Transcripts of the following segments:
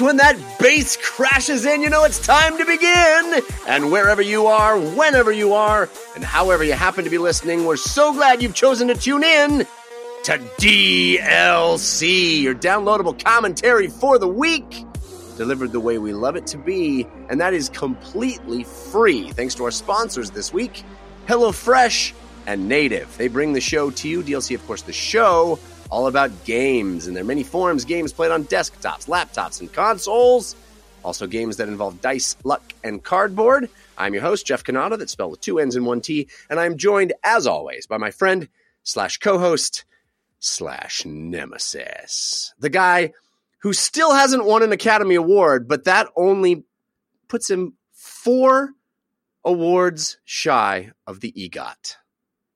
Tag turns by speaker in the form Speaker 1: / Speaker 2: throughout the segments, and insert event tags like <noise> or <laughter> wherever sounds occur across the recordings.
Speaker 1: it when that bass crashes in? You know it's time to begin. And wherever you are, whenever you are, and however you happen to be listening, we're so glad you've chosen to tune in to DLC, your downloadable commentary for the week, delivered the way we love it to be, and that is completely free. Thanks to our sponsors this week, HelloFresh and Native. They bring the show to you. DLC, of course, the show all about games and their many forms games played on desktops, laptops, and consoles. Also, games that involve dice, luck, and cardboard. I'm your host, Jeff Cannata, that's spelled with two N's and one T, and I'm joined, as always, by my friend slash co host slash nemesis. The guy who still hasn't won an Academy Award, but that only puts him four awards shy of the EGOT.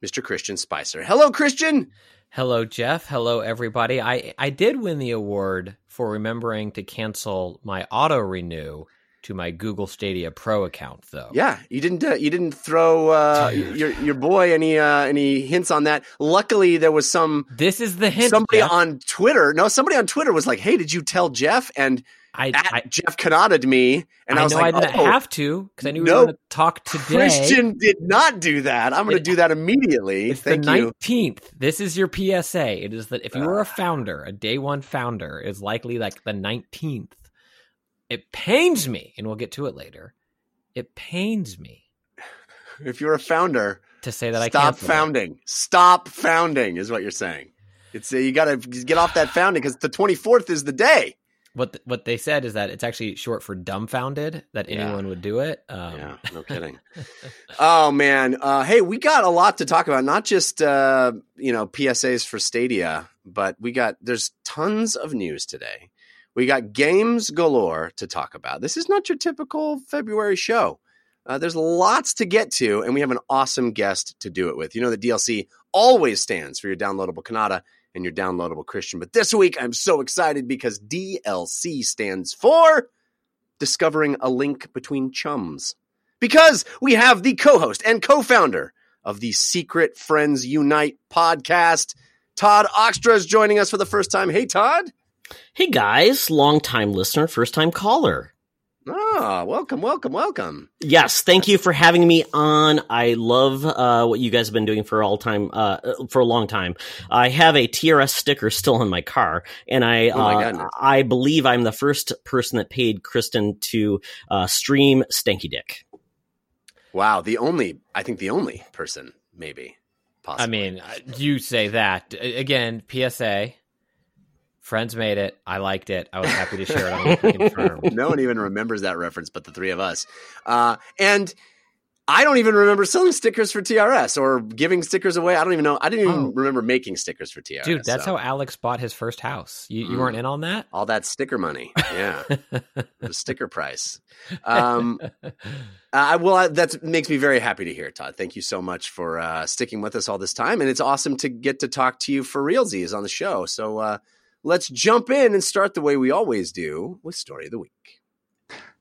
Speaker 1: Mr. Christian Spicer. Hello, Christian.
Speaker 2: Hello, Jeff. Hello, everybody. I, I did win the award for remembering to cancel my auto renew to my Google Stadia Pro account, though.
Speaker 1: Yeah, you didn't uh, you didn't throw uh, your your boy any uh, any hints on that. Luckily, there was some.
Speaker 2: This is the hint.
Speaker 1: Somebody
Speaker 2: Jeff.
Speaker 1: on Twitter, no, somebody on Twitter was like, "Hey, did you tell Jeff?" And
Speaker 2: I,
Speaker 1: at
Speaker 2: I,
Speaker 1: Jeff me, and I,
Speaker 2: I
Speaker 1: was
Speaker 2: know
Speaker 1: like,
Speaker 2: I didn't
Speaker 1: "Oh,
Speaker 2: have to because I knew we were going to talk today.
Speaker 1: Christian did not do that. I'm going to do that immediately.
Speaker 2: It's
Speaker 1: Thank
Speaker 2: the nineteenth. This is your PSA. It is that if you were a
Speaker 1: Ah.
Speaker 2: founder, a day one founder, is likely like the nineteenth. It pains me, and we'll get to it later. It pains me
Speaker 1: If you're a founder,
Speaker 2: to say that I
Speaker 1: stop
Speaker 2: canceled it.
Speaker 1: founding. Stop founding is what you're saying. It's uh, you got to get off that founding because the 24th is the day.
Speaker 2: What th- what they said is that it's actually short for dumbfounded. That
Speaker 1: Yeah.
Speaker 2: anyone would do it. Um,
Speaker 1: Yeah, <laughs> no kidding. oh man, uh, hey, we got a lot to talk about. Not just uh, you know PSAs for Stadia, but we got there's tons of news today. We got games galore to talk about. This is not your typical February show. Uh, there's lots to get to, and we have an awesome guest to do it with. You know, the DLC always stands for your downloadable Cannata and your downloadable Christian. But this week, I'm so excited because DLC stands for discovering a link between chums. Because we have the co host and co founder of the Secret Friends Unite podcast, Todd Oxtra is joining us for the first time. Hey, Todd.
Speaker 3: Hey guys, long time listener, first time caller.
Speaker 1: Ah, welcome, welcome, welcome.
Speaker 3: Yes, thank you for having me on. I love uh, what you guys have been doing for all time uh, for a long time. I have a TRS sticker still in my car, and I
Speaker 1: Oh
Speaker 3: uh. I believe I'm the first person that paid Christian to uh, stream Stanky Dick.
Speaker 1: Wow, the only, I think the only person, maybe, possibly.
Speaker 2: I mean, uh, you say that again. PSA. Friends made it. I liked it. I was happy to share it. I'm going <laughs>
Speaker 1: no one even remembers that reference but the three of us. Uh, and I don't even remember selling stickers for TRS or giving stickers away. I don't even know. I didn't even
Speaker 2: Oh.
Speaker 1: remember making stickers for TRS.
Speaker 2: Dude, that's
Speaker 1: so.
Speaker 2: how Alex bought his first house. You, you
Speaker 1: Mm.
Speaker 2: weren't in on that?
Speaker 1: all that sticker money. Yeah, <laughs> the sticker price. Um, uh, well, that makes me very happy to hear, Todd. Thank you so much for uh, sticking with us all this time, and it's awesome to get to talk to you for realsies on the show. So uh, let's jump in and start the way we always do with story of the week.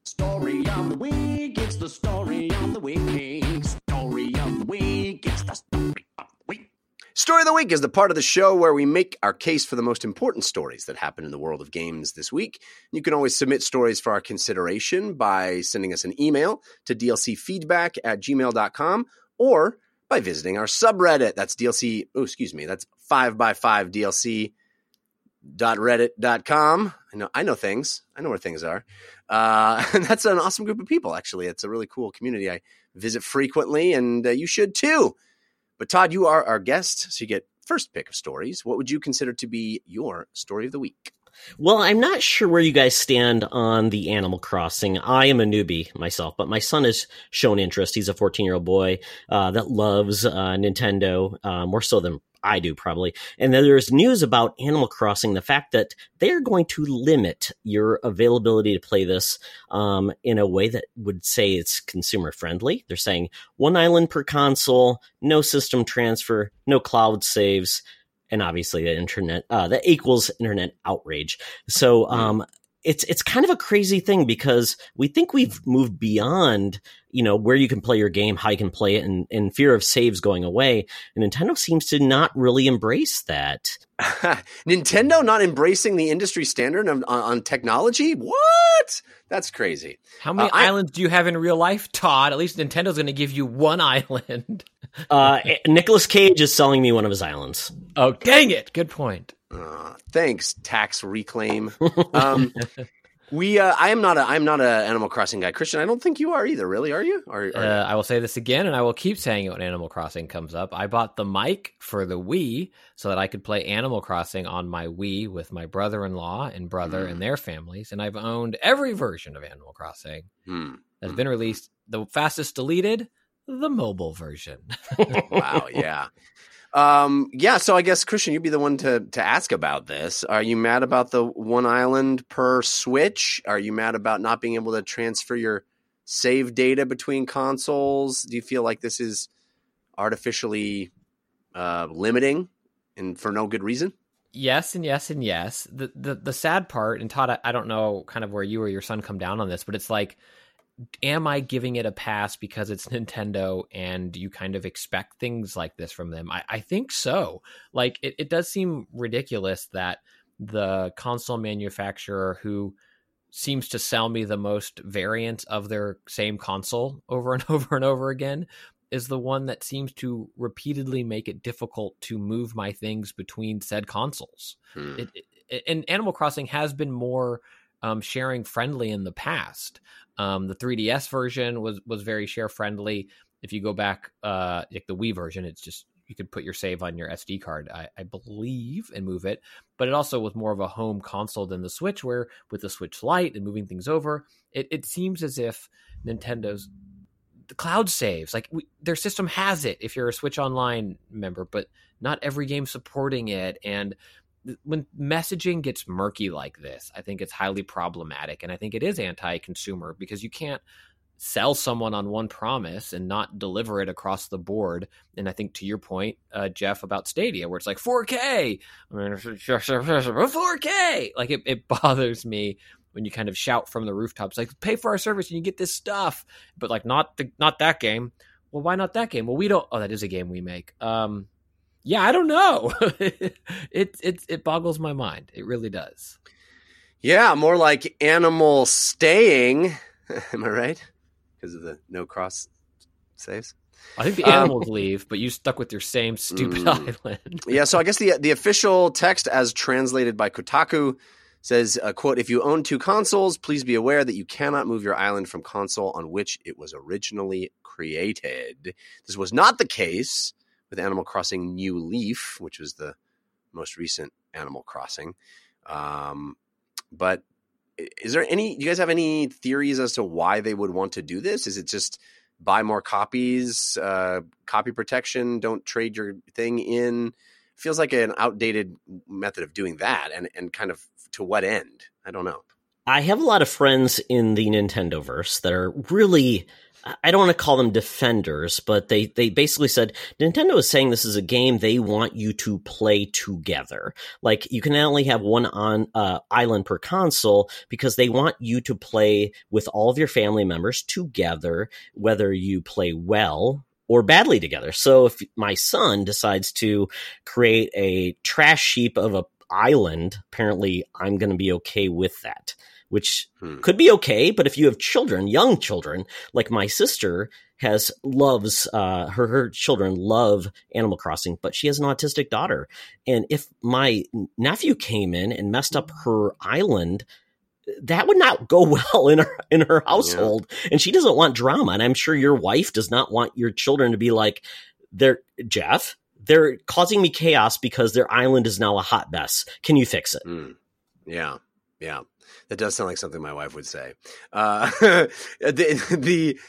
Speaker 4: Story of the week, it's the story of the week. Story of the week, it's the story of the week.
Speaker 1: Story of the Week is the part of the show where we make our case for the most important stories that happen in the world of games this week. You can always submit stories for our consideration by sending us an email to dlcfeedback at gmail.com or by visiting our subreddit. That's DLC, oh, excuse me, that's 5x5 DLC dot reddit dot reddit dot com. I know i know things. I know where things are. Uh <laughs> and that's an awesome group of people actually. It's a really cool community. I visit frequently and uh, you should too. But Todd, you are our guest, so you get first pick of stories. What would you consider to be your story of the week?
Speaker 3: Well, I'm not sure where you guys stand on the Animal Crossing. I am a newbie myself, but my son has shown interest. He's a 14 year old boy uh, that loves uh, Nintendo uh, more so than I do, probably. And then there's news about Animal Crossing, the fact that they're going to limit your availability to play this um, in a way that would say it's consumer friendly. They're saying one island per console, no system transfer, no cloud saves, and obviously the internet uh, that equals internet outrage. So um, it's it's kind of a crazy thing because we think we've moved beyond you know where you can play your game, how you can play it, and, and fear of saves going away. And Nintendo seems to not really embrace that. <laughs>
Speaker 1: Nintendo not embracing the industry standard on, on technology? What? That's crazy.
Speaker 2: How many
Speaker 1: Uh, I-
Speaker 2: islands do you have in real life, Todd? At least Nintendo's going to give you one <laughs> island.
Speaker 3: Uh, <laughs> Nicolas Cage is selling me one of his islands.
Speaker 2: Oh, dang it! Good point.
Speaker 1: Uh, thanks, tax reclaim. Um, we, uh, I am not a, I'm not a Animal Crossing guy. Christian, I don't think you are either. Really, are you? Or, or-
Speaker 2: Uh, I will say this again, and I will keep saying it when Animal Crossing comes up. I bought the mic for the Wii so that I could play Animal Crossing on my Wii with my brother-in-law and brother
Speaker 1: Mm.
Speaker 2: and their families, and I've owned every version of Animal Crossing
Speaker 1: Hmm.
Speaker 2: that's been released. The fastest deleted, the mobile version. <laughs>
Speaker 1: wow, yeah. Um, yeah, so I guess Christian, you'd be the one to to ask about this. Are you mad about the one island per Switch? Are you mad about not being able to transfer your save data between consoles? Do you feel like this is artificially uh, limiting and for no good reason?
Speaker 2: Yes and yes and yes. The the the sad part, and Todd, I, I don't know kind of where you or your son come down on this, but it's like, am I giving it a pass because it's <laughs> Nintendo and you kind of expect things like this from them? I, I think so. Like it, it does seem ridiculous that the console manufacturer who seems to sell me the most variants of their same console <laughs> over and <laughs> over and over again is the one that seems to repeatedly make it difficult to move my things between said consoles.
Speaker 1: Hmm.
Speaker 2: It, it, and Animal Crossing has been more um, sharing friendly in the past. Um, the 3DS version was was very share friendly. If you go back, uh, like the Wii version, it's just you could put your save on your SD card, I, I believe, and move it. But it also was more of a home console than the Switch, where with the Switch Lite and moving things over, it, it seems as if Nintendo's the cloud saves like we, their system has it if you're a switch online member but not every game supporting it and when messaging gets murky like this i think it's highly problematic and i think it is anti-consumer because you can't sell someone on one promise and not deliver it across the board. And i think to your point uh, jeff about stadia where it's like 4k I mean, 4k like it, it <laughs> bothers me when you kind of shout from the rooftops like pay for our service and you get this stuff. But like not the not that game. Well why not that game? Well we don't oh that is a game we make. Um yeah i don't know <laughs> it it it boggles my mind it really does
Speaker 1: Yeah, more like animal staying. <laughs> Am I right? Because of the no cross saves.
Speaker 2: i think the
Speaker 1: Um,
Speaker 2: animals leave but you stuck with your same stupid
Speaker 1: Mm.
Speaker 2: island <laughs>
Speaker 1: yeah, so I guess the the official text, as translated by Kotaku, says, uh, "quote If you own two consoles, please be aware that you cannot move your island from console on which it was originally created. This was not the case with Animal Crossing New Leaf, which was the most recent Animal Crossing. Um, but is there any? Do you guys have any theories as to why they would want to do this? Is it just buy more copies, uh, copy protection, don't trade your thing in? Feels like an outdated method of doing that, and and kind of to what end? I don't know.
Speaker 3: I have a lot of friends in the Nintendo verse that are really I don't want to call them defenders, but they they basically said Nintendo is saying this is a game they want you to play together. Like you can only have one on uh, island per console because they want you to play with all of your family members together, whether you play well or badly together. So if my son decides to create a trash heap of a island, apparently I'm going to be okay with that which
Speaker 1: Hmm.
Speaker 3: could be okay. But if you have children, young children, like my sister has loves uh, her her children love Animal Crossing, but she has an autistic daughter, and if my nephew came in and messed up her island. That would not go <laughs> well in her in her household, and she doesn't want drama. And I'm sure your wife does not want your children to be like, "They're Jeff, they're causing me chaos because their island is now a hot mess. Can you fix it?"
Speaker 1: Hmm. Yeah, yeah, that does sound like something my wife would say. Uh, <laughs> the, the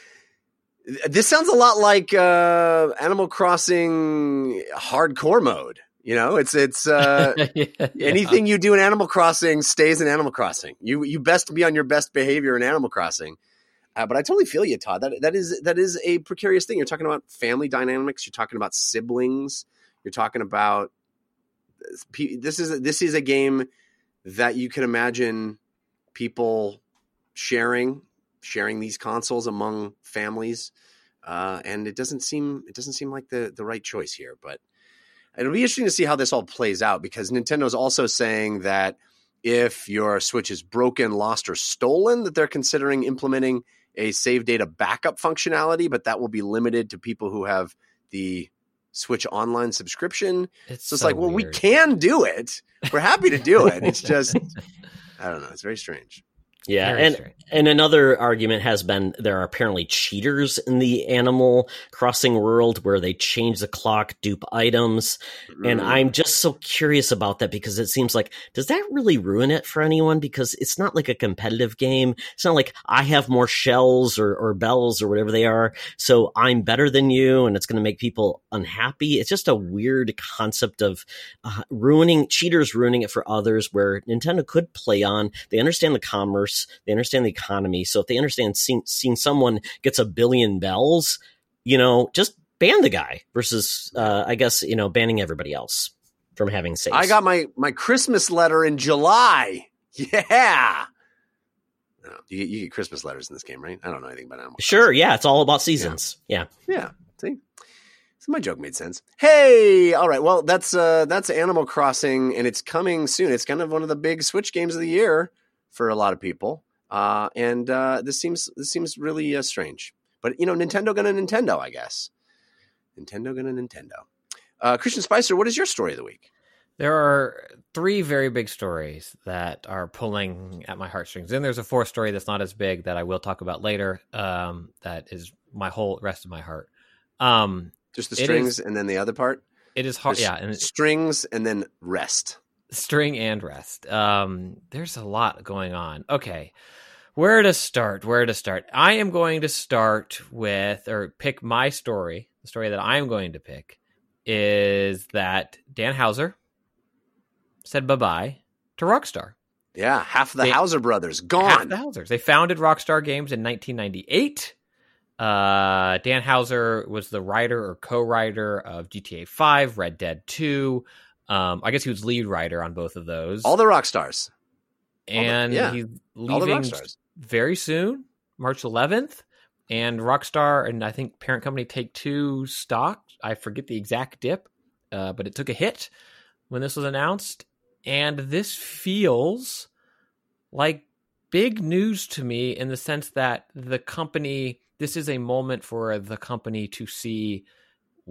Speaker 1: this sounds a lot like uh, Animal Crossing hardcore mode. You know, it's it's uh, <laughs>
Speaker 2: Yeah.
Speaker 1: anything you do in Animal Crossing stays in Animal Crossing. You you best be on your best behavior in Animal Crossing. Uh, but I totally feel you, Todd. That that is that is a precarious thing. You're talking about family dynamics. You're talking about siblings. You're talking about this is this is a game that you can imagine people sharing sharing these consoles among families, uh, and it doesn't seem it doesn't seem like the the right choice here. But it'll be interesting to see how this all plays out because Nintendo's also saying that if your Switch is broken, lost, or stolen, that they're considering implementing a save data backup functionality, but that will be limited to people who have the Switch Online subscription.
Speaker 2: It's
Speaker 1: So it's
Speaker 2: so
Speaker 1: like, well, we can do it. We're happy to do it. It's <laughs> just, I don't know. It's very strange.
Speaker 3: Yeah,
Speaker 2: Very
Speaker 3: and
Speaker 2: strange.
Speaker 3: and another argument has been there are apparently cheaters in the Animal Crossing world where they change the clock, dupe items, and
Speaker 1: Mm.
Speaker 3: I'm just so curious about that because it seems like does that really ruin it for anyone? Because it's not like a competitive game. It's not like I have more shells or, or bells or whatever they are, so I'm better than you, and it's going to make people unhappy. It's just a weird concept of uh, ruining cheaters ruining it for others where Nintendo could play on. They understand the commerce, they understand the economy. So if they understand seeing, seeing someone gets a billion bells, you know, just ban the guy versus, uh, I guess, you know, banning everybody else from having saves.
Speaker 1: I got my my Christmas letter in July. <laughs> Yeah. No, you, you get Christmas letters in this game, right? I don't know anything about animal.
Speaker 3: sure. Yeah. It's all about seasons. Yeah.
Speaker 1: Yeah. See, so my joke made sense. Hey, all right. Well, that's uh that's Animal Crossing, and it's coming soon. It's kind of one of the big Switch games of the year for a lot of people. Uh, and uh, this seems this seems really uh, strange. But you know, Nintendo gonna Nintendo, I guess. Nintendo gonna Nintendo. Uh, Christian Spicer, what is your story of the week?
Speaker 2: There are three very big stories that are pulling at my heartstrings. Then there's a fourth story that's not as big that I will talk about later. Um, that is my whole rest of my heart. Um,
Speaker 1: Just the strings,
Speaker 2: is-
Speaker 1: and then the other part.
Speaker 2: it is hard.
Speaker 1: There's
Speaker 2: Yeah, and it's
Speaker 1: strings, and then rest.
Speaker 2: String and rest. Um, there's a lot going on. Okay, where to start? Where to start? I am going to start with or pick my story. The story that I'm going to pick is that Dan Hauser said bye bye to Rockstar.
Speaker 1: Yeah, half of the
Speaker 2: They-
Speaker 1: Hauser brothers gone.
Speaker 2: the Hausers. They founded Rockstar Games in 1998. Uh, Dan Hauser was the writer or co-writer of GTA 5, Red Dead 2. Um, I guess he was lead writer on both of those.
Speaker 1: All the rock stars.
Speaker 2: and
Speaker 1: yeah,
Speaker 2: he's
Speaker 1: the
Speaker 2: leaving very soon, March 11th. And Rockstar and I think parent company Take Two stock. I forget the exact dip, uh, but it took a hit when this was announced. And this feels like big news to me in the sense that the company, this is a moment for the company to see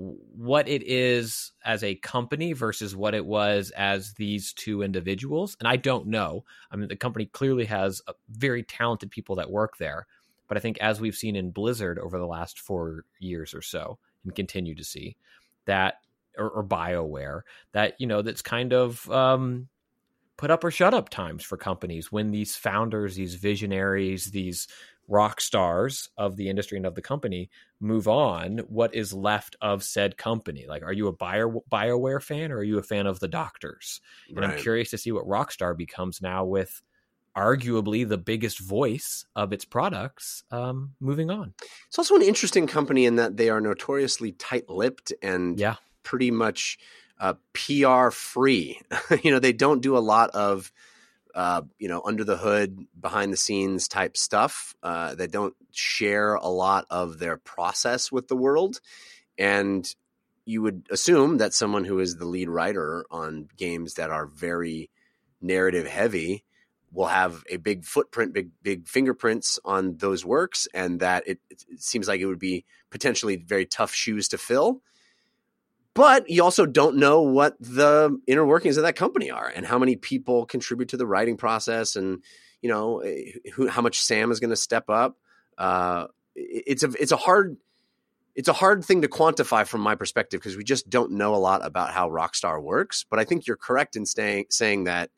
Speaker 2: what it is as a company versus what it was as these two individuals. And I don't know. I mean, the company clearly has very talented people that work there. But I think as we've seen in Blizzard over the last four years or so, and continue to see that, or, or BioWare, that, you know, that's kind of um, put up or shut up times for companies when these founders, these visionaries, these rock stars of the industry and of the company move on what is left of said company? Like are you a Bio, bioware fan or are you a fan of the doctors? And i'm curious to see what rockstar becomes now with arguably the biggest voice of its products um, moving on.
Speaker 1: It's also an interesting company in that they are notoriously tight-lipped and
Speaker 2: yeah.
Speaker 1: pretty much uh, PR free. <laughs> you know, they don't do a lot of uh, you know under the hood, behind the scenes type stuff. Uh, they don't share a lot of their process with the world, and you would assume that someone who is the lead writer on games that are very narrative heavy will have a big footprint, big big fingerprints on those works, and that it, it seems like it would be potentially very tough shoes to fill. But you also don't know what the inner workings of that company are, and how many people contribute to the writing process, and you know eh, who, how much Sam is going to step up. Uh, it's a it's a hard it's a hard thing to quantify from my perspective because we just don't know a lot about how Rockstar works. But I think you're correct in staying, saying that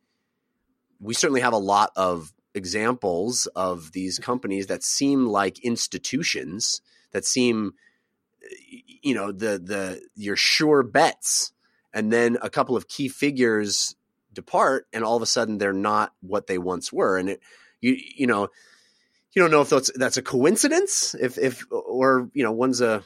Speaker 1: we certainly have a lot of examples of these companies that seem like institutions that seem you know the the your sure bets and then a couple of key figures depart and all of a sudden they're not what they once were and it you you know you don't know if that's that's a coincidence if if or you know one's a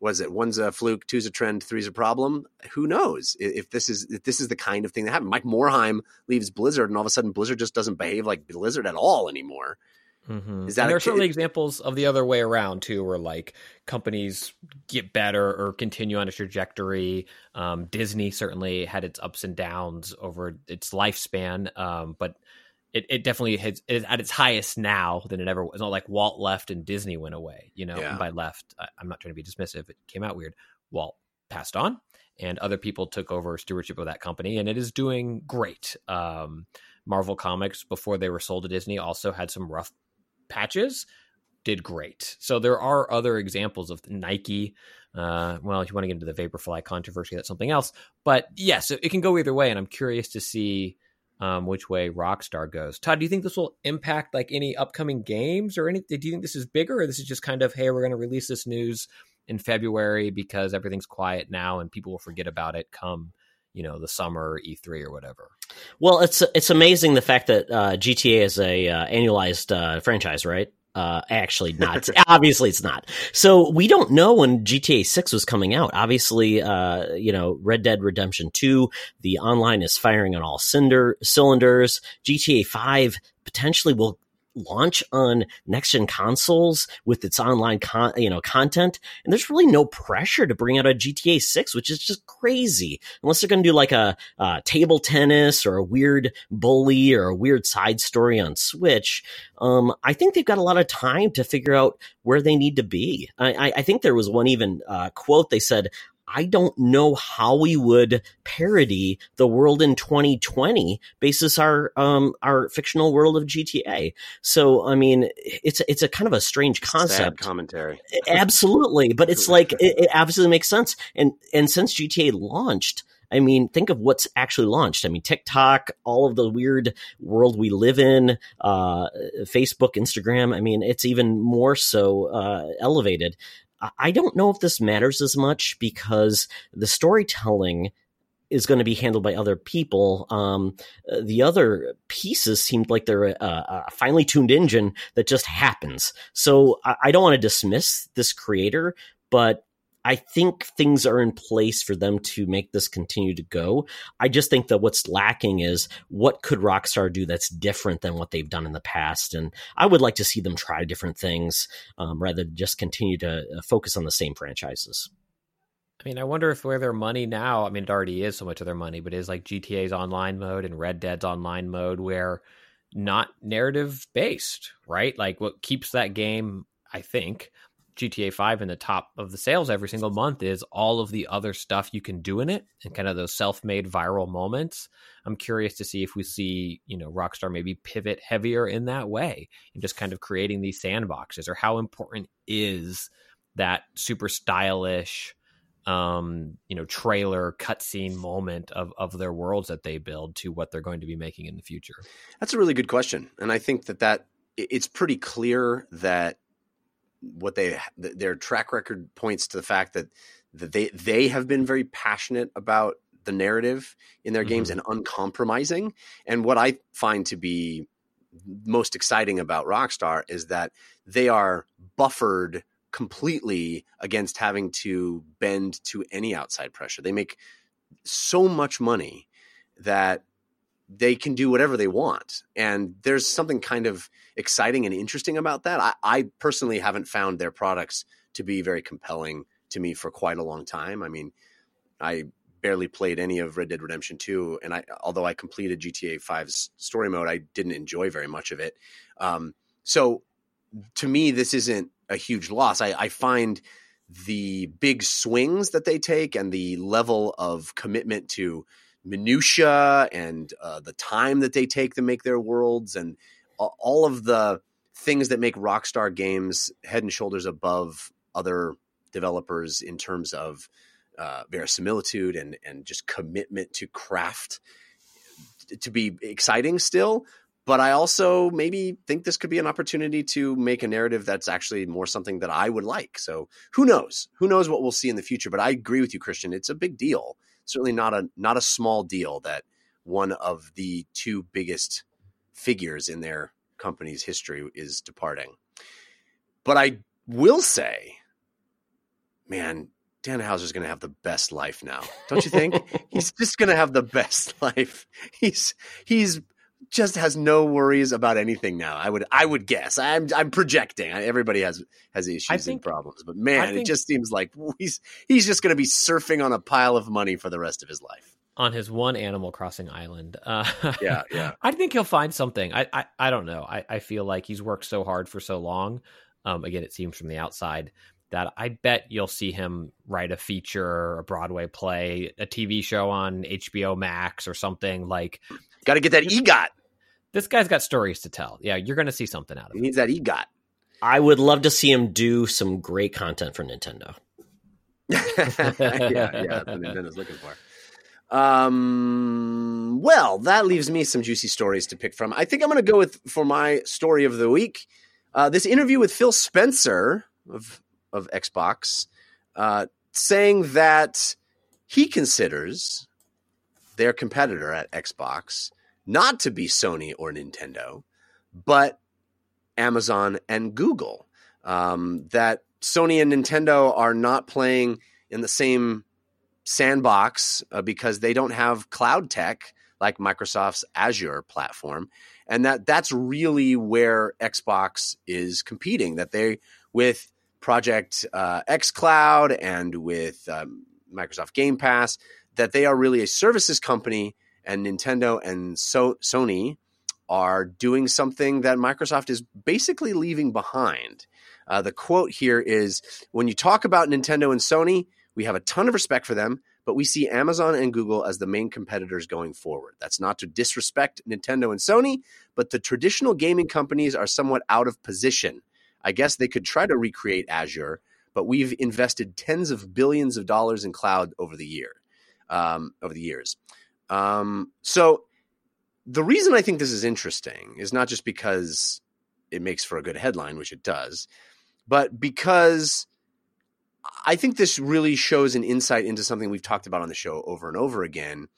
Speaker 1: was it? One's a fluke two's a trend three's a problem. Who knows? If this is if this is the kind of thing that happened mike morhaime leaves blizzard and all of a sudden blizzard just doesn't behave like blizzard at all anymore
Speaker 2: Mm-hmm.
Speaker 1: Is that
Speaker 2: and there are certainly examples of the other way around too, where like companies get better or continue on a trajectory. Um, Disney certainly had its ups and downs over its lifespan, um, but it, it definitely is at its highest now than it ever was. It's not like Walt left and Disney went away. You know,
Speaker 1: Yeah.
Speaker 2: and by left, I, I'm not trying to be dismissive. It came out weird. Walt passed on, and other people took over stewardship of that company, and it is doing great. Um, Marvel Comics, before they were sold to Disney, also had some rough patches did great. So there are other examples of Nike. Uh, well, if you want to get into the Vaporfly controversy, that's something else. But yes, it, it can go either way, and I'm curious to see um, which way Rockstar goes. Todd, do you think this will impact like any upcoming games or any? Do you think this is bigger, or this is just kind of hey, we're going to release this news in February because everything's quiet now and people will forget about it come you know the summer E3 or whatever.
Speaker 3: Well, it's it's amazing the fact that uh, GTA is a uh, annualized uh, franchise, right? Uh, actually, not. <laughs> Obviously, it's not. So we don't know when GTA Six was coming out. Obviously, uh, you know, Red Dead Redemption Two, the online is firing on all cinder cylinders. GTA Five potentially will launch on next gen consoles with its online con- you know content and there's really no pressure to bring out a GTA 6 which is just crazy. Unless they're going to do like a, table tennis or a weird bully or a weird side story on Switch um, I think they've got a lot of time to figure out where they need to be. I, I, I think there was one even uh, quote they said I don't know how we would parody the world in 2020 basis our um our fictional world of GTA. So I mean, it's it's a kind of a strange
Speaker 1: Sad
Speaker 3: concept.
Speaker 1: commentary.
Speaker 3: Absolutely, but it's <laughs> like it, it absolutely makes sense. And and since GTA launched. I mean, think of what's actually launched. I mean, TikTok, all of the weird world we live in, uh, Facebook, Instagram. I mean, it's even more so uh, elevated. I- don't know if this matters as much because the storytelling is going to be handled by other people. Um, uh, the other pieces seemed like they're a, a finely tuned engine that just happens. So I, I don't want to dismiss this creator, but I think things are in place for them to make this continue to go. I just think that what's lacking is what could Rockstar do that's different than what they've done in the past. And I would like to see them try different things um, rather than just continue to uh, focus on the same franchises.
Speaker 2: I mean, I wonder if where their money now, I mean, it already is so much of their money, but is like GTA's online mode and Red Dead's online mode where not narrative based, right? Like what keeps that game, I think, GTA 5 in the top of the sales every single month is all of the other stuff you can do in it and kind of those self-made viral moments. I'm curious to see if we see, you know, Rockstar maybe pivot heavier in that way and just kind of creating these sandboxes or how important is that super stylish um, you know, trailer cutscene moment of of their worlds that they build to what they're going to be making in the future.
Speaker 1: That's a really good question, and I think that that it's pretty clear that what they their track record points to the fact that that they they have been very passionate about the narrative in their games mm-hmm. and uncompromising. And what I find to be most exciting about Rockstar is that they are buffered completely against having to bend to any outside pressure. They make so much money that they can do whatever they want. And there's something kind of exciting and interesting about that. I, I personally haven't found their products to be very compelling to me for quite a long time. I mean, I barely played any of Red Dead Redemption 2, and I although I completed GTA 5's story mode, I didn't enjoy very much of it. Um, so to me, this isn't a huge loss. I, I find the big swings that they take and the level of commitment to minutia and uh, the time that they take to make their worlds and all of the things that make Rockstar games head and shoulders above other developers in terms of uh, verisimilitude and and just commitment to craft to be exciting still. But I also maybe think this could be an opportunity to make a narrative that's actually more something that I would like. So who knows? Who knows what we'll see in the future? But I agree with you, Christian. It's a big deal. Certainly not a not a small deal that one of the two biggest figures in their company's history is departing. But I will say, man, Dan Houser's going to have the best life now, don't you think? <laughs> he's just going to have the best <laughs> life. He's he's just has no worries about anything now. I would I would guess. I'm I'm projecting. Everybody has has issues and problems, but man,
Speaker 2: I
Speaker 1: it just seems like <laughs> he's he's just going to be surfing on a pile of money for the rest of his life.
Speaker 2: on his one Animal Crossing island. <laughs> Uh,
Speaker 1: Yeah, yeah.
Speaker 2: I think he'll find something. I, I, I don't know. I, I feel like he's worked so hard for so long. Um, again, it seems from the outside that I bet you'll see him write a feature, a Broadway play, a TV show on HBO Max or something like.
Speaker 1: Got to get that EGOT.
Speaker 2: This guy's got stories to tell. Yeah, you're going to see something out of
Speaker 1: He
Speaker 2: him.
Speaker 1: needs that EGOT.
Speaker 3: I would love to see him do some great content for Nintendo. <laughs>
Speaker 1: yeah, yeah, that's what Nintendo's looking for. Um, well, that leaves me some juicy stories to pick from. I think I'm going to go with for my story of the week. Uh, this interview with Phil Spencer of of Xbox, uh, saying that he considers their competitor at Xbox not to be Sony or Nintendo, but Amazon and Google. Um, that Sony and Nintendo are not playing in the same sandbox uh, because they don't have cloud tech like Microsoft's Azure platform, and that that's really where Xbox is competing. That they with Project uh, X Cloud and with um, Microsoft Game Pass, that they are really a services company, and Nintendo and so- Sony are doing something that Microsoft is basically leaving behind. Uh, the quote here is When you talk about Nintendo and Sony, we have a ton of respect for them, but we see Amazon and Google as the main competitors going forward. That's not to disrespect Nintendo and Sony, but the traditional gaming companies are somewhat out of position. I guess they could try to recreate Azure, but we've invested tens of billions of dollars in cloud over the year, um, over the years. Um, so the reason I think this is interesting is not just because it makes for a good headline, which it does, but because I think this really shows an insight into something we've talked about on the show over and over again,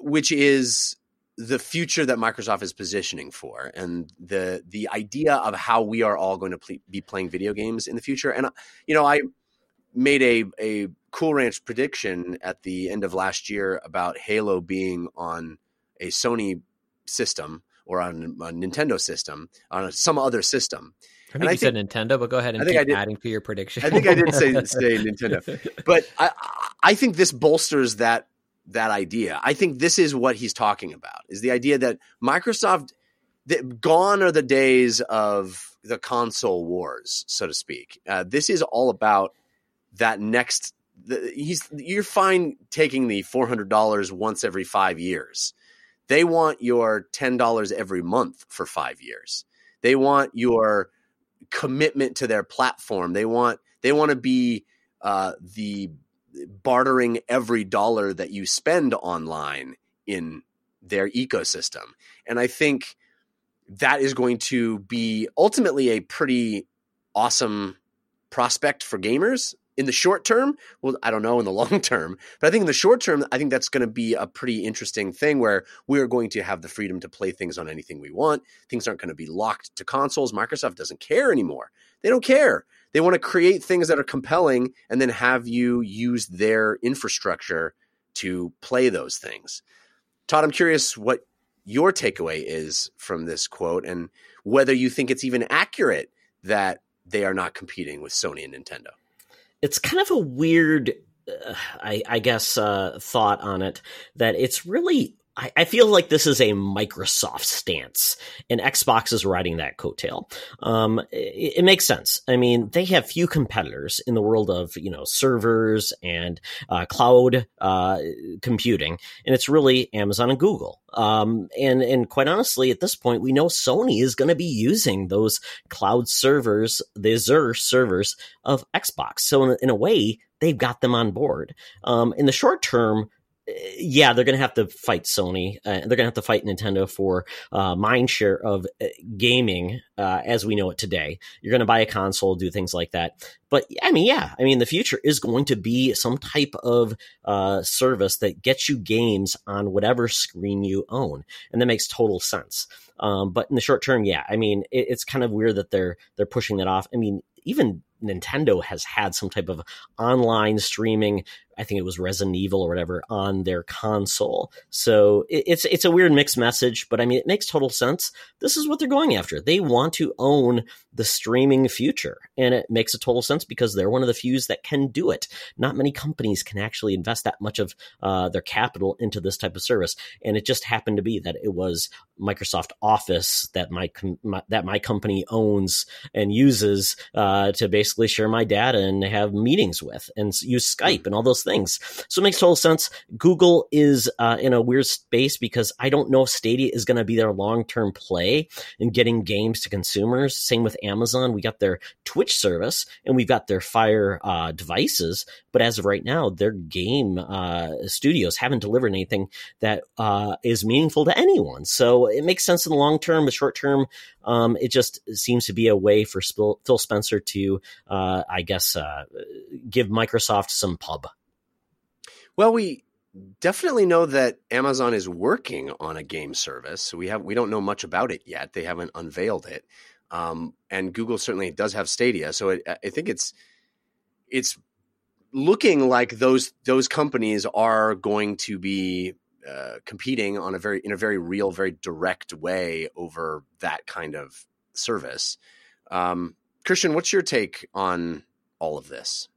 Speaker 1: which is the future that Microsoft is positioning for, and the the idea of how we are all going to be playing video games in the future. And uh, you know, I made a a Cool Ranch prediction at the end of last year about Halo being on a Sony system or on a Nintendo system on a, some other system.
Speaker 2: I
Speaker 1: And
Speaker 2: think
Speaker 1: I
Speaker 2: you said Nintendo, but go ahead and
Speaker 1: I think
Speaker 2: keep
Speaker 1: I did-
Speaker 2: adding to your prediction.
Speaker 1: I think I did say <laughs> say Nintendo, but I I think this bolsters that that idea. I think this is what he's talking about: is the idea that Microsoft that gone are the days of the console wars, so to speak. Uh, this is all about that next. The, he's you're fine taking the four hundred dollars once every five years. They want your ten dollars every month for five years. They want your commitment to their platform. They want they want to be uh, the bartering every dollar that you spend online in their ecosystem. And I think that is going to be ultimately a pretty awesome prospect for gamers in the short term. Well, I don't know in the <laughs> long term, but I think in the short term, I think that's going to be a pretty interesting thing where we're going to have the freedom to play things on anything we want. Things aren't going to be locked to consoles. Microsoft doesn't care anymore. They don't care. They want to create things that are compelling and then have you use their infrastructure to play those things. Todd, I'm curious what your takeaway is from this quote and whether you think it's even accurate that they are not competing with Sony and Nintendo.
Speaker 3: It's kind of a weird uh, I, I guess uh, thought on it that it's really I, I feel like this is a Microsoft stance, and Xbox is riding that coattail. Um, it, it makes sense. I mean, they have few competitors in the world of you know servers and uh, cloud uh, computing, and it's really Amazon and Google. Um, and and quite honestly, at this point, we know Sony is going to be using those cloud servers, the Azure servers of Xbox. So in, in a way, they've got them on board. Um, in the short term, yeah, they're going to have to fight Sony. Uh, they're going to have to fight Nintendo for uh, mind share of uh, gaming uh, as we know it today. You're going to buy a console, do things like that. But I mean, yeah, I mean, the future is going to be some type of uh, service that gets you games on whatever screen you own, and that makes total sense. Um, but in the short term, yeah, I mean, it, it's kind of weird that they're they're pushing that off. I mean, even Nintendo has had some type of online streaming I think it was Resident Evil or whatever on their console. So it, it's it's a weird mixed message, but I mean it makes total sense. This is what they're going after. They want to own the streaming future, and it makes a total sense because they're one of the few that can do it. Not many companies can actually invest that much of uh, their capital into this type of service, and it just happened to be that it was Microsoft Office that my, com- my that my company owns and uses uh, to basically share my data and have meetings with and use Skype and all those things. So it makes total sense. Google is uh, in a weird space because I don't know if Stadia is going to be their long term play in getting games to consumers. Same with Amazon. We got their Twitch service and we've got their Fire uh, devices, but as of right now, their game uh, studios haven't delivered anything that uh, is meaningful to anyone. So it makes sense in the long term, but short term, um, it just seems to be a way for Phil Spencer to, uh, I guess, uh, give Microsoft some pub.
Speaker 1: Well, we definitely know that Amazon is working on a game service. We have we don't know much about it yet. They haven't unveiled it. Um, and Google certainly does have Stadia, so it, I think it's it's looking like those those companies are going to be uh, competing on a very in a very real, very direct way over that kind of service. Um, Christian, what's your take on all of this?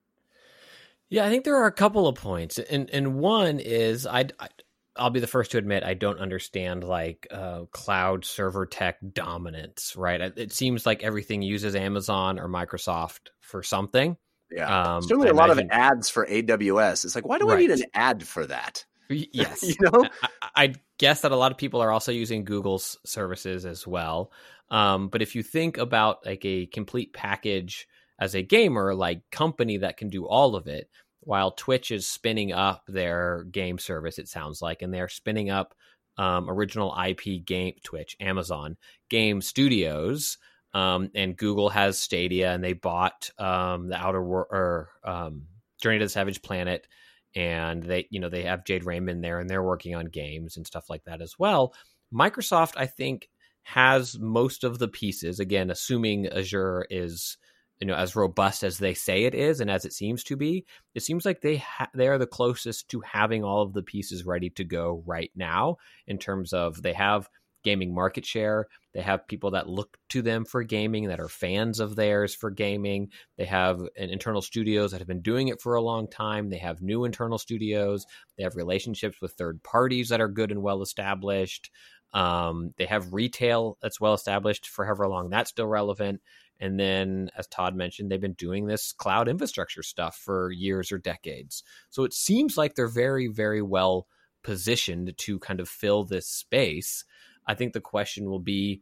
Speaker 2: Yeah, I think there are a couple of points, and and one is I, I I'll be the first to admit I don't understand like uh, cloud server tech dominance. Right? It seems like everything uses Amazon or Microsoft for something.
Speaker 1: Yeah, um, certainly a lot imagine, of ads for AWS. It's like, why do right. I need an ad for that? <laughs>
Speaker 2: Yes,
Speaker 1: you know.
Speaker 2: I, I, guess that a lot of people are also using Google's services as well. Um, but if you think about like a complete package as a gamer, like company that can do all of it, while Twitch is spinning up their game service, it sounds like, and they're spinning up um, original IP game Twitch, Amazon game studios. Um, and Google has Stadia, and they bought um, the Outer World or um, Journey to the Savage Planet, and they, you know, they have Jade Raymond there, and they're working on games and stuff like that as well. Microsoft, I think, has most of the pieces. Again, assuming Azure is you know as robust as they say it is and as it seems to be it seems like they ha- they are the closest to having all of the pieces ready to go right now in terms of they have gaming market share they have people that look to them for gaming that are fans of theirs for gaming they have internal studios that have been doing it for a long time they have new internal studios they have relationships with third parties that are good and well established um, they have retail that's well established for however long that's still relevant and then, as Todd mentioned, they've been doing this cloud infrastructure stuff for years or decades. So it seems like they're very, very well positioned to kind of fill this space. I think the question will be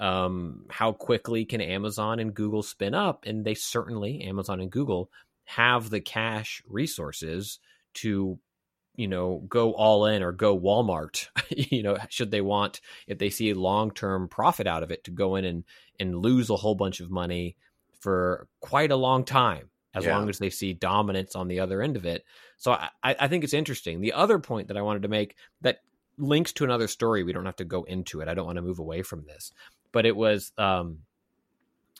Speaker 2: um, how quickly can Amazon and Google spin up? And they certainly, Amazon and Google, have the cash resources to you know go all in or go walmart <laughs> you know should they want if they see long term profit out of it to go in and and lose a whole bunch of money for quite a long time as yeah. long as they see dominance on the other end of it so I, I think it's interesting the other point that i wanted to make that links to another story we don't have to go into it i don't want to move away from this but it was um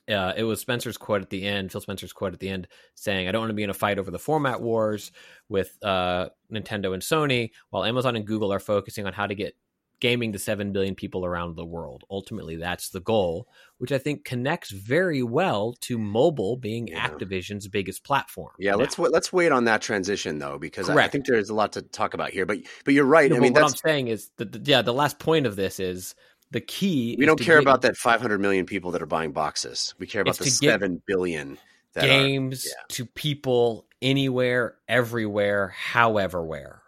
Speaker 2: uh, it was Spencer's quote at the end, Phil Spencer's quote at the end, saying, "I don't want to be in a fight over the format wars with uh, Nintendo and Sony, while Amazon and Google are focusing on how to get gaming to seven billion people around the world. Ultimately, that's the goal, which I think connects very well to mobile being yeah. Activision's biggest platform.
Speaker 1: Yeah, now. let's let's wait on that transition though, because I, I, think there's a lot to talk about here. But but you're right.
Speaker 2: No,
Speaker 1: I mean,
Speaker 2: what I'm saying is that yeah, the last point of this is the key
Speaker 1: we don't care get, about that 500 million people that are buying boxes. We care about the 7 billion
Speaker 2: games
Speaker 1: are, yeah.
Speaker 2: to people anywhere everywhere however where.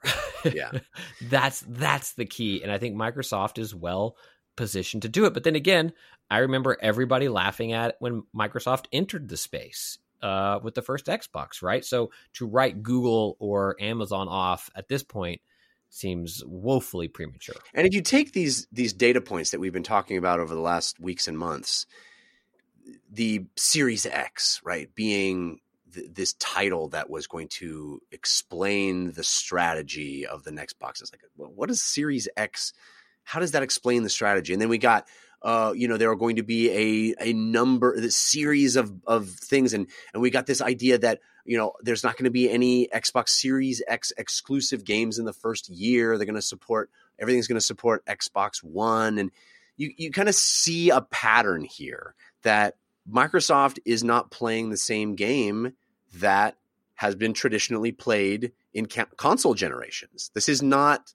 Speaker 1: Yeah. <laughs>
Speaker 2: That's that's the key and i think microsoft is well positioned to do it. But then again i remember everybody laughing at it when microsoft entered the space uh, with the first xbox right? So to write google or amazon off at this point seems woefully premature.
Speaker 1: And if you take these these data points that we've been talking about over the last weeks and months, the Series X, right, being th- this title that was going to explain the strategy of the next box. It's like, well, what is Series X? How does that explain the strategy? And then we got uh, you know, there are going to be a a number, the series of of things, and and we got this idea that you know, there's not going to be any Xbox Series X exclusive games in the first year. They're going to support everything's going to support Xbox One, and you you kind of see a pattern here that Microsoft is not playing the same game that has been traditionally played in console generations. This is not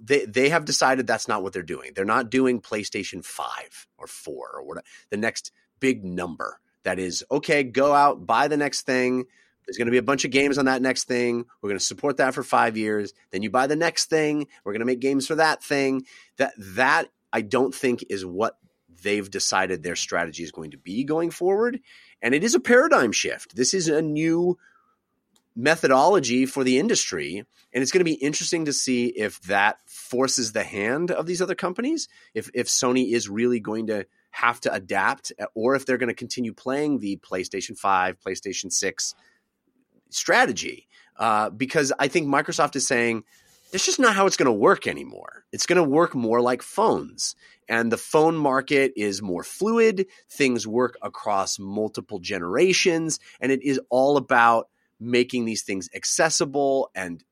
Speaker 1: they they have decided that's not what they're doing. They're not doing PlayStation 5 or 4 or whatever the next big number that is okay, go out, buy the next thing. There's going to be a bunch of games on that next thing. We're going to support that for 5 years. Then you buy the next thing. We're going to make games for that thing. That that I don't think is what they've decided their strategy is going to be going forward. And it is a paradigm shift. This is a new methodology for the industry. And it's going to be interesting to see if that forces the hand of these other companies, if, if Sony is really going to have to adapt, or if they're going to continue playing the PlayStation 5, PlayStation 6 strategy. Uh, because I think Microsoft is saying, it's just not how it's going to work anymore. It's going to work more like phones. And the phone market is more fluid. Things work across multiple generations. And it is all about making these things accessible and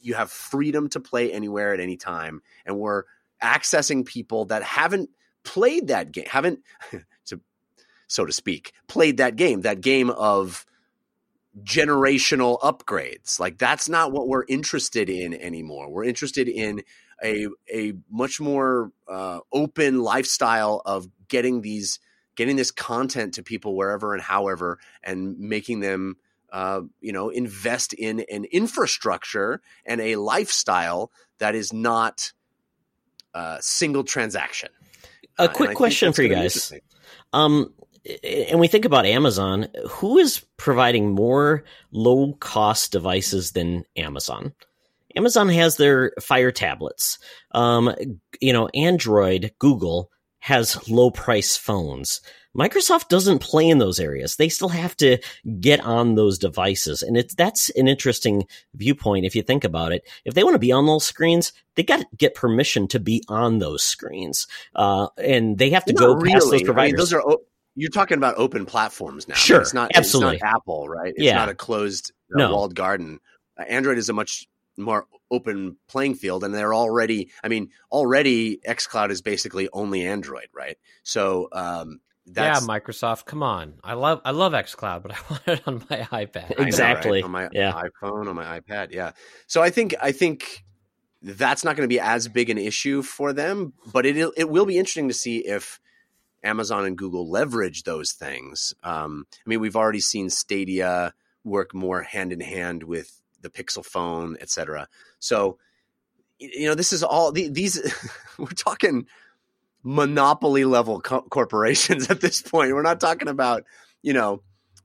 Speaker 1: you have freedom to play anywhere at any time. And we're accessing people that haven't played that game, haven't, <laughs> so to speak, played that game, that game of generational upgrades. Like that's not what we're interested in anymore. We're interested in a a much more uh, open lifestyle of getting these getting this content to people wherever and however, and making them. Uh, you know, invest in an infrastructure and a lifestyle that is not uh, single transaction.
Speaker 3: A quick question for you guys. Um, and we think about Amazon, who is providing more low cost devices than Amazon? Amazon has their Fire tablets. Um, you know, Android, Google has low price phones. Microsoft doesn't play in those areas. They still have to get on those devices. And it's, that's an interesting viewpoint if you think about it. If they want to be on those screens, they got to get permission to be on those screens. Uh, and they have to
Speaker 1: Not
Speaker 3: go
Speaker 1: really.
Speaker 3: past those
Speaker 1: I mean,
Speaker 3: providers.
Speaker 1: those are you're talking about open platforms now.
Speaker 3: Sure,
Speaker 1: it's not
Speaker 3: absolutely.
Speaker 1: It's not Apple, right? It's
Speaker 3: Yeah.
Speaker 1: not a closed uh,
Speaker 3: No.
Speaker 1: walled garden. Uh, Android is a much more open playing field, and they're already. I mean, already XCloud is basically only Android, right? So um, that's
Speaker 2: yeah, Microsoft, come on. I love I love XCloud, but <laughs> I want it on my iPad.
Speaker 1: I know,
Speaker 3: Exactly.
Speaker 1: right? on my
Speaker 3: Yeah.
Speaker 1: iPhone, on my iPad. Yeah. So I think I think that's not going to be as big an issue for them, but it it will be interesting to see if Amazon and Google leverage those things. Um, I mean, we've already seen Stadia work more hand in hand with the Pixel phone, et cetera. So you know, this is all the, these. <laughs> we're talking monopoly level co- corporations <laughs> at this point. We're not talking about you know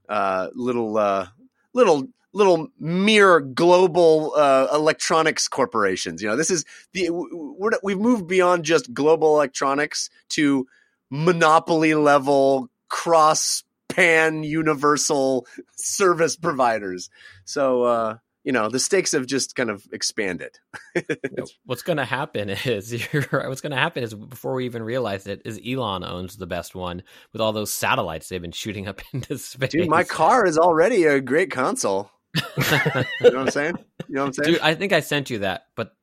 Speaker 1: uh, little uh, little little mere global uh, electronics corporations. You know, this is the we're, we've moved beyond just global electronics to monopoly level cross pan universal service providers. So uh, you know, the stakes have just kind of expanded. <laughs>
Speaker 2: What's going to happen <laughs> is you're right, what's going to happen is before we even realize it is Elon owns the best one with all those satellites they've been shooting up <laughs> into space.
Speaker 1: Dude, my car is already a great console. You know what I'm saying? You know what I'm saying?
Speaker 2: Dude, I think I sent you that, but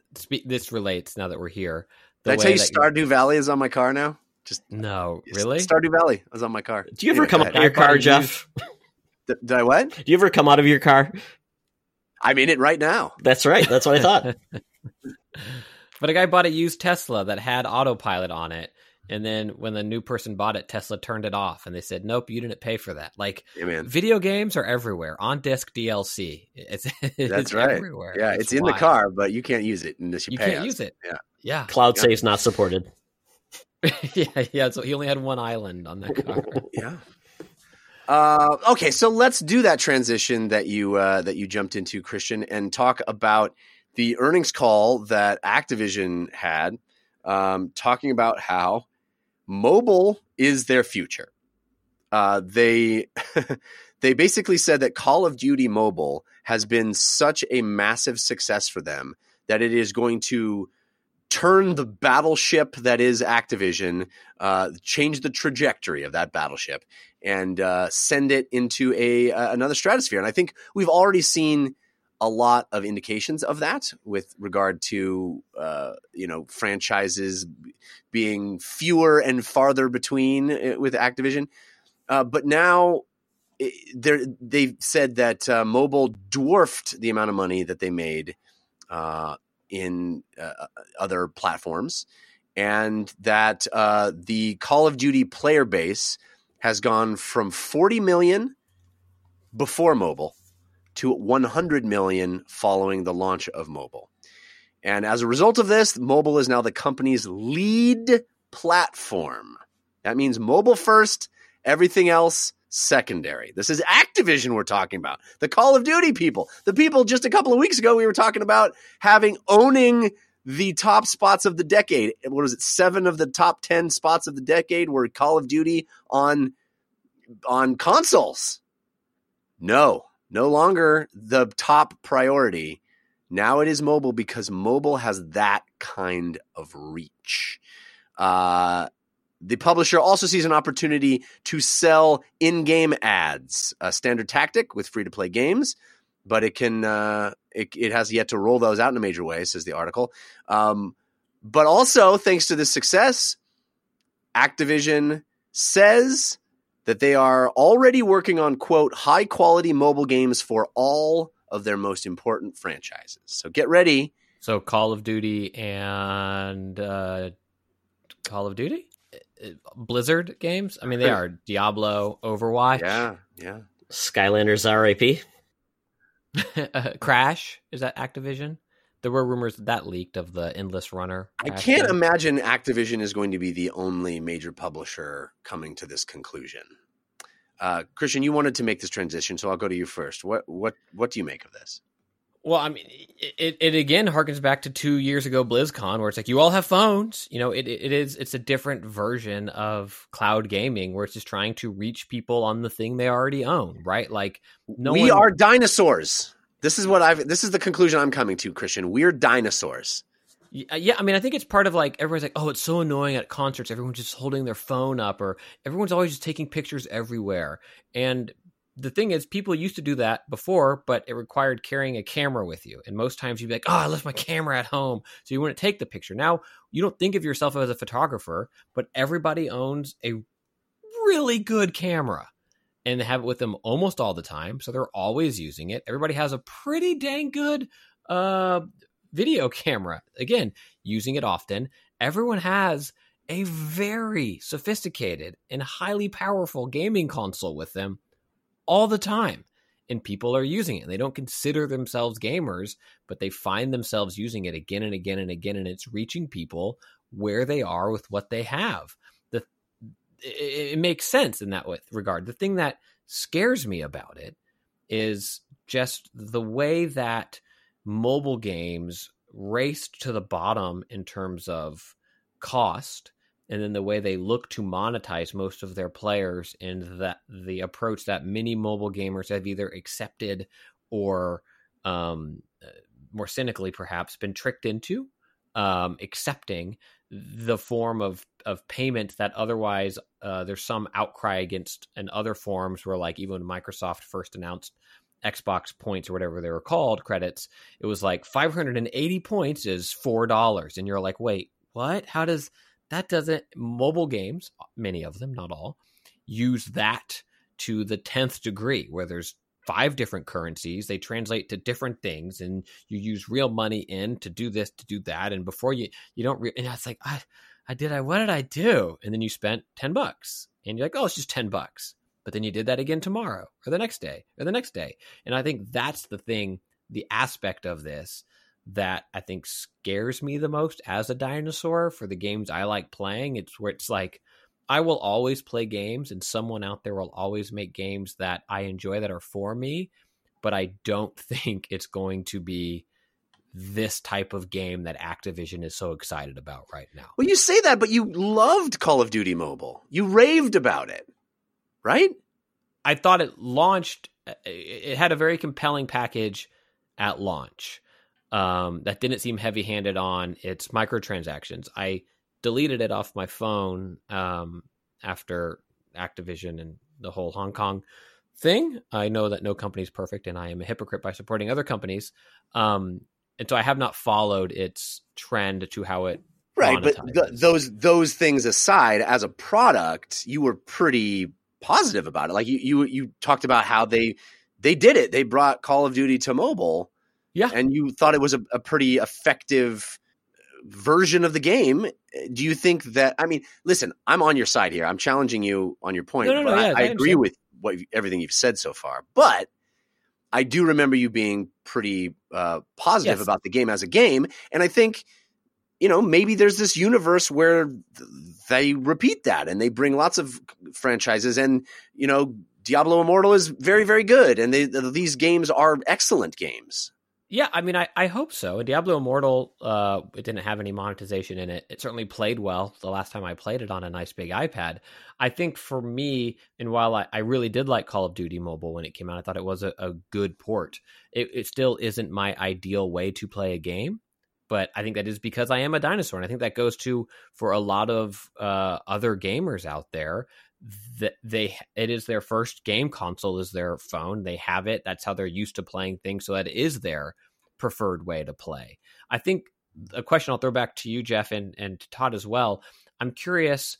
Speaker 2: this relates now that we're here. The
Speaker 1: Did I tell you Stardew Valley is on my car now? Just
Speaker 2: No, really?
Speaker 1: Stardew Valley was on my car.
Speaker 3: Do you ever
Speaker 1: Anyway,
Speaker 3: come
Speaker 1: go
Speaker 3: out of your car, Jeff?
Speaker 1: Did, did I what?
Speaker 3: Do you ever come out of your car?
Speaker 1: I'm in it right now.
Speaker 3: That's right. That's what I thought. <laughs>
Speaker 2: But a guy bought a used Tesla that had autopilot on it. And then when the new person bought it, Tesla turned it off and they said, nope, you didn't pay for that. Like
Speaker 1: Yeah,
Speaker 2: video games are everywhere on disc DLC. It's, <laughs> it's
Speaker 1: That's right.
Speaker 2: everywhere.
Speaker 1: Yeah, it's, in the car, but you can't use it unless you,
Speaker 2: You
Speaker 1: pay
Speaker 2: can't
Speaker 1: us.
Speaker 2: use it.
Speaker 1: Yeah.
Speaker 2: Yeah.
Speaker 3: Cloud
Speaker 1: Yeah.
Speaker 3: save's not supported. <laughs>
Speaker 2: yeah. Yeah. So he only had one island on that car. <laughs>
Speaker 1: Yeah. Uh, okay, so let's do that transition that you uh, that you jumped into, Christian, and talk about the earnings call that Activision had, um, talking about how mobile is their future. Uh, they <laughs> they basically said that Call of Duty Mobile has been such a massive success for them that it is going to turn the battleship that is Activision, uh, change the trajectory of that battleship, and uh, send it into a uh, another stratosphere. And I think we've already seen a lot of indications of that with regard to uh, you know franchises being fewer and farther between uh, with Activision. Uh, but now they they've said that mobile dwarfed the amount of money that they made uh, in uh, other platforms, and that uh, the Call of Duty player base has gone from 40 million before mobile to 100 million following the launch of mobile. And as a result of this, mobile is now the company's lead platform. That means mobile first, everything else secondary. This is Activision we're talking about. The Call of Duty people. The people just a couple of weeks ago we were talking about having owning the top spots of the decade. What was it? 7 of the top 10 spots of the decade were Call of Duty on on consoles. No, no longer the top priority. Now it is mobile because mobile has that kind of reach. Uh, the publisher also sees an opportunity to sell in-game ads, a standard tactic with free-to-play games, but it can uh, it, it, has yet to roll those out in a major way, says the article. Um, but also, thanks to this success, Activision says that they are already working on quote high quality mobile games for all of their most important franchises. So get ready.
Speaker 2: So Call of Duty and uh, Call of Duty, Blizzard games. I mean, they are Diablo, Overwatch.
Speaker 1: Yeah, yeah.
Speaker 3: Skylanders RAP. <laughs>
Speaker 2: Crash is that Activision? There were rumors that, that leaked of the Endless Runner.
Speaker 1: I can't game. imagine Activision is going to be the only major publisher coming to this conclusion. Uh, Christian, you wanted to make this transition, so I'll go to you first. What what what do you make of this?
Speaker 2: Well, I mean, it, it again harkens back to two years ago BlizzCon, where it's like you all have phones. You know, it it is it's a different version of cloud gaming, where it's just trying to reach people on the thing they already own, right? Like,
Speaker 1: no we one... are dinosaurs. This is what I've. This is the conclusion I'm coming to, Christian. We're dinosaurs.
Speaker 2: Uh, yeah, I mean, I think it's part of like everyone's like, oh, it's so annoying at concerts. Everyone's just holding their phone up, or everyone's always just taking pictures everywhere. And the thing is, people used to do that before, but it required carrying a camera with you. And most times you'd be like, oh, I left my camera at home. So you wouldn't take the picture. Now, you don't think of yourself as a photographer, but everybody owns a really good camera and they have it with them almost all the time. So they're always using it. Everybody has a pretty dang good uh, video <laughs> camera. Again, using it often. Everyone has a very sophisticated and highly powerful gaming console with them all the time. And people are using it. They don't consider themselves gamers, but they find themselves using it again and again and again. And it's reaching people where they are with what they have it, it makes sense in that regard. The thing that scares me about it is just the way that mobile games raced to the bottom in terms of cost and then the way they look to monetize most of their players and that the approach that many mobile gamers have either accepted or um, uh, more cynically perhaps been tricked into um, accepting the form of of payment that otherwise uh, there's some outcry against and other forms where like even when Microsoft first announced Xbox points or whatever they were called credits, it was like 580 points is four dollars, and you're like, wait, what? How does that doesn't mobile games, many of them, not all, use that to the tenth degree, where there's five different currencies. They translate to different things, and you use real money in to do this, to do that. And before you, you don't. Re- and it's like, I, I did. I what did I do? And then you spent ten bucks, and you're like, oh, it's just ten bucks. But then you did that again tomorrow, or the next day, or the next day. And I think that's the thing, the aspect of this that I think scares me the most as a dinosaur for the games I like playing. It's where it's like I will always play games, and someone out there will always make games that I enjoy that are for me. But I don't <laughs> think it's going to be this type of game that Activision is so excited about right now.
Speaker 1: Well, you say that, but you loved Call of Duty Mobile. You raved about it, right?
Speaker 2: I thought it launched, uh, it had a very compelling package at launch. Um, that didn't seem heavy handed on its microtransactions. I deleted it off my phone um, after Activision and the whole Hong Kong thing. I know that no company is perfect, and I am a hypocrite by supporting other companies. Um, and so I have not followed its trend to how it
Speaker 1: right. But th- those those things aside, as a product, you were pretty positive about it. Like you you you talked about how they they did it. They brought Call of Duty to mobile.
Speaker 2: Yeah.
Speaker 1: and you thought it was a, a pretty effective version of the game. Do you think that? I mean, listen, I'm on your side here. I'm challenging you on your point.
Speaker 2: No, no,
Speaker 1: but
Speaker 2: no,
Speaker 1: I,
Speaker 2: yeah,
Speaker 1: I
Speaker 2: I
Speaker 1: agree with what everything you've said so far. But I do remember you being pretty uh, positive
Speaker 2: Yes.
Speaker 1: about the game as a game, and I think you know maybe there's this universe where th- they repeat that and they bring lots of franchises, and you know. Diablo Immortal is very, very good, and they, these games are excellent games.
Speaker 2: Yeah, I mean, I, I hope so. Diablo Immortal, uh, it didn't have any monetization in it. It certainly played well the last time I played it on a nice big iPad. I think for me, and while I, I really did like Call of Duty Mobile when it came out, I thought it was a, a good port. It, it still isn't my ideal way to play a game, but I think that is because I am a dinosaur. And I think that goes to for a lot of uh, other gamers out there that they it is their first game console is their phone. They have it. That's how they're used to playing things. So that is their preferred way to play. I think a question i'll throw back to you jeff and and to todd as well. I'm curious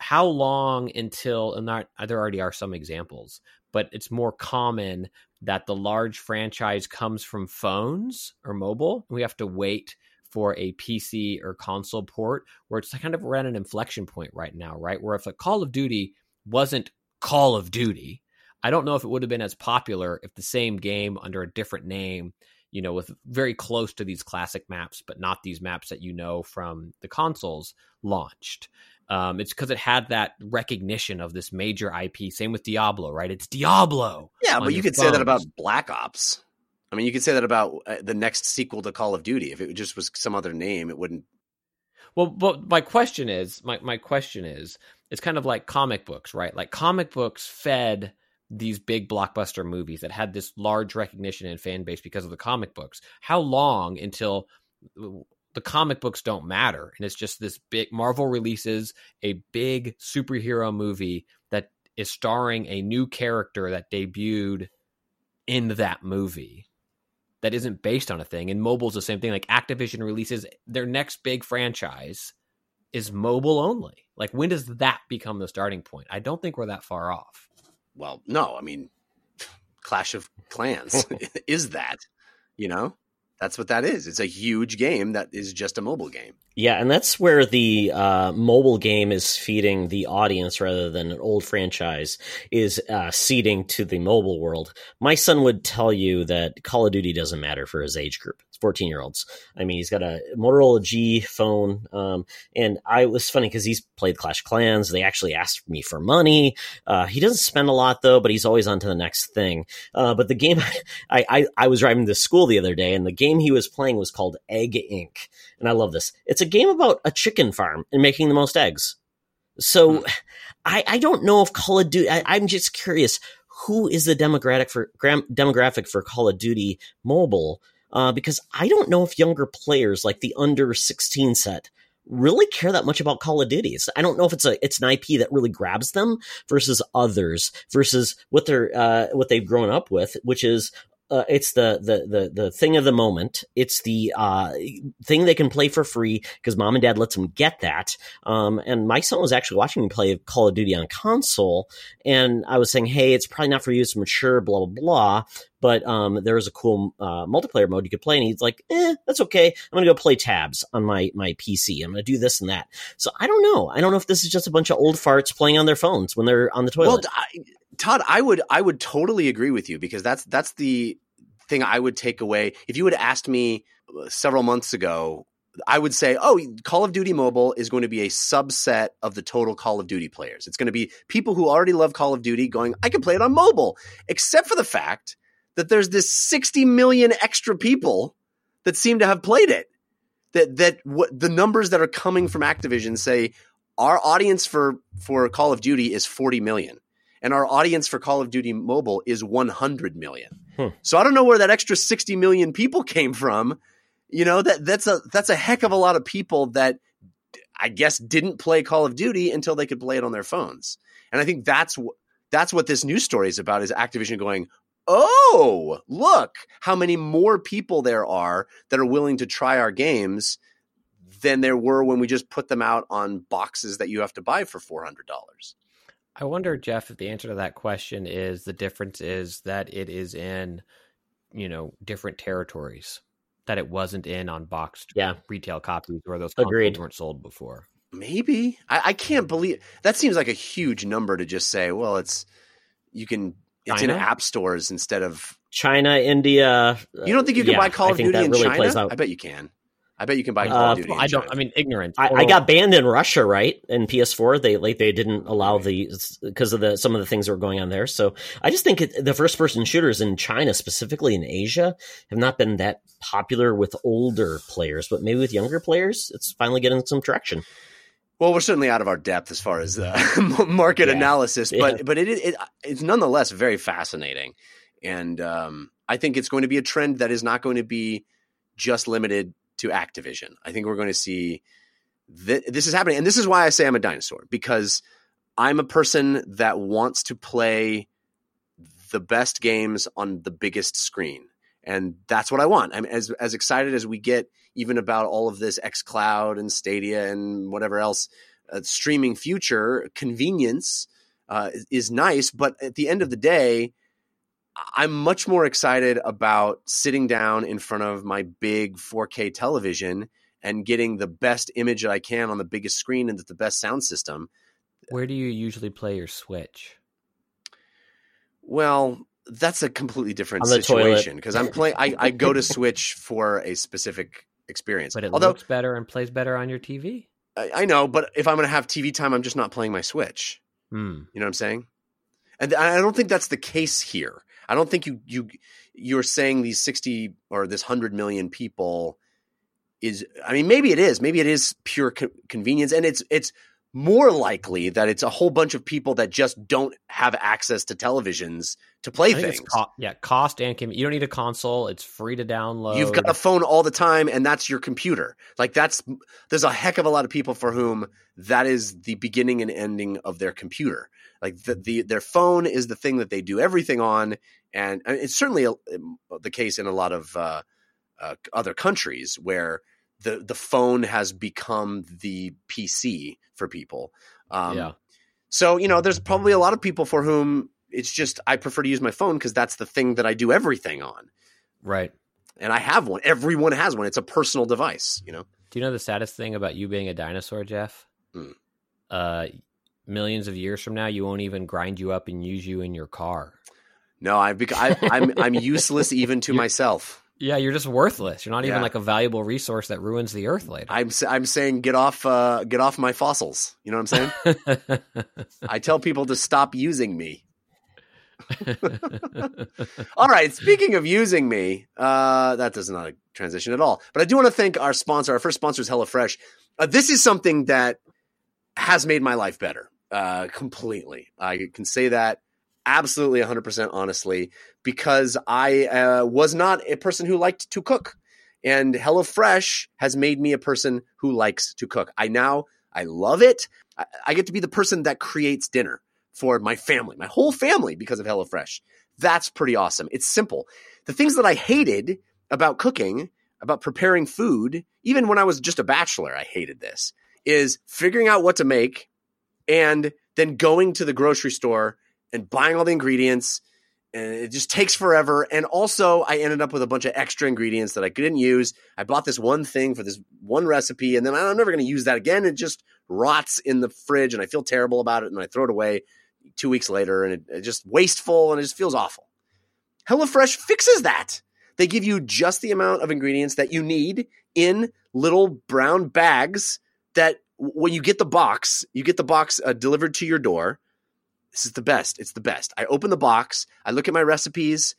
Speaker 2: how long until and not, there already are some examples but it's more common that the large franchise comes from phones or mobile. We have to wait for a PC or console port where it's kind of we're at an inflection point right now, right? Where if a Call of Duty wasn't Call of Duty, I don't know if it would have been as popular if the same game under a different name, you know, with very close to these classic maps, but not these maps that you know from the consoles launched. Um, it's because it had that recognition of this major IP. Same with Diablo, right? It's Diablo.
Speaker 1: Yeah, but you could say that about Black Ops. I mean, you could say that about uh, the next sequel to Call of Duty. If it just was some other name, it wouldn't.
Speaker 2: Well, but my question is, my my question is, it's kind of like comic books, right? Like comic books fed these big blockbuster movies that had this large recognition and fan base because of the comic books. How long until the comic books don't matter and it's just this big Marvel releases a big superhero movie that is starring a new character that debuted in that movie that isn't based on a thing. And mobile's the same thing. Like Activision releases their next big franchise is mobile only. Like when does that become the starting point? I don't think we're that far off.
Speaker 1: Well, no, I mean, Clash of Clans <laughs> is that. You know, that's what that is. It's a huge game that is just a mobile game.
Speaker 3: Yeah, and that's where the uh, mobile game is feeding the audience rather than an old franchise is uh, seeding to the mobile world. My son would tell you that Call of Duty doesn't matter for his age group. It's 14 year olds. I mean, he's got a Motorola G phone. Um, and I was funny because he's played Clash Clans. They actually asked me for money. Uh, he doesn't spend a lot though, but he's always on to the next thing. Uh, but the game <laughs> I, I, I was driving to school the other day and the game he was playing was called Egg Inc. And I love this. It's a game about a chicken farm and making the most eggs. So I, I don't know if Call of Duty, I, I'm just curious who is the demographic for gram, demographic for Call of Duty mobile? Uh, because I don't know if younger players like the under 16 set really care that much about Call of Duty. I don't know if it's a it's an IP that really grabs them versus others versus what they're uh, what they've grown up with, which is uh, it's the, the the the thing of the moment. It's the uh, thing they can play for free because mom and dad lets them get that. Um, and my son was actually watching me play Call of Duty on console, and I was saying, "Hey, it's probably not for you. It's mature, blah blah blah." But um, there was a cool uh, multiplayer mode you could play, and he's like, "Eh, that's okay. I'm gonna go play tabs on my my PC. I'm gonna do this and that." So I don't know. I don't know if this is just a bunch of old farts playing on their phones when they're on the toilet.
Speaker 1: Well, I, Todd, I would I would totally agree with you because that's that's the thing I would take away. If you had asked me uh, several months ago, I would say, "Oh, Call of Duty Mobile is going to be a subset of the total Call of Duty players. It's going to be people who already love Call of Duty going, I can play it on mobile." Except for the fact that there's this 60 million extra people that seem to have played it. That that what the numbers that are coming from Activision say our audience for for Call of Duty is 40 million and our audience for Call of Duty Mobile is 100 million.
Speaker 3: Hmm.
Speaker 1: So I don't know where that extra 60 million people came from You know that that's a that's a heck of a lot of people that I guess didn't play Call of Duty until they could play it on their phones. And I think that's wh- that's what this news story is about is Activision going, "Oh, look how many more people there are that are willing to try our games than there were when we just put them out on boxes that you have to buy for $400."
Speaker 2: I wonder, Jeff, if the answer to that question is the difference is that it is in, you know, different territories. That it wasn't in on boxed
Speaker 3: Yeah.
Speaker 2: retail copies where those
Speaker 3: Agreed.
Speaker 2: weren't sold before.
Speaker 1: Maybe. I, I can't believe that seems like a huge number to just say, well, it's you can it's in app stores instead of
Speaker 3: China, India.
Speaker 1: You don't think you can
Speaker 3: yeah,
Speaker 1: buy Call of Duty
Speaker 3: that
Speaker 1: in
Speaker 3: really
Speaker 1: China?
Speaker 3: plays out.
Speaker 1: I bet you can. I bet you can buy Call
Speaker 3: Uh,
Speaker 1: of Duty. in
Speaker 2: I don't.
Speaker 1: China.
Speaker 2: I mean, ignorant.
Speaker 3: I, I got banned in Russia, right? In PS4, they like they didn't allow the because of the some of the things that were going on there. So I just think it, the first person shooters in China, specifically in Asia, have not been that popular with older players, but maybe with younger players, it's finally getting some traction.
Speaker 1: Well, we're certainly out of our depth as far as uh, <laughs> market
Speaker 3: Yeah.
Speaker 1: analysis, but
Speaker 3: Yeah.
Speaker 1: but it, it it's nonetheless very fascinating, and um, I think it's going to be a trend that is not going to be just limited to Activision. I think we're going to see th- this is happening, and this is why I say I'm a dinosaur because I'm a person that wants to play the best games on the biggest screen. And that's what I want. I'm as as excited as we get even about all of this X Cloud and Stadia and whatever else uh, streaming future convenience uh, is, is nice, but at the end of the day, I'm much more excited about sitting down in front of my big 4K television and getting the best image that I can on the biggest screen and the best sound system.
Speaker 2: Where do you usually play your Switch?
Speaker 1: Well, that's a completely different
Speaker 3: On the toilet.
Speaker 1: situation because I'm playing. I, I go to <laughs> Switch for a specific experience.
Speaker 2: But it
Speaker 1: Although
Speaker 2: looks better and plays better on your TV.
Speaker 1: I, I know, but if I'm going to have TV time, I'm just not playing my Switch.
Speaker 2: Hmm.
Speaker 1: You know what I'm saying? And I don't think that's the case here. I don't think you you you're saying these 60 or this 100 million people is I mean maybe it is. Maybe it is pure co- convenience and it's it's more likely that it's a whole bunch of people that just don't have access to televisions to play things.
Speaker 2: co- yeah, cost and com- you don't need a console. It's free to download.
Speaker 1: You've got a phone all the time, and that's your computer. Like that's there's a heck of a lot of people for whom that is the beginning and ending of their computer. Like the, the their phone is the thing that they do everything on, and I mean, it's certainly a, the case in a lot of uh, uh, other countries where the the phone has become the PC for people. Um,
Speaker 2: yeah.
Speaker 1: so, you know, there's probably a lot of people for whom it's just I prefer to use my phone because that's the thing that I do everything on.
Speaker 2: Right.
Speaker 1: And I have one. Everyone has one. It's a personal device, you know.
Speaker 2: Do you know the saddest thing about you being a dinosaur, Jeff?
Speaker 1: Hmm.
Speaker 2: Uh, millions of years from now, you won't even grind you up and use you in your car.
Speaker 1: No, I, bec- I I'm I'm <laughs> useless even to myself.
Speaker 2: Yeah, you're just worthless. You're not even
Speaker 1: Yeah.
Speaker 2: like a valuable resource that ruins the earth later.
Speaker 1: I'm I'm saying get off uh get off my fossils. You know what I'm saying? <laughs> I tell people to stop using me. <laughs> All right. Speaking of using me, uh, that does not transition at all. But I do want to thank our sponsor. Our first sponsor is HelloFresh. Uh, this is something that has made my life better uh, completely. I can say that absolutely 100% honestly because I uh, was not a person who liked to cook. And HelloFresh has made me a person who likes to cook. I now, I love it. I, I get to be the person that creates dinner for my family, my whole family, because of HelloFresh. That's pretty awesome. It's simple. The things that I hated about cooking, about preparing food, even when I was just a bachelor, I hated this, is figuring out what to make and then going to the grocery store and buying all the ingredients. And it just takes forever. And also, I ended up with a bunch of extra ingredients that I didn't use. I bought this one thing for this one recipe, and then I'm never going to use that again. It just rots in the fridge, and I feel terrible about it, and I throw it away two weeks later, and it, just wasteful, and it just feels awful. HelloFresh fixes that. They give you just the amount of ingredients that you need in little brown bags that when you get the box, you get the box uh, delivered to your door. This is the best. It's the best. I open the box, I look at my recipes,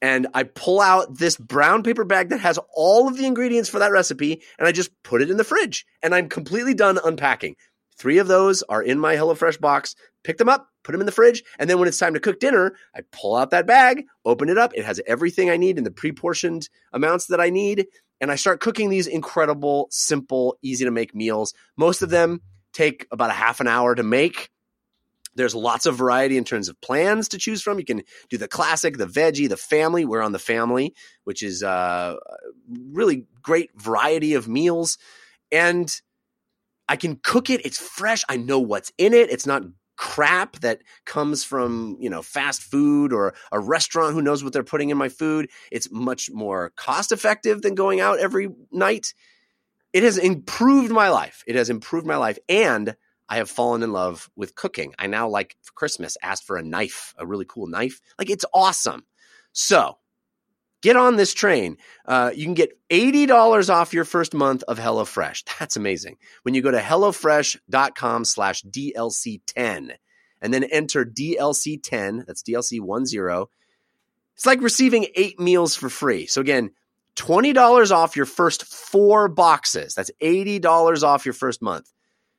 Speaker 1: and I pull out this brown paper bag that has all of the ingredients for that recipe, and I just put it in the fridge. And I'm completely done unpacking. Three of those are in my HelloFresh box. Pick them up, put them in the fridge, and then when it's time to cook dinner, I pull out that bag, open it up. It has everything I need in the pre portioned amounts that I need. And I start cooking these incredible, simple, easy to make meals. Most of them take about a half an hour to make. There's lots of variety in terms of plans to choose from. You can do the classic, the veggie, the family. We're on the family, which is uh, really great variety of meals. And I can cook it. It's fresh. I know what's in it. It's not crap that comes from you know fast food or a restaurant who knows what they're putting in my food it's much more cost effective than going out every night it has improved my life it has improved my life and i have fallen in love with cooking i now like for christmas asked for a knife a really cool knife like it's awesome so get on this train. Uh, you can get $80 off your first month of HelloFresh. <laughs> That's amazing. When you go to HelloFresh.com slash DLC10 and then enter DLC10, that's DLC10, it's like receiving eight meals for free. So again, $20 off your first four boxes. That's $80 off your first month.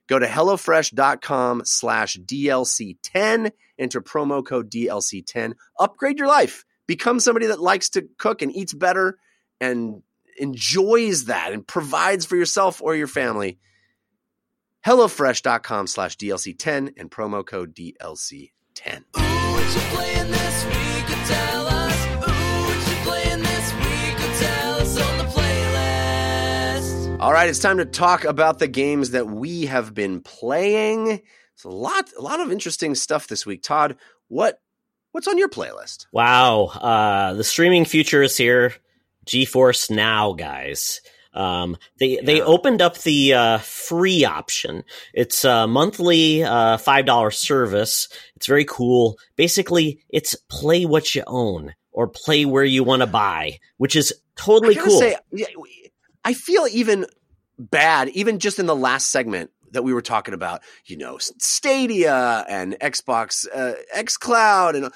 Speaker 1: Go to HelloFresh.com slash DLC10, enter promo code DLC10, upgrade your life become somebody that likes to cook and eats better and enjoys that and provides for yourself or your family. HelloFresh.com slash DLC10 and promo code DLC10. All right, it's time to talk about the games that we have been playing. It's a lot, a lot of interesting stuff this week. Todd, what What's on your playlist?
Speaker 3: Wow, uh, the streaming future is here. GeForce Now, guys. Um, they yeah. they opened up the uh, free option. It's a monthly uh, five dollar service. It's very cool. Basically, it's play what you own or play where you want to buy, which is totally cool. Say,
Speaker 1: I feel even bad, even just in the last segment that we were talking about, you know, Stadia and Xbox uh, X Cloud, and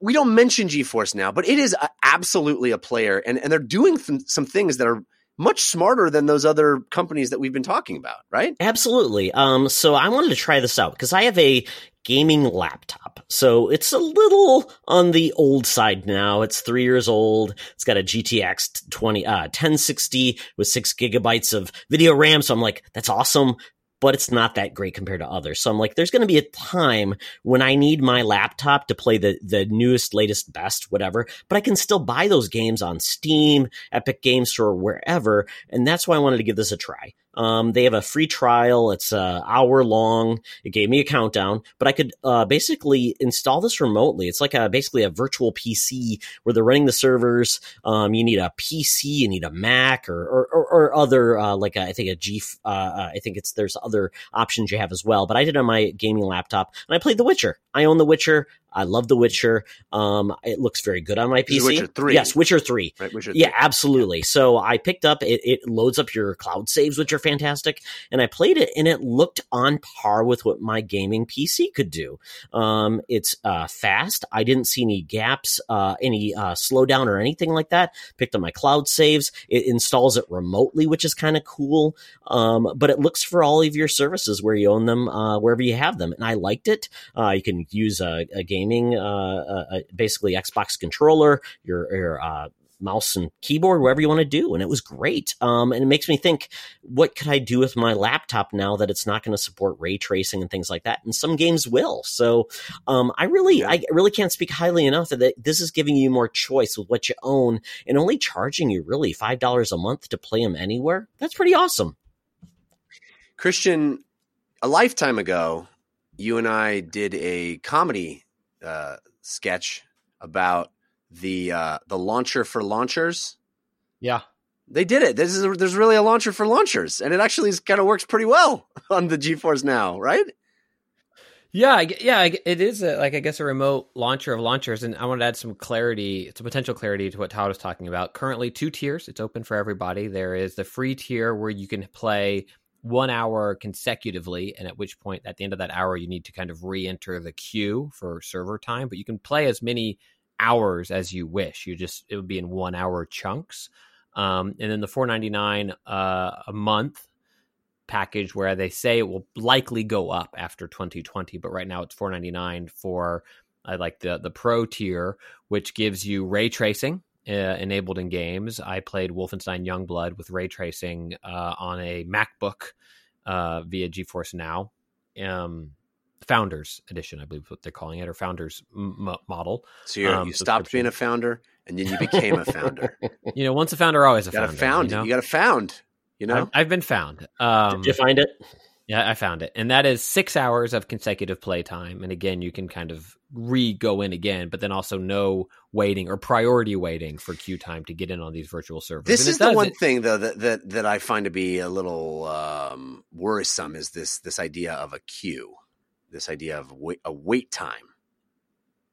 Speaker 1: we don't mention GeForce now, but it is a, absolutely a player, and and they're doing th- some things that are much smarter than those other companies that we've been talking about, right?
Speaker 3: Absolutely. Um, so I wanted to try this out because I have a gaming laptop. So it's a little on the old side now. It's three years old. It's got a GTX 20, uh, 1060 with six gigabytes of video RAM. So I'm like, that's awesome but it's not that great compared to others. So I'm like, there's going to be a time when I need my laptop to play the, the newest, latest, best, whatever, but I can still buy those games on Steam, Epic Games Store, wherever. And that's why I wanted to give this a try. Um, they have a free trial. It's an hour long. It gave me a countdown, but I could uh, basically install this remotely. It's like a basically a virtual PC where they're running the servers. Um, you need a PC, you need a Mac, or or, or, or other uh, like a, I think a G. Uh, uh, I think it's there's other options you have as well. But I did on my gaming laptop, and I played The Witcher. I own The Witcher. I love The Witcher. Um, it looks very good on my PC.
Speaker 1: Witcher three,
Speaker 3: yes, Witcher three.
Speaker 1: Right, Witcher
Speaker 3: 3. Yeah, absolutely. So I picked up it. It loads up your cloud saves, which are fantastic, and I played it, and it looked on par with what my gaming PC could do. Um, it's uh, fast. I didn't see any gaps, uh, any uh, slowdown or anything like that. Picked up my cloud saves. It installs it remotely, which is kind of cool. Um, but it looks for all of your services where you own them, uh, wherever you have them, and I liked it. Uh, you can use a, a game gaming, uh, uh, uh, basically Xbox controller, your, your uh, mouse and keyboard, whatever you want to do. And it was great. Um, and it makes me think, what could I do with my laptop now that it's not going to support ray tracing and things like that? And some games will. So um, I really. I really can't speak highly enough that this is giving you more choice with what you own and only charging you really five dollars a month to play them anywhere. That's pretty awesome.
Speaker 1: Christian, a lifetime ago, you and I did a comedy uh, sketch about the uh, the launcher for launchers.
Speaker 2: Yeah,
Speaker 1: they did it. This is a, there's really a launcher for launchers, and it actually kind of works pretty well <laughs> on the GeForce Now, right?
Speaker 2: Yeah, yeah, it is a, like I guess a remote launcher of launchers, and I want to add some clarity, some potential clarity to what Todd was talking about. Currently, two tiers. It's open for everybody. There is the free tier where you can play one hour consecutively, and at which point, at the end of that hour, you need to kind of re-enter the queue for server time. But you can play as many hours as you wish. You just it would be in one hour chunks. Um, and then the four ninety nine uh, a month package where they say it will likely go up after 2020, but right now it's 499 for I like the the pro tier, which gives you ray tracing uh, enabled in games. I played Wolfenstein Youngblood with ray tracing uh, on a MacBook uh, via GeForce Now. Um, Founders Edition, I believe is what they're calling it, or Founders m- model.
Speaker 1: So you're,
Speaker 2: Um,
Speaker 1: you stopped being a founder, and then you <laughs> became a founder. you
Speaker 2: You know, once a founder, always a you
Speaker 1: got a
Speaker 2: founder.
Speaker 1: found.
Speaker 2: You, know?
Speaker 1: You got a found. You know.
Speaker 2: I've, I've been found. Um,
Speaker 3: Did you find it?
Speaker 2: Yeah, I found it. And that is six hours of consecutive playtime. And again, you can kind of re go in again, but then also no waiting or priority waiting for queue time to get in on these virtual servers.
Speaker 1: This
Speaker 2: And
Speaker 1: is the one thing though that, that that I find to be a little um, worrisome is this this idea of a queue, this idea of wait, a wait time.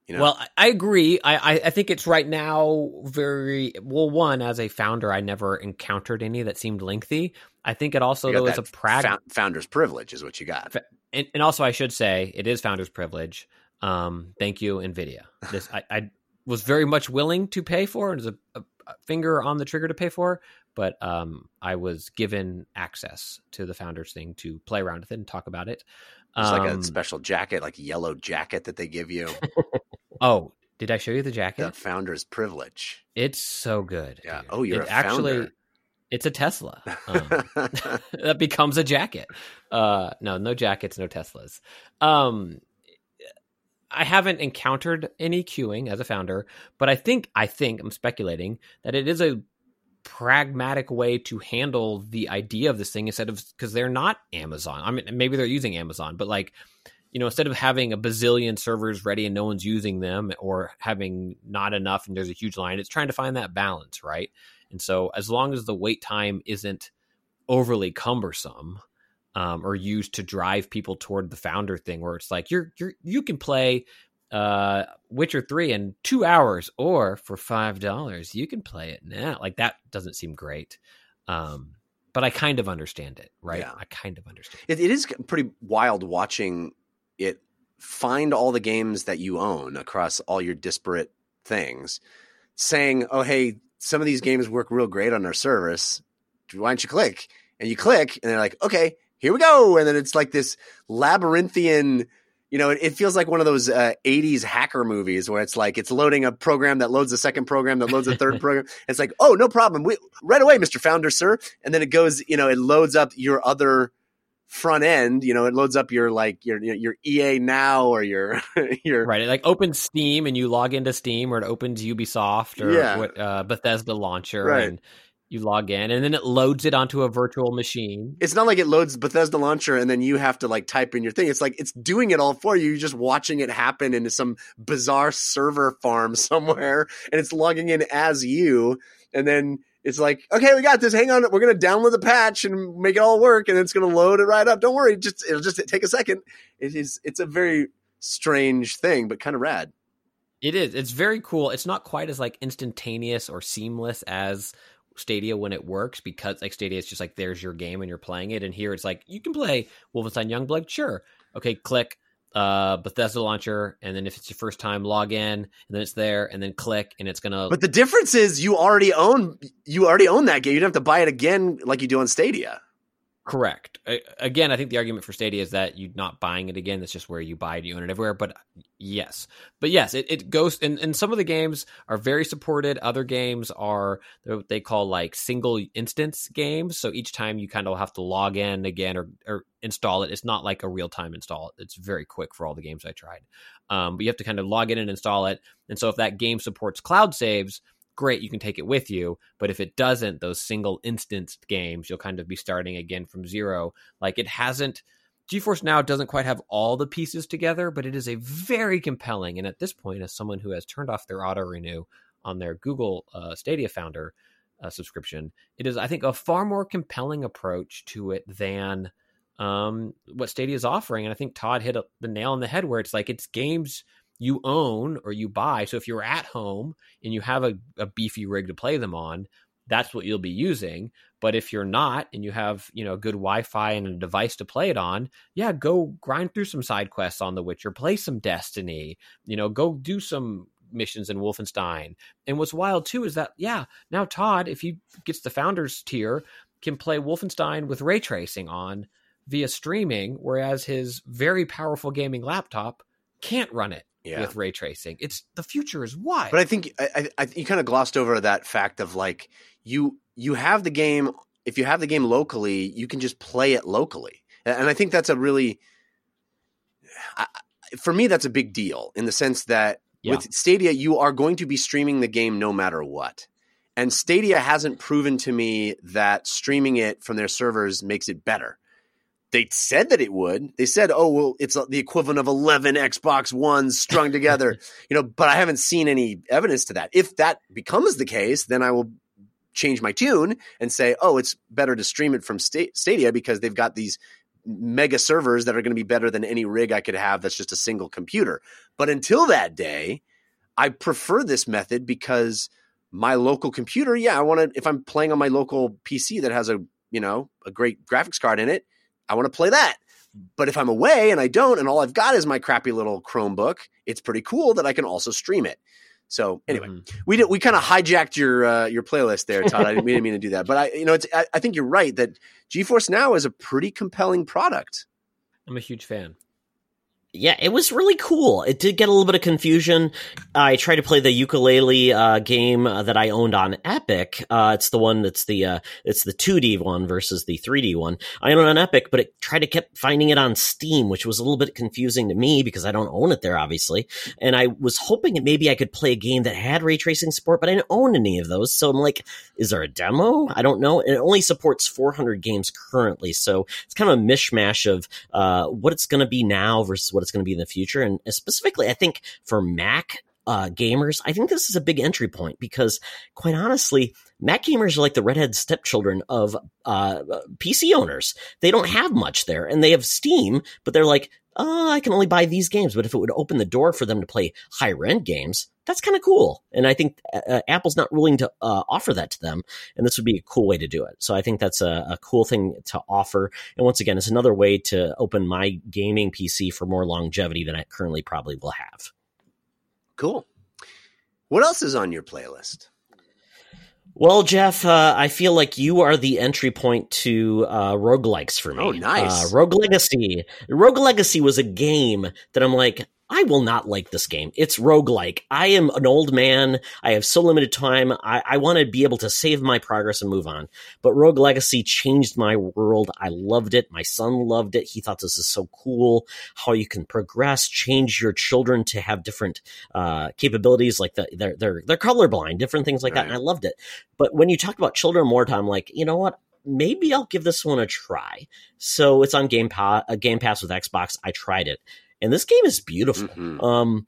Speaker 1: You know,
Speaker 2: Well, I- agree. I, I, think it's right now very well. One, as a founder, I never encountered any that seemed lengthy. I think it also though is a prag
Speaker 1: founder's privilege is what you got.
Speaker 2: And, and also I should say it is founder's privilege. Um, thank you, Nvidia. This I, I was very much willing to pay for, and there's a, a, finger on the trigger to pay for, but um, I was given access to the founders thing to play around with it and talk about it.
Speaker 1: It's like
Speaker 2: Um,
Speaker 1: a special jacket, like yellow jacket that they give you. <laughs>
Speaker 2: Oh, did I show you the jacket?
Speaker 1: the founder's privilege.
Speaker 2: It's so good.
Speaker 1: Yeah.
Speaker 2: dude.
Speaker 1: Oh, you're
Speaker 2: It actually.
Speaker 1: founder.
Speaker 2: It's a Tesla. Um, <laughs> <laughs> that becomes a jacket. Uh, no, no jackets, no Teslas. Um, I haven't encountered any queuing as a founder, but I think I think I'm speculating that it is a pragmatic way to handle the idea of this thing instead of because they're not Amazon. I mean, maybe they're using Amazon, but like you know, instead of having a bazillion servers ready and no one's using them, or having not enough and there's a huge line, it's trying to find that balance, right? And so, as long as the wait time isn't overly cumbersome um, or used to drive people toward the founder thing, where it's like you're you're you can play uh, Witcher three in two hours, or for five dollars you can play it now. Like that doesn't seem great, um, but I kind of understand it, right?
Speaker 1: Yeah.
Speaker 2: I kind of understand.
Speaker 1: It, it is pretty wild watching it find all the games that you own across all your disparate things, saying, "Oh, hey, some of these games work real great on our service. Why don't you click?" And you click, and they're like, "Okay, here we go." And then it's like this labyrinthian. You know, it, it feels like one of those uh, '80s hacker movies where it's like it's loading a program that loads a second program that loads a third <laughs> program. It's like, oh, no problem, we, right away, Mister Founder, sir. And then it goes, you know, it loads up your other front end you know it loads up your like your your ea now or your <laughs> your
Speaker 2: Right, it like opens Steam and you log into Steam, or it opens Ubisoft or
Speaker 1: Yeah.
Speaker 2: what, uh, Bethesda launcher,
Speaker 1: Right.
Speaker 2: and you log in, and then it loads it onto a virtual machine.
Speaker 1: it's not like it loads bethesda launcher and then you have to like type in your thing it's like it's doing it all for you you're just watching it happen into some bizarre server farm <laughs> somewhere and it's logging in as you and then it's like okay we got this. Hang on. We're gonna download the patch and make it all work and it's gonna load it right up. Don't worry. Just it'll just take a second. It is it's a very strange thing but kind of rad.
Speaker 2: It is. It's very cool. It's not quite as like instantaneous or seamless as Stadia when it works because like Stadia is just like there's your game and you're playing it, and here it's like you can play Wolfenstein Youngblood. Sure, okay, click uh Bethesda launcher, and then if it's your first time, log in, and then it's there, and then click, and it's gonna.
Speaker 1: But the difference is you already own you already own that game. You don't have to buy it again like you do on Stadia.
Speaker 2: Correct. A- Again, I think the argument for Stadia is that you're not buying it again. That's just where you buy it, you own it everywhere. But yes, but yes, it, it goes. And, and some of the games are very supported. Other games are what they call like single instance games. So each time you kind of have to log in again or, or install it. It's not like a real time install. It's very quick for all the games I tried. Um, but you have to kind of log in and install it. And so if that game supports cloud saves, great, you can take it with you. But if it doesn't, those single instance games, you'll kind of be starting again from zero. Like it hasn't. GeForce Now doesn't quite have all the pieces together, but it is a very compelling. And at this point, as someone who has turned off their auto renew on their Google uh, Stadia Founder uh, subscription, it is, I think, a far more compelling approach to it than um, what Stadia is offering. And I think Todd hit a, the nail on the head where it's like it's games you own or you buy. So if you're at home and you have a, a beefy rig to play them on, that's what you'll be using. But if you're not and you have, you know, good Wi-Fi and a device to play it on, yeah, go grind through some side quests on The Witcher, play some Destiny, you know, go do some missions in Wolfenstein. And what's wild too is that, yeah, now Todd, if he gets the founders tier, can play Wolfenstein with ray tracing on via streaming, whereas his very powerful gaming laptop can't run it
Speaker 1: Yeah.
Speaker 2: with ray tracing. It's the future is wide.
Speaker 1: But I think I, I, you kind of glossed over that fact of like you you have the game. If you have the game locally, you can just play it locally, and I think that's a really, I- for me, that's a big deal in the sense that
Speaker 2: Yeah.
Speaker 1: with Stadia, you are going to be streaming the game no matter what. And Stadia hasn't proven to me that streaming it from their servers makes it better. They said that it would. They said, "Oh, well, it's uh, the equivalent of 11 Xbox Ones strung together." <laughs> you know, but I haven't seen any evidence to that. If that becomes the case, then I will change my tune and say, "Oh, it's better to stream it from Stadia because they've got these mega servers that are going to be better than any rig I could have that's just a single computer." But until that day, I prefer this method because my local computer, yeah, I want to if I'm playing on my local PC that has a, you know, a great graphics card in it, I want to play that. But if I'm away and I don't, and all I've got is my crappy little Chromebook, it's pretty cool that I can also stream it. So anyway,
Speaker 2: Mhm.
Speaker 1: we did we kind of hijacked your uh, your playlist there, Todd. I didn't, we didn't mean to do that, but I you know it's I, I think you're right that GeForce Now is a pretty compelling product.
Speaker 2: I'm a huge fan.
Speaker 3: Yeah, it was really cool. It did get a little bit of confusion. I tried to play the Yooka-Laylee uh, game uh, that I owned on Epic. Uh, it's the one that's the uh, it's the 2D one versus the 3D one. I own it on Epic, but it tried to kept finding it on Steam, which was a little bit confusing to me because I don't own it there, obviously. And I was hoping that maybe I could play a game that had ray tracing support, but I didn't own any of those. So I'm like, is there a demo? I don't know. It only supports 400 games currently, so it's kind of a mishmash of uh, what it's going to be now versus what it's going to be in the future. And specifically, I think for Mac uh, gamers, I think this is a big entry point because, quite honestly, Mac gamers are like the redhead stepchildren of uh, PC owners. They don't have much there, and they have Steam, but they're like, oh, I can only buy these games. But if it would open the door for them to play higher end games, that's kind of cool. And I think uh, Apple's not willing to uh, offer that to them, and this would be a cool way to do it. So I think that's a, a cool thing to offer. And once again, it's another way to open my gaming PC for more longevity than I currently probably will have.
Speaker 1: Cool. What else is on your playlist?
Speaker 3: Well, Jeff, uh, I feel like you are the entry point to uh, roguelikes for me.
Speaker 1: Oh, nice.
Speaker 3: Uh, Rogue Legacy. Rogue Legacy was a game that I'm like, I will not like this game. It's roguelike. I am an old man. I have so limited time. I, I want to be able to save my progress and move on. But Rogue Legacy changed my world. I loved it. My son loved it. He thought this is so cool how you can progress, change your children to have different uh, capabilities, like the, they're they're they're colorblind, different things like that. And I loved it. But when you talk about Children of Morta, like you know what? Maybe I'll give this one a try. So it's on Game Pass, uh, Game Pass with Xbox. I tried it, and this game is beautiful.
Speaker 1: Mhm.
Speaker 3: Um,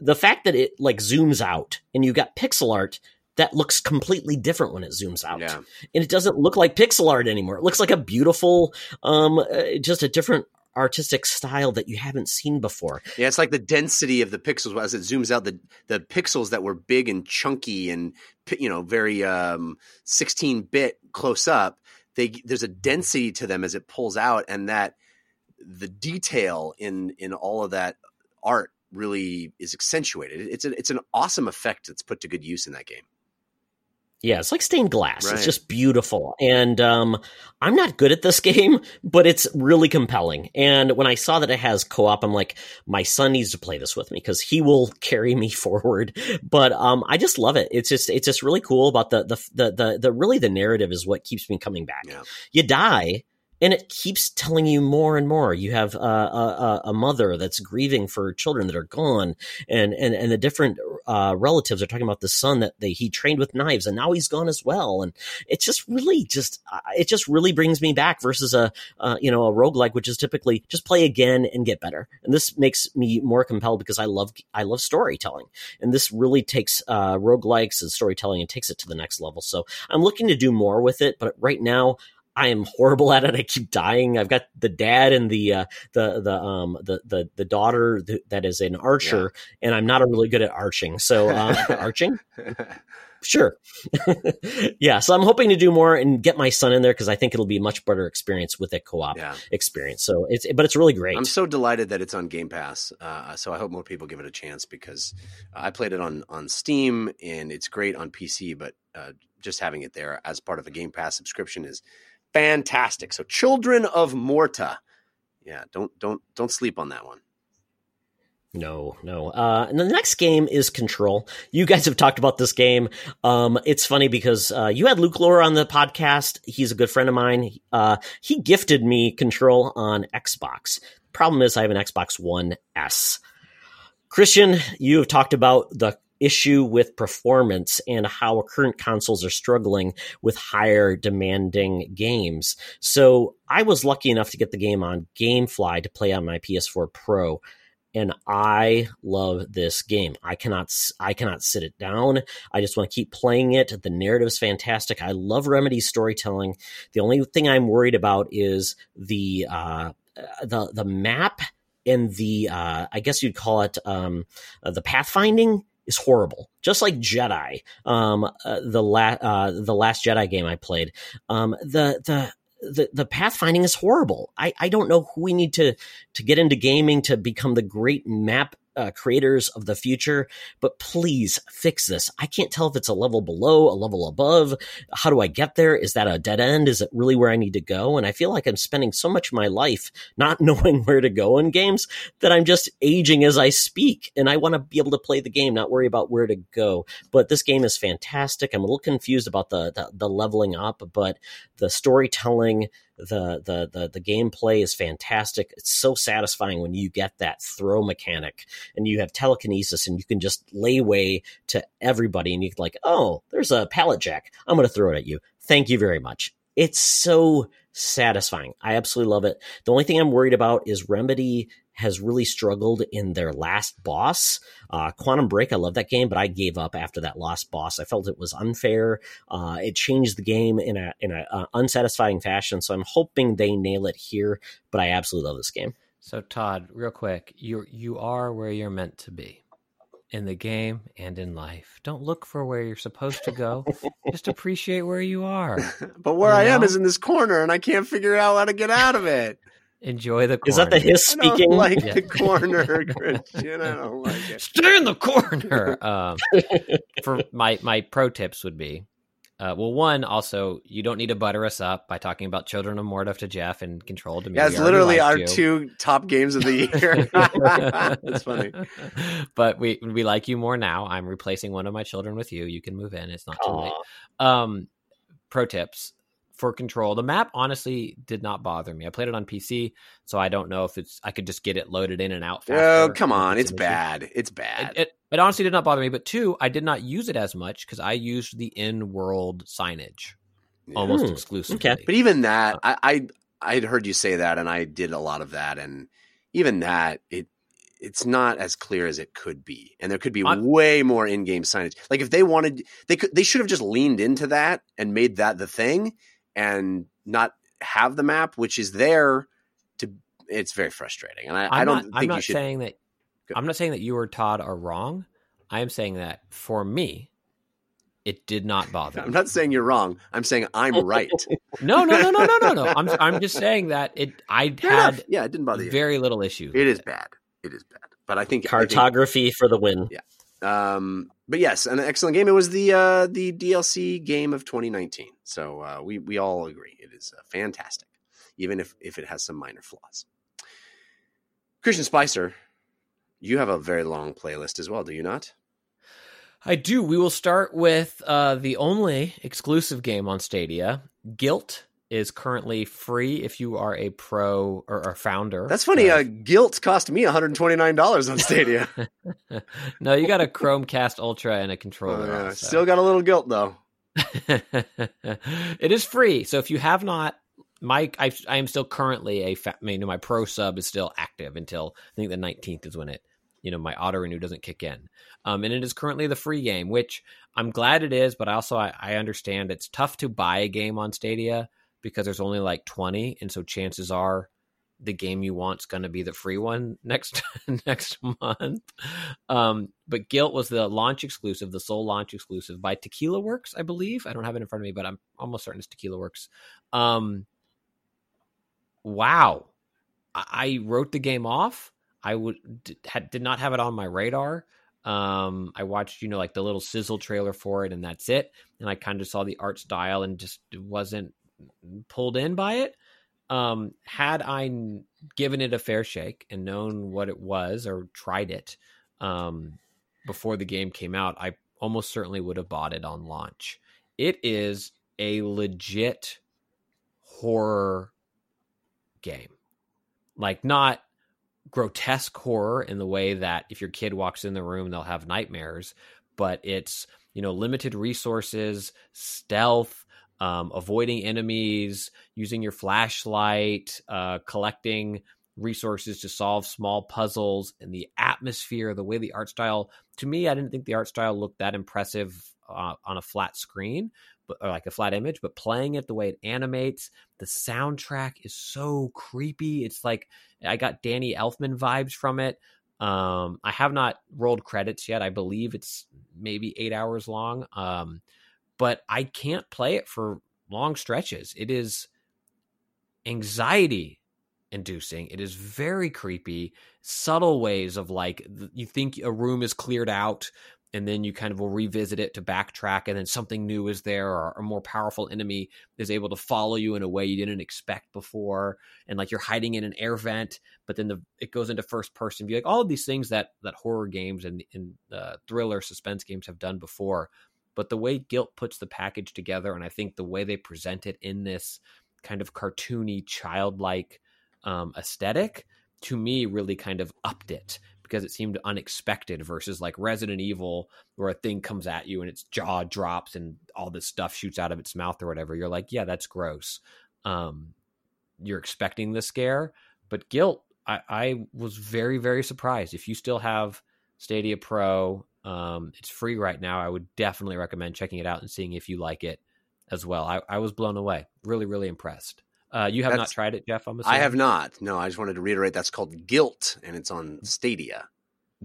Speaker 3: the fact that it like zooms out and you got pixel art that looks completely different when it zooms out,
Speaker 1: Yeah.
Speaker 3: and it doesn't look like pixel art anymore. It looks like a beautiful, um, uh, just a different artistic style that you haven't seen before.
Speaker 1: Yeah, it's like the density of the pixels as it zooms out. The the pixels that were big and chunky and you know very um, 16 bit close up. They there's a density to them as it pulls out, and that the detail in in all of that art really is accentuated. It's an it's an awesome effect that's put to good use in that game.
Speaker 3: Yeah, it's like stained glass.
Speaker 1: Right.
Speaker 3: It's just beautiful. And um, I'm not good at this <laughs> game, but it's really compelling. And when I saw that it has co op, I'm like, my son needs to play this with me because he will <laughs> carry me forward. But um, I just love it. It's just it's just really cool about the the the the, the really the narrative is what keeps me coming back.
Speaker 1: Yeah.
Speaker 3: You die. And it keeps telling you more and more. You have uh, a, a, mother that's grieving for children that are gone, and and and the different uh, relatives are talking about the son that they, he trained with knives, and now he's gone as well. And it's just really just it just really brings me back versus a uh, you know a roguelike which is typically just play again and get better and this makes me more compelled because i love i love storytelling and this really takes uh roguelikes and storytelling and takes it to the next level so i'm looking to do more with it but right now I am horrible at it. I keep dying. I've got the dad and the uh, the the um the the the daughter th- that is an archer, and I'm not really good at arching. So um, <laughs> arching, <laughs> Sure. <laughs> yeah. So I'm hoping to do more and get my son in there because I think it'll be a much better experience with a co-op
Speaker 1: yeah.
Speaker 3: experience. So it's, but it's really great.
Speaker 1: I'm so delighted that it's on Game Pass. Uh, so I hope more people give it a chance because I played it on on Steam and it's great on PC. But uh, just having it there as part of a Game Pass subscription is fantastic. So, Children of Morta. Yeah, don't don't don't sleep on that one.
Speaker 3: No, no. Uh, and the next game is Control. You guys have talked about this game. Um, it's funny because uh, you had Luke Lohr on the podcast. He's a good friend of mine. Uh, he gifted me Control on Xbox. Problem is, I have an Xbox One S. Christian, you have talked about the issue with performance and how current consoles are struggling with higher demanding games. So I was lucky enough to get the game on GameFly to play on my PS4 Pro and I love this game. I cannot I cannot sit it down. I just want to keep playing it. The narrative is fantastic. I love Remedy's storytelling. The only thing I'm worried about is the uh, the the map and the uh, I guess you'd call it um, uh, the pathfinding is horrible. Just like Jedi, um, uh, the la- uh, the last Jedi game I played, um, the the the, the pathfinding is horrible. I, I don't know who we need to to get into gaming to become the great map uh, creators of the future, but please fix this. I can't tell if it's a level below, a level above. How do I get there? Is that a dead end? Is it really where I need to go? And I feel like I'm spending so much of my life not <laughs> knowing where to go in games that I'm just aging as I speak. And I want to be able to play the game, not worry about where to go. But this game is fantastic. I'm a little confused about the, the, the leveling up, but the storytelling, the, the the the gameplay is fantastic. It's so satisfying when you get that throw mechanic and you have telekinesis and you can just lay way to everybody and you like, oh, there's a pallet jack. I'm going to throw it at you. Thank you very much. It's so satisfying. I absolutely love it. The only thing I'm worried about is Remedy has really struggled in their last boss. Uh, Quantum Break, I love that game, but I gave up after that last boss. I felt it was unfair. Uh, it changed the game in a in a uh, unsatisfying fashion. So I'm hoping they nail it here. But I absolutely love this game.
Speaker 2: So Todd, real quick, you you are where you're meant to be in the game and in life. Don't look for where you're supposed to go. Just <laughs> appreciate where you are.
Speaker 1: but where
Speaker 2: You
Speaker 1: I am is in this corner, and I can't figure out how to get out of it.
Speaker 2: Enjoy the corner.
Speaker 3: Is that the hiss
Speaker 1: I don't
Speaker 3: speaking?
Speaker 1: like
Speaker 2: Yeah.
Speaker 1: the corner, <laughs> Christian. I don't like it.
Speaker 2: Stay in the corner. Um, for my my pro tips would be, uh, well, one also you don't need to butter us up by talking about Children of Morta to Jeff and Control to me.
Speaker 1: Yeah, it's literally our
Speaker 2: you.
Speaker 1: two top games of the <laughs> year. <laughs> That's funny.
Speaker 2: but we we like you more now. I'm replacing one of my children with you. You can move in. It's not too late. Um, pro tips for control. The map honestly did not bother me. I played it on PC, so I don't know if it's I could just get it loaded in and out. Faster
Speaker 1: Oh, come on. It's
Speaker 2: an
Speaker 1: bad. It's bad.
Speaker 2: It, it, it honestly did not bother me. But two, I did not use it as much because I used the in-world signage
Speaker 1: Yeah.
Speaker 2: almost
Speaker 3: Hmm,
Speaker 2: exclusively.
Speaker 3: okay.
Speaker 1: But even that, I, I I'd heard you say that, and I did a lot of that, and even that, it it's not as clear as it could be, and there could be
Speaker 2: I'm-
Speaker 1: way more in-game signage. Like if they wanted, they could they should have just leaned into that and made that the thing, and not have the map, which is there to. It's very frustrating, and I,
Speaker 2: I'm
Speaker 1: I don't
Speaker 2: not,
Speaker 1: think
Speaker 2: I'm
Speaker 1: you
Speaker 2: not
Speaker 1: should.
Speaker 2: saying that.
Speaker 1: Go-
Speaker 2: I'm not saying that you or Todd are wrong. I am saying that for me, it did not bother. <laughs>
Speaker 1: I'm
Speaker 2: me.
Speaker 1: not saying you're wrong. I'm saying I'm right. <laughs>
Speaker 2: No, no, no, no, no, no, no. I'm I'm just saying that it. I <laughs>
Speaker 1: Fair enough.
Speaker 2: had
Speaker 1: Yeah, it didn't bother you.
Speaker 2: very little issues.
Speaker 1: It bad. It is bad. But I think I think-
Speaker 3: Cartography for the win.
Speaker 1: Um, but yes, an excellent game. It was the uh, the DLC game of 2019. So uh, we we all agree it is uh, fantastic, even if if it has some minor flaws. Christian Spicer, you have a very long playlist as well, do you not?
Speaker 2: I do. We will start with uh, the only exclusive game on Stadia. Gylt is currently free if you are a pro or, a founder.
Speaker 1: That's funny. Uh, Gylt cost me 129 dollars on Stadia. <laughs>
Speaker 2: no, you got a Chromecast Ultra and a
Speaker 1: Uh,
Speaker 2: controller. also.
Speaker 1: Still got a little guilt though. <laughs>
Speaker 2: it is free. So if you have not, my I, I am still currently a fa- I mean, my pro sub is still active until I think the 19th is when it you know my auto renew doesn't kick in. Um, and it is currently the free game, which I'm glad it is, but also I, I understand it's tough to buy a game on Stadia because there's only like 20, and so chances are the game you want's going to be the free one next <laughs> next month. Um, but Gylt was the launch exclusive, the sole launch exclusive by Tequila Works, I believe. I don't have it in front of me, but I'm almost certain it's Tequila Works. Um, wow, I, I wrote the game off. I would did, did not have it on my radar. Um, I watched, you know, like the little sizzle trailer for it, and that's it. And I kind of saw the art style and just wasn't pulled in by it. Um, had I given it a fair shake and known what it was or tried it um, before the game came out, I almost certainly would have bought it on launch. It is a legit horror game. Like, not grotesque horror in the way that if your kid walks in the room, they'll have nightmares, but it's, you know, limited resources, stealth, um, avoiding enemies, using your flashlight, uh, collecting resources to solve small puzzles, and the atmosphere, the way the art style. To me, I didn't think the art style looked that impressive uh, on a flat screen, but or like a flat image. But playing it the way it animates, the soundtrack is so creepy. It's like I got Danny Elfman vibes from it. Um, I have not rolled credits yet. I believe it's maybe eight hours long. Um, but I can't play it for long stretches. It is anxiety inducing. It is very creepy, subtle ways of like you think a room is cleared out and then you kind of will revisit it to backtrack and then something new is there or a more powerful enemy is able to follow you in a way you didn't expect before and like you're hiding in an air vent but then the it goes into first person view like all of these things that that horror games and, and uh, thriller suspense games have done before but the way Gylt puts the package together and i think the way they present it in this kind of cartoony childlike um, aesthetic to me really kind of upped it because it seemed unexpected versus like Resident Evil where a thing comes at you and its jaw drops and all this stuff shoots out of its mouth or whatever. You're like, yeah, that's gross. Um, you're expecting the scare, but Gylt. I, I was very very surprised. If you still have Stadia Pro, um, it's free right now. I would definitely recommend checking it out and seeing if you like it as well. I, I was blown away. Really really impressed. Uh, you have not tried it, Jeff. I'm
Speaker 1: I have not. No, I just wanted to reiterate that's called Gylt, and it's on Stadia.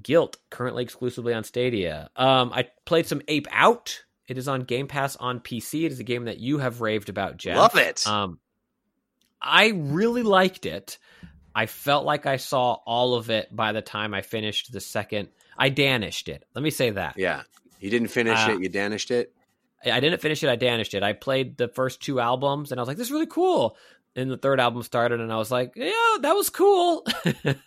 Speaker 2: Gylt currently exclusively on Stadia. Um, I played some Ape Out. It is on Game Pass on PC. It is a game that you have raved about, Jeff.
Speaker 1: Love it.
Speaker 2: Um, I really liked it. I felt like I saw all of it by the time I finished the second. I danished it. Let me say that.
Speaker 1: yeah. You didn't finish
Speaker 2: Uh,
Speaker 1: it, you danished it.
Speaker 2: I didn't finish it. I danished it. I played the first two albums, and I was like, "This is really cool." And the third album started, and I was like, "Yeah, that was cool."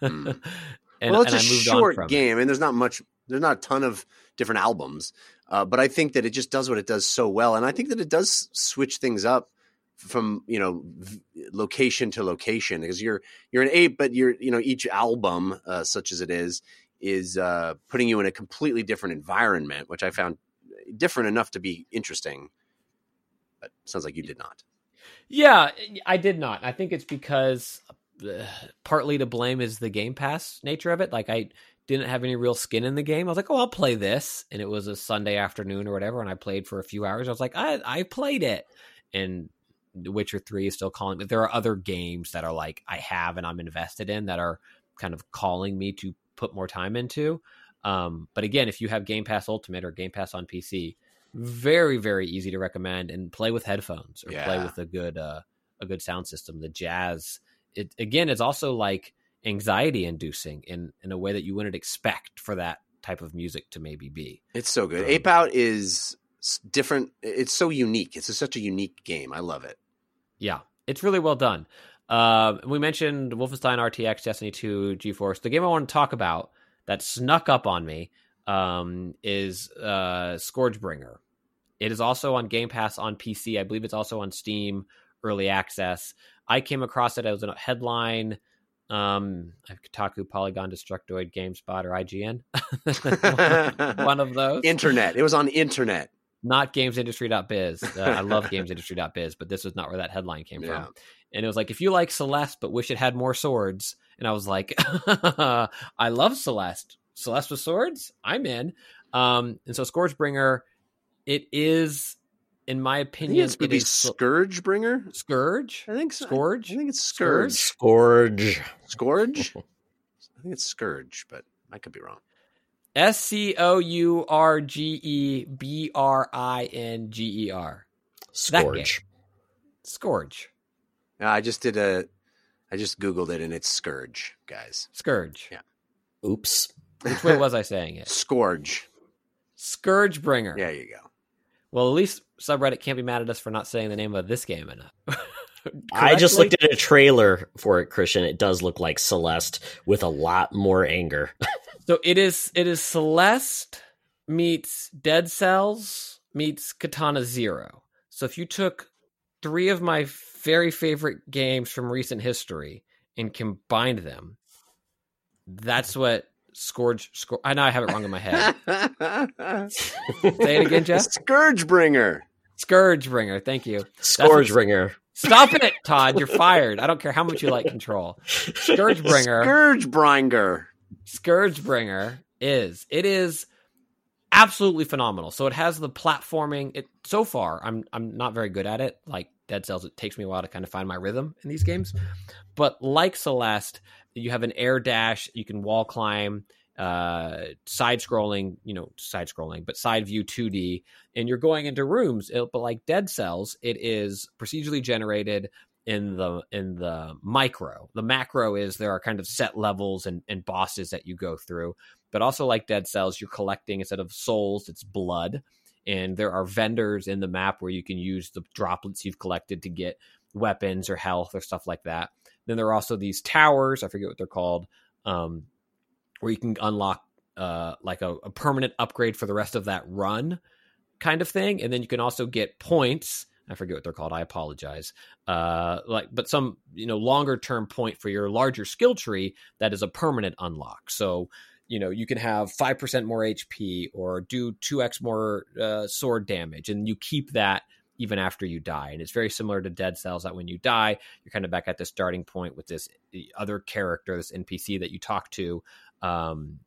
Speaker 1: Hmm. <laughs>
Speaker 2: and,
Speaker 1: well, it's a
Speaker 2: I moved
Speaker 1: short
Speaker 2: it.
Speaker 1: game, and there's not much. There's not a ton of different albums, uh, but I think that it just does what it does so well, and I think that it does switch things up from you know v- location to location because you're you're an ape, but you're you know each album, uh, such as it is, is uh, putting you in a completely different environment, which I found different enough to be interesting. But sounds like you did not.
Speaker 2: Yeah, I did not. I think it's because uh, partly to blame is the Game Pass nature of it. Like I didn't have any real skin in the game. I was like, "Oh, I'll play this," and it was a Sunday afternoon or whatever, and I played for a few hours. I was like, "I I played it," and The Witcher Three is still calling. But there are other games that are like I have and I'm invested in that are kind of calling me to put more time into. Um, but again, if you have Game Pass Ultimate or Game Pass on PC, very very easy to recommend and play with headphones or play with a good uh, a good sound system. The jazz, it again, it's also like anxiety inducing in in a way that you wouldn't expect for that type of music to maybe be.
Speaker 1: It's so good.
Speaker 2: Um,
Speaker 1: Ape Out is different. It's so unique. It's such a unique game. I love it.
Speaker 2: Yeah, it's really well done. Um, we mentioned Wolfenstein RTX, Destiny 2, GeForce. The game I want to talk about that snuck up on me um, is uh, Scourgebringer. It is also on Game Pass on PC. I believe it's also on Steam Early Access. I came across it as a headline. Um, Kotaku, Polygon, Destructoid, GameSpot, or IGN. <laughs> One of those
Speaker 1: Internet. It was on internet.
Speaker 2: not gamesindustry.biz. Uh, I love <laughs> gamesindustry.biz, but this was not where that headline came
Speaker 1: Yeah.
Speaker 2: from. And it was like, if you like Celeste, but wish it had more swords. And I was like, <laughs> I love Celeste. Celeste with swords? I'm in. Um, and so Scourgebringer, it is, in my opinion,
Speaker 1: it's would
Speaker 2: it
Speaker 1: be
Speaker 2: is
Speaker 1: Scourge Bringer.
Speaker 2: Scourge.
Speaker 1: I think so.
Speaker 2: Scourge?
Speaker 1: I think it's
Speaker 2: Scourge?
Speaker 1: Scourge.
Speaker 3: Scourge.
Speaker 1: Scourge. <laughs> I think it's Scourge, but I could be wrong.
Speaker 2: S C O U R G E B R I N G E R.
Speaker 3: Scourge.
Speaker 2: Scourge.
Speaker 1: Yeah, I just did a. I just googled it and it's Scourge, guys.
Speaker 2: Scourge.
Speaker 1: Yeah.
Speaker 3: Oops.
Speaker 2: Which way was I saying it?
Speaker 1: Scourge.
Speaker 2: Scourgebringer.
Speaker 1: There you go.
Speaker 2: Well, at least subreddit can't be mad at us for not saying the name of this game enough. <laughs>
Speaker 3: I just looked at a trailer for it, Christian. It does look like Celeste with a lot more anger. <laughs>
Speaker 2: So it is it is Celeste meets Dead Cells meets Katana Zero. So if you took three of my very favorite games from recent history and combined them, that's what Scourge I know I have it wrong in my head. Say it again, Jeff.
Speaker 1: Scourge bringer.
Speaker 2: Scourge Bringer, thank you.
Speaker 3: Scourge Ringer.
Speaker 2: Stop it, Todd. You're fired. I don't care how much you like control. Scourge Bringer.
Speaker 1: Scourge bringer.
Speaker 2: Scourge Bringer is it is absolutely phenomenal. So it has the platforming. It so far I'm I'm not very good at it. Like Dead Cells, it takes me a while to kind of find my rhythm in these games. But like Celeste, you have an air dash. You can wall climb. Uh, side scrolling, you know, side scrolling, but side view 2D, and you're going into rooms. It, but like Dead Cells, it is procedurally generated in the in the micro. The macro is there are kind of set levels and, and bosses that you go through. But also like Dead Cells, you're collecting instead of souls, it's blood. And there are vendors in the map where you can use the droplets you've collected to get weapons or health or stuff like that. Then there are also these towers, I forget what they're called, um, where you can unlock uh, like a, a permanent upgrade for the rest of that run kind of thing. And then you can also get points. I forget what they're called. I apologize. Uh, like, but some you know longer term point for your larger skill tree that is a permanent unlock. So you know you can have five percent more HP or do two x more uh, sword damage, and you keep that even after you die. And it's very similar to Dead Cells that when you die, you're kind of back at the starting point with this other character, this NPC that you talk to. Um,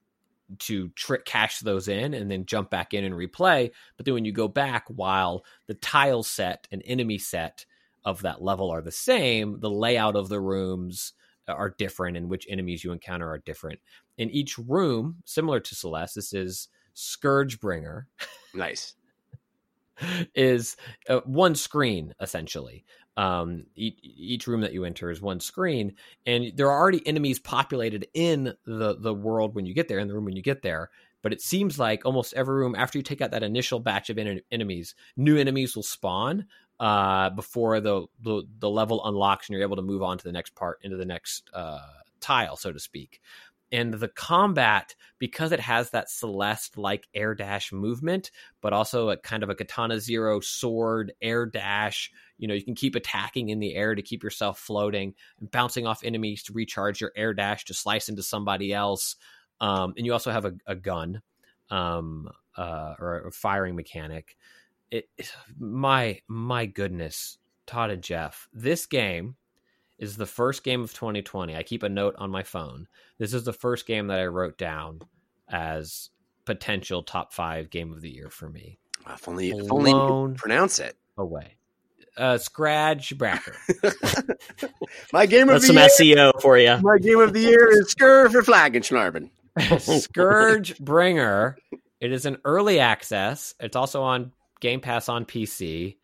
Speaker 2: to trick cash those in and then jump back in and replay. But then when you go back, while the tile set and enemy set of that level are the same, the layout of the rooms are different and which enemies you encounter are different. In each room, similar to Celeste, this is Scourgebringer.
Speaker 1: Nice. <laughs>
Speaker 2: is uh, one screen essentially. Um, each, each room that you enter is one screen, and there are already enemies populated in the the world when you get there, in the room when you get there. But it seems like almost every room, after you take out that initial batch of en- enemies, new enemies will spawn uh, before the, the the level unlocks, and you're able to move on to the next part, into the next uh, tile, so to speak. And the combat because it has that celeste like air dash movement but also a kind of a katana zero sword air dash you know you can keep attacking in the air to keep yourself floating and bouncing off enemies to recharge your air dash to slice into somebody else. Um, and you also have a, a gun um, uh, or a firing mechanic it, my my goodness todd and jeff this game is the first game of 2020. I keep a note on my phone. This is the first game that I wrote down as potential top five game of the year for me.
Speaker 1: If only, if only you could pronounce it.
Speaker 2: Away. Uh, Scratch Bracker. <laughs>
Speaker 1: My game of
Speaker 3: That's
Speaker 1: the
Speaker 3: some
Speaker 1: year.
Speaker 3: SEO for you.
Speaker 1: My game of the year is Skur for Flagenschnarben. <laughs>
Speaker 2: Scourge Bringer. It is an early access. It's also on Game Pass on PC.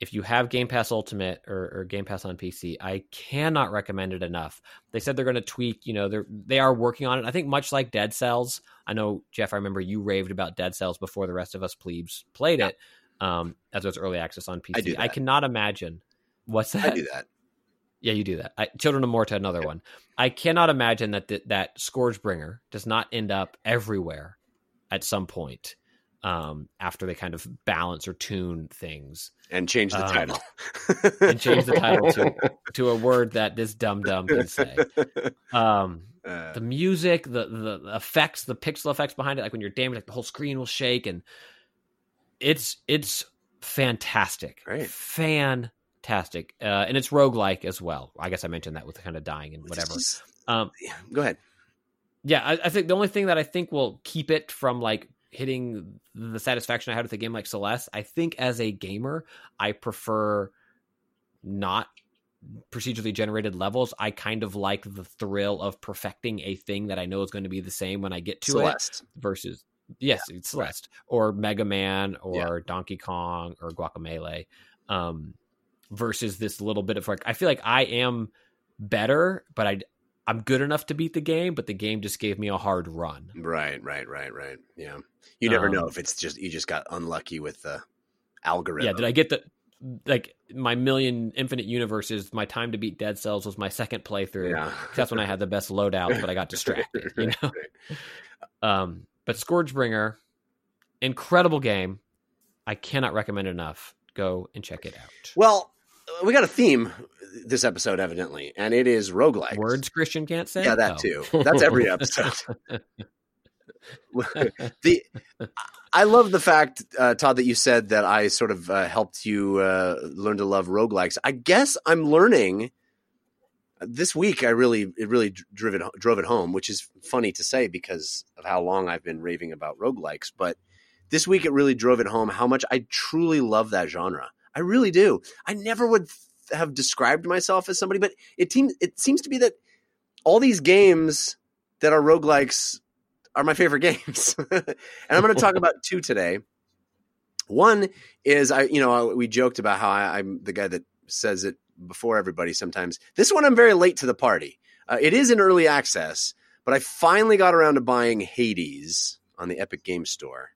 Speaker 2: If you have Game Pass Ultimate or, or Game Pass on PC, I cannot recommend it enough. They said they're going to tweak. You know, they're they are working on it. I think much like Dead Cells. I know Jeff. I remember you raved about Dead Cells before the rest of us plebes played
Speaker 1: Yeah.
Speaker 2: it. Um, as it was early access on PC.
Speaker 1: I do
Speaker 2: I cannot imagine. What's that?
Speaker 1: I do that.
Speaker 2: Yeah, you do that. I, Children of Morta, another one. I cannot imagine that th- that Scourgebringer does not end up everywhere at some point um, after they kind of balance or tune things
Speaker 1: And change the
Speaker 2: Um,
Speaker 1: title. <laughs>
Speaker 2: and change the title to to a <laughs> word that this dumb dumb can say. Um, <laughs>
Speaker 1: Uh,
Speaker 2: the music, the the effects, the pixel effects behind it, like when you're damaged, like the whole screen will shake, and it's it's fantastic,
Speaker 1: Great.
Speaker 2: fantastic, uh, and it's roguelike as well. I guess I mentioned that with the kind of dying and whatever.
Speaker 1: just-
Speaker 2: Um,
Speaker 1: yeah, go ahead.
Speaker 2: yeah, I, I think the only thing that I think will keep it from like hitting the satisfaction I had with a game like Celeste, I think as a gamer, I prefer not procedurally generated levels. I kind of like the thrill of perfecting a thing that I know is going to be the same when I get to it
Speaker 1: Celeste.
Speaker 2: versus yes, it's Celeste or Mega Man or
Speaker 1: Yeah.
Speaker 2: Donkey Kong or Guacamelee, um, versus this little bit of like I feel like I am better, but I I'm good enough to beat the game, but the game just gave me a hard run.
Speaker 1: Right, right, right, right. Yeah. You never
Speaker 2: Um,
Speaker 1: know if it's just you just got unlucky with the algorithm.
Speaker 2: Yeah, did I get the like my million infinite universes? My time to beat Dead Cells was my second playthrough.
Speaker 1: Yeah.
Speaker 2: That's when I had the best loadout, but I got distracted. You <laughs> know. Um, but Scourgebringer, incredible game. I cannot recommend it enough. Go and check it out.
Speaker 1: Well, we got a theme this episode, evidently, and it is roguelike.
Speaker 2: Words Christian can't say.
Speaker 1: Yeah, that
Speaker 2: Oh.
Speaker 1: too. That's every episode. <laughs> <laughs> the I love the fact, uh, Todd, that you said that I sort of uh, helped you uh, learn to love roguelikes. I guess I'm learning this week. I really it really drove it drove it home, which is funny to say because of how long I've been raving about roguelikes. But this week it really drove it home how much I truly love that genre. I really do. I never would have described myself as somebody, but it seems it seems to be that all these games that are roguelikes are my favorite <laughs> games. and I'm going to talk about two today. One is I, you know, we joked about how I, I'm the guy that says it before everybody sometimes. This one I'm very late to the party. Uh, it is in early access, but I finally got around to buying Hades on the Epic Game Store.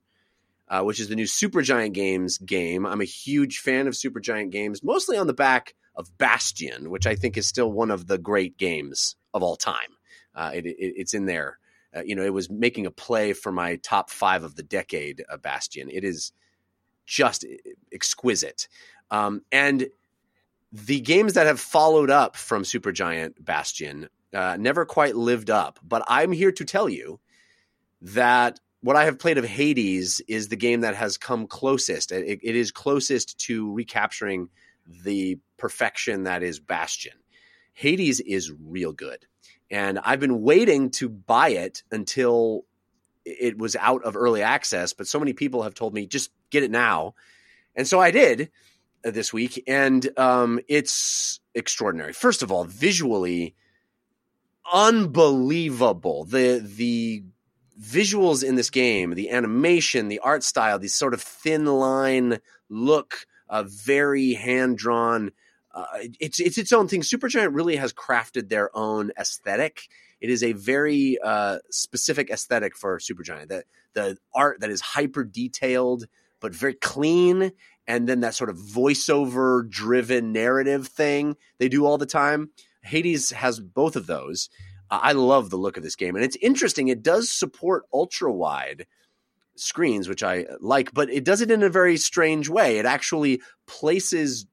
Speaker 1: Uh, which is the new Supergiant Games game. I'm a huge fan of Supergiant Games, mostly on the back of Bastion, which I think is still one of the great games of all time. Uh, it, it, it's in there. Uh, you know, it was making a play for my top five of the decade. Uh, Bastion. It is just exquisite, um, and the games that have followed up from Supergiant Bastion uh, never quite lived up. But I'm here to tell you that what I have played of Hades is the game that has come closest. It, it is closest to recapturing the perfection that is Bastion. Hades is real good. And I've been waiting to buy it until it was out of early access, but so many people have told me just get it now. And so I did uh, this week, and um, it's extraordinary. First of all, visually unbelievable. The the visuals in this game, the animation, the art style, these sort of thin line look, uh, very hand drawn. Uh, it's it's its own thing. Supergiant really has crafted their own aesthetic. It is a very uh, specific aesthetic for Supergiant. That the art that is hyper detailed but very clean, and then that sort of voiceover driven narrative thing they do all the time. Hades has both of those. Uh, I love the look of this game, and it's interesting. It does support ultra wide screens, which I like, but it does it in a very strange way. It actually places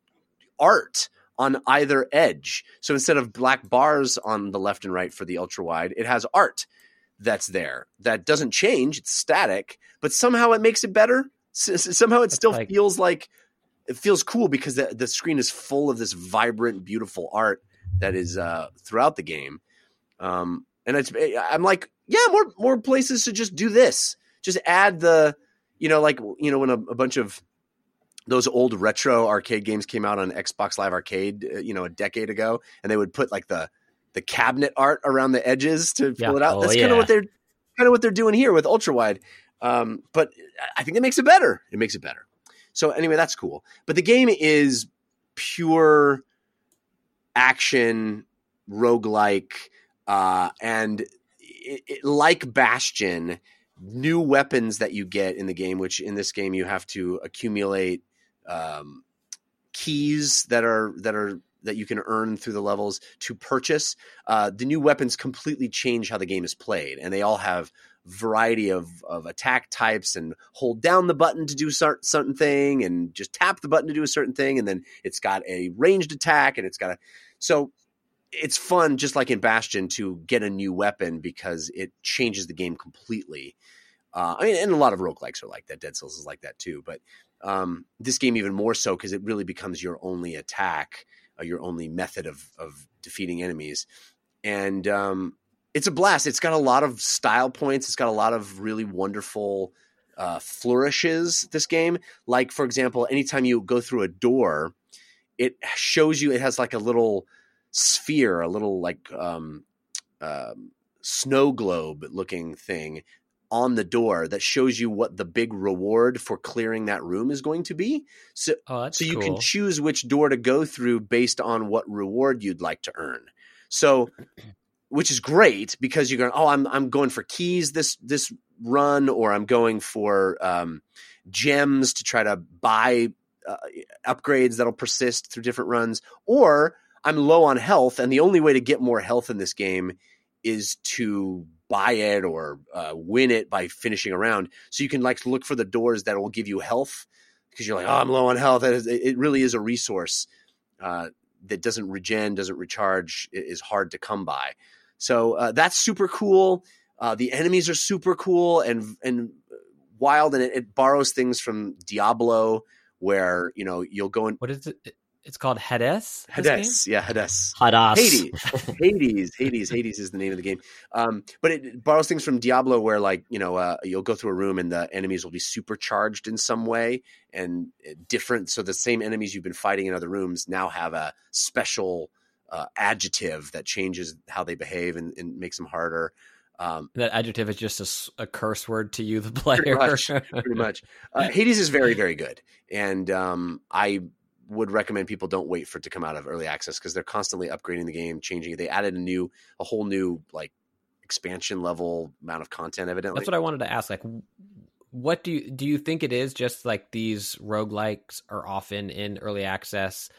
Speaker 1: art on either edge. So instead of black bars on the left and right for the ultra wide, it has art that's there that doesn't change. It's static, but somehow it makes it better. S- somehow it still
Speaker 2: like-
Speaker 1: feels like it feels cool because the, the screen is full of this vibrant, beautiful art that is uh, throughout the game. Um, and it's I'm like, yeah, more more places should just do this. Just add the, you know, like you know when a, a bunch of those old retro arcade games came out on Xbox Live Arcade, uh, you know, a decade ago, and they would put like the the cabinet art around the edges to
Speaker 2: Yeah.
Speaker 1: fill it out.
Speaker 3: Oh,
Speaker 1: That's kind of what they're kind of what they're doing here with ultra wide. Um, but I think it makes it better. It makes it better. So anyway, that's cool. But the game is pure action roguelike uh, and it, it, like Bastion, new weapons that you get in the game, which in this game you have to accumulate um, keys that are that are that you can earn through the levels to purchase. Uh, the new weapons completely change how the game is played, and they all have variety of, of attack types and hold down the button to do cer- certain thing and just tap the button to do a certain thing and then it's got a ranged attack and it's got a so it's fun just like in bastion to get a new weapon because it changes the game completely uh, I mean, and a lot of roguelikes are like that. Dead Cells is like that too. But um, this game even more so because it really becomes your only attack, uh, your only method of of defeating enemies, and um, it's a blast. It's got a lot of style points. It's got a lot of really wonderful uh, flourishes. This game, like for example, anytime you go through a door, it shows you. It has like a little sphere, a little like um, um, snow globe looking thing on the door that shows you what the big reward for clearing that room is going to be. So
Speaker 2: Oh,
Speaker 1: so you
Speaker 2: cool.
Speaker 1: can choose which door to go through based on what reward you'd like to earn. So which is great because you're going, oh, I'm I'm going for keys this this run, or I'm going for um, gems to try to buy uh, upgrades that'll persist through different runs, or I'm low on health, and the only way to get more health in this game is to buy it or uh, win it by finishing around. So you can like look for the doors that will give you health because you're like, oh, I'm low on health. It, really is a resource uh, that doesn't regen, doesn't recharge, is hard to come by. So uh, that's super cool. Uh, the enemies are super cool and and wild, and it, it borrows things from Diablo, where you know you'll go in
Speaker 2: What is it? It's called Hades.
Speaker 1: Hades, yeah, Hades.
Speaker 3: Hadas.
Speaker 1: Hades, Hades, Hades, Hades is the name of the game. Um, but it borrows things from Diablo, where like you know uh, you'll go through a room and the enemies will be supercharged in some way and uh, different. So the same enemies you've been fighting in other rooms now have a special uh, adjective that changes how they behave and, and makes them harder. Um,
Speaker 2: That adjective is just a curse word to you, the player.
Speaker 1: pretty much, <laughs> pretty much. Uh, Hades is very, very good, and um, I would recommend people don't wait for it to come out of early access because they're constantly upgrading the game, changing it. They added a new, a whole new like expansion level amount of content. Evidently,
Speaker 2: That's what I wanted to ask. Like, what do you do? You think it is just like these roguelikes are often in early access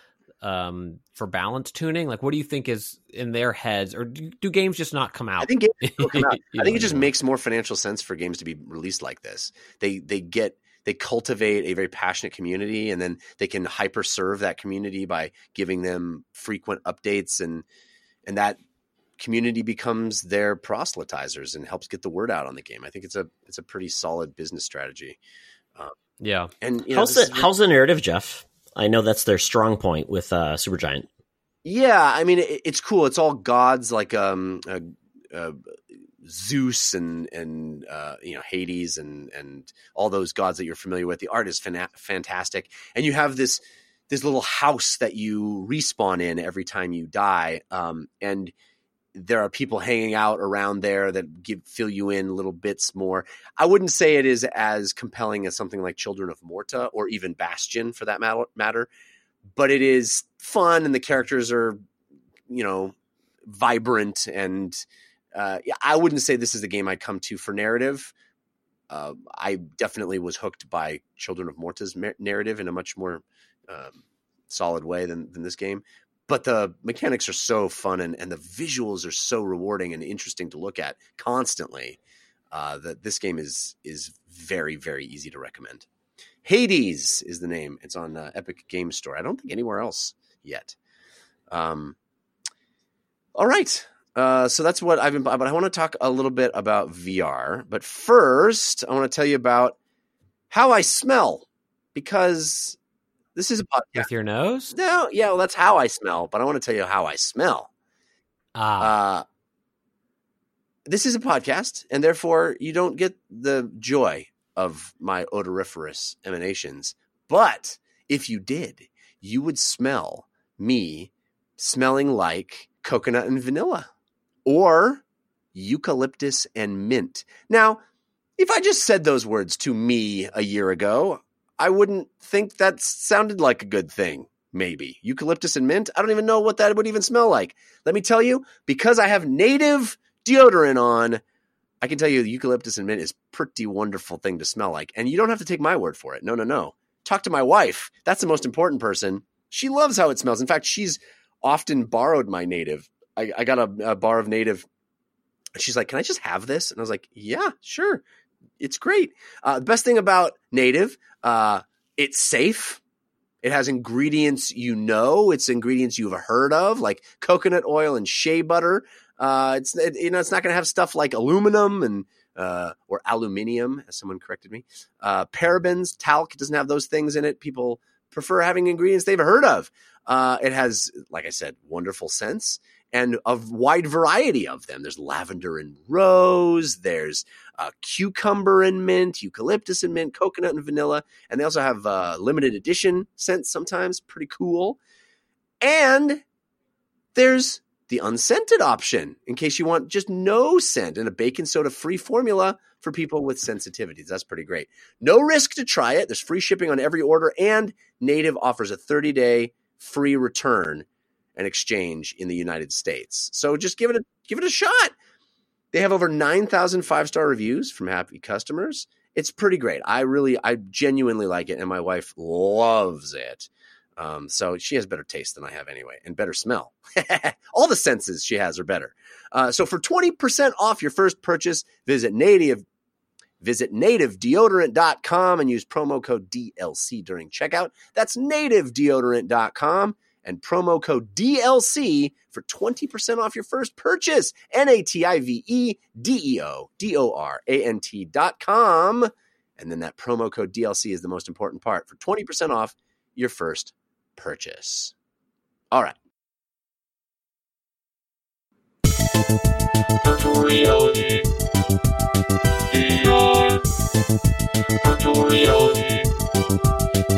Speaker 2: um, for balance tuning? Like, what do you think is in their heads, or do, do games just not come out?
Speaker 1: I think games come out. <laughs> I think it just makes more financial sense for games to be released like this. They they get they cultivate a very passionate community, and then they can hyper serve that community by giving them frequent updates, and and that community becomes their proselytizers and helps get the word out on the game. I think it's a it's a pretty solid business strategy.
Speaker 2: yeah.
Speaker 1: And you know,
Speaker 3: How's the
Speaker 1: is-
Speaker 3: how's the narrative, Jeff? I know that's their strong point with uh, Supergiant.
Speaker 1: Yeah, I mean it, it's cool. It's all gods like um uh, uh, Zeus and and uh, you know Hades and and all those gods that you're familiar with. The art is fantastic, and you have this this little house that you respawn in every time you die, um, and there are people hanging out around there that give fill you in little bits more. I wouldn't say it is as compelling as something like Children of Morta or even Bastion for that matter, matter but it is fun and the characters are you know vibrant and uh, I wouldn't say this is the game I'd come to for narrative. Uh, I definitely was hooked by Children of Morta's narrative in a much more um, solid way than, than this game. But the mechanics are so fun and, and the visuals are so rewarding and interesting to look at constantly uh, that this game is is very very easy to recommend. Hades is the name. It's on uh, Epic Game Store. I don't think anywhere else yet. Um, all right. Uh, so that's what I've been, but I want to talk a little bit about VR. But first, I want to tell you about how I smell because this is a podcast.
Speaker 2: With your nose?
Speaker 1: No, yeah, well, that's how I smell, but I want to tell you how I smell.
Speaker 2: Ah,
Speaker 1: Uh, this is a podcast, and therefore you don't get the joy of my odoriferous emanations. But if you did, you would smell me smelling like coconut and vanilla or eucalyptus and mint. Now, if I just said those words to me a year ago, I wouldn't think that sounded like a good thing. Maybe eucalyptus and mint. I don't even know what that would even smell like. Let me tell you, because I have native deodorant on, I can tell you eucalyptus and mint is pretty wonderful thing to smell like. And you don't have to take my word for it. No, no, no. Talk to my wife. That's the most important person. She loves how it smells. In fact, she's often borrowed my native. I, I got a, a bar of native. She's like, Can I just have this? And I was like, Yeah, sure. It's great. Uh, the best thing about native, uh, it's safe. It has ingredients you know. It's ingredients you've heard of, like coconut oil and shea butter. Uh, it's it, you know it's not going to have stuff like aluminum and uh, or aluminium, as someone corrected me. Uh, parabens, talc doesn't have those things in it. People prefer having ingredients they've heard of. Uh, it has, like I said, wonderful scents and a wide variety of them. There's lavender and rose. There's uh, cucumber and mint, eucalyptus and mint, coconut and vanilla, and they also have uh, limited edition scents sometimes. Pretty cool. And there's the unscented option in case you want just no scent and a baking soda free formula for people with sensitivities. That's pretty great. No risk to try it. There's free shipping on every order, and Native offers a 30 day free return and exchange in the United States. So just give it a give it a shot. They have over 9,000 five star reviews from happy customers, it's pretty great. I really, I genuinely like it, and my wife loves it. Um, so she has better taste than I have anyway, and better smell. <laughs> All the senses she has are better. Uh, so for 20% off your first purchase, visit native visit nativedeodorant.com and use promo code DLC during checkout. That's nativedeodorant.com and promo code DLC for 20% off your first purchase. N A T I V E D E O D O R A N T.com. And then that promo code DLC is the most important part for 20% off your first purchase. All right.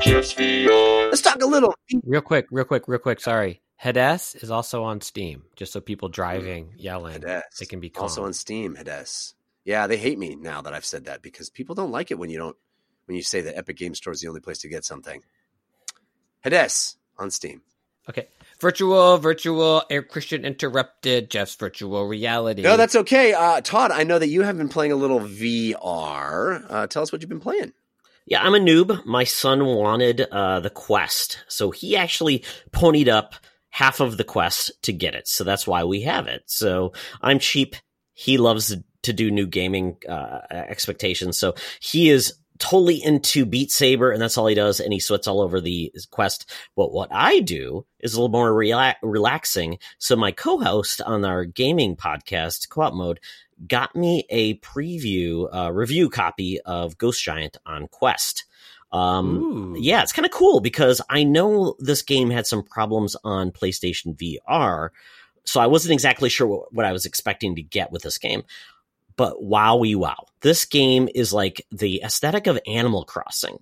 Speaker 1: Let's talk a little.
Speaker 2: Real quick, real quick, real quick. Sorry. Hades is also on Steam, just so people driving, yelling,
Speaker 1: Hades.
Speaker 2: they can be calm.
Speaker 1: Also on Steam, Hades. Yeah, they hate me now that I've said that because people don't like it when you don't when you say that Epic Game Store is the only place to get something. Hades on Steam.
Speaker 2: Okay. Virtual, virtual, Air Christian interrupted, Jeff's virtual reality.
Speaker 1: No, that's okay. Uh, Todd, I know that you have been playing a little VR. Uh, tell us what you've been playing.
Speaker 3: Yeah, I'm a noob. My son wanted uh, the Quest, so he actually ponied up half of the Quest to get it. So that's why we have it. So I'm cheap. He loves to do new gaming uh, expectations, so he is totally into Beat Saber, and that's all he does, and he sweats all over the Quest. But what I do is a little more rela- relaxing. So my co-host on our gaming podcast, Co-op Mode, got me a preview uh, review copy of Ghost Giant on Quest. Um,
Speaker 2: Ooh.
Speaker 3: yeah, it's kind of cool because I know this game had some problems on PlayStation VR, so I wasn't exactly sure what, what I was expecting to get with this game. But wowie wow, this game is like the aesthetic of Animal Crossing,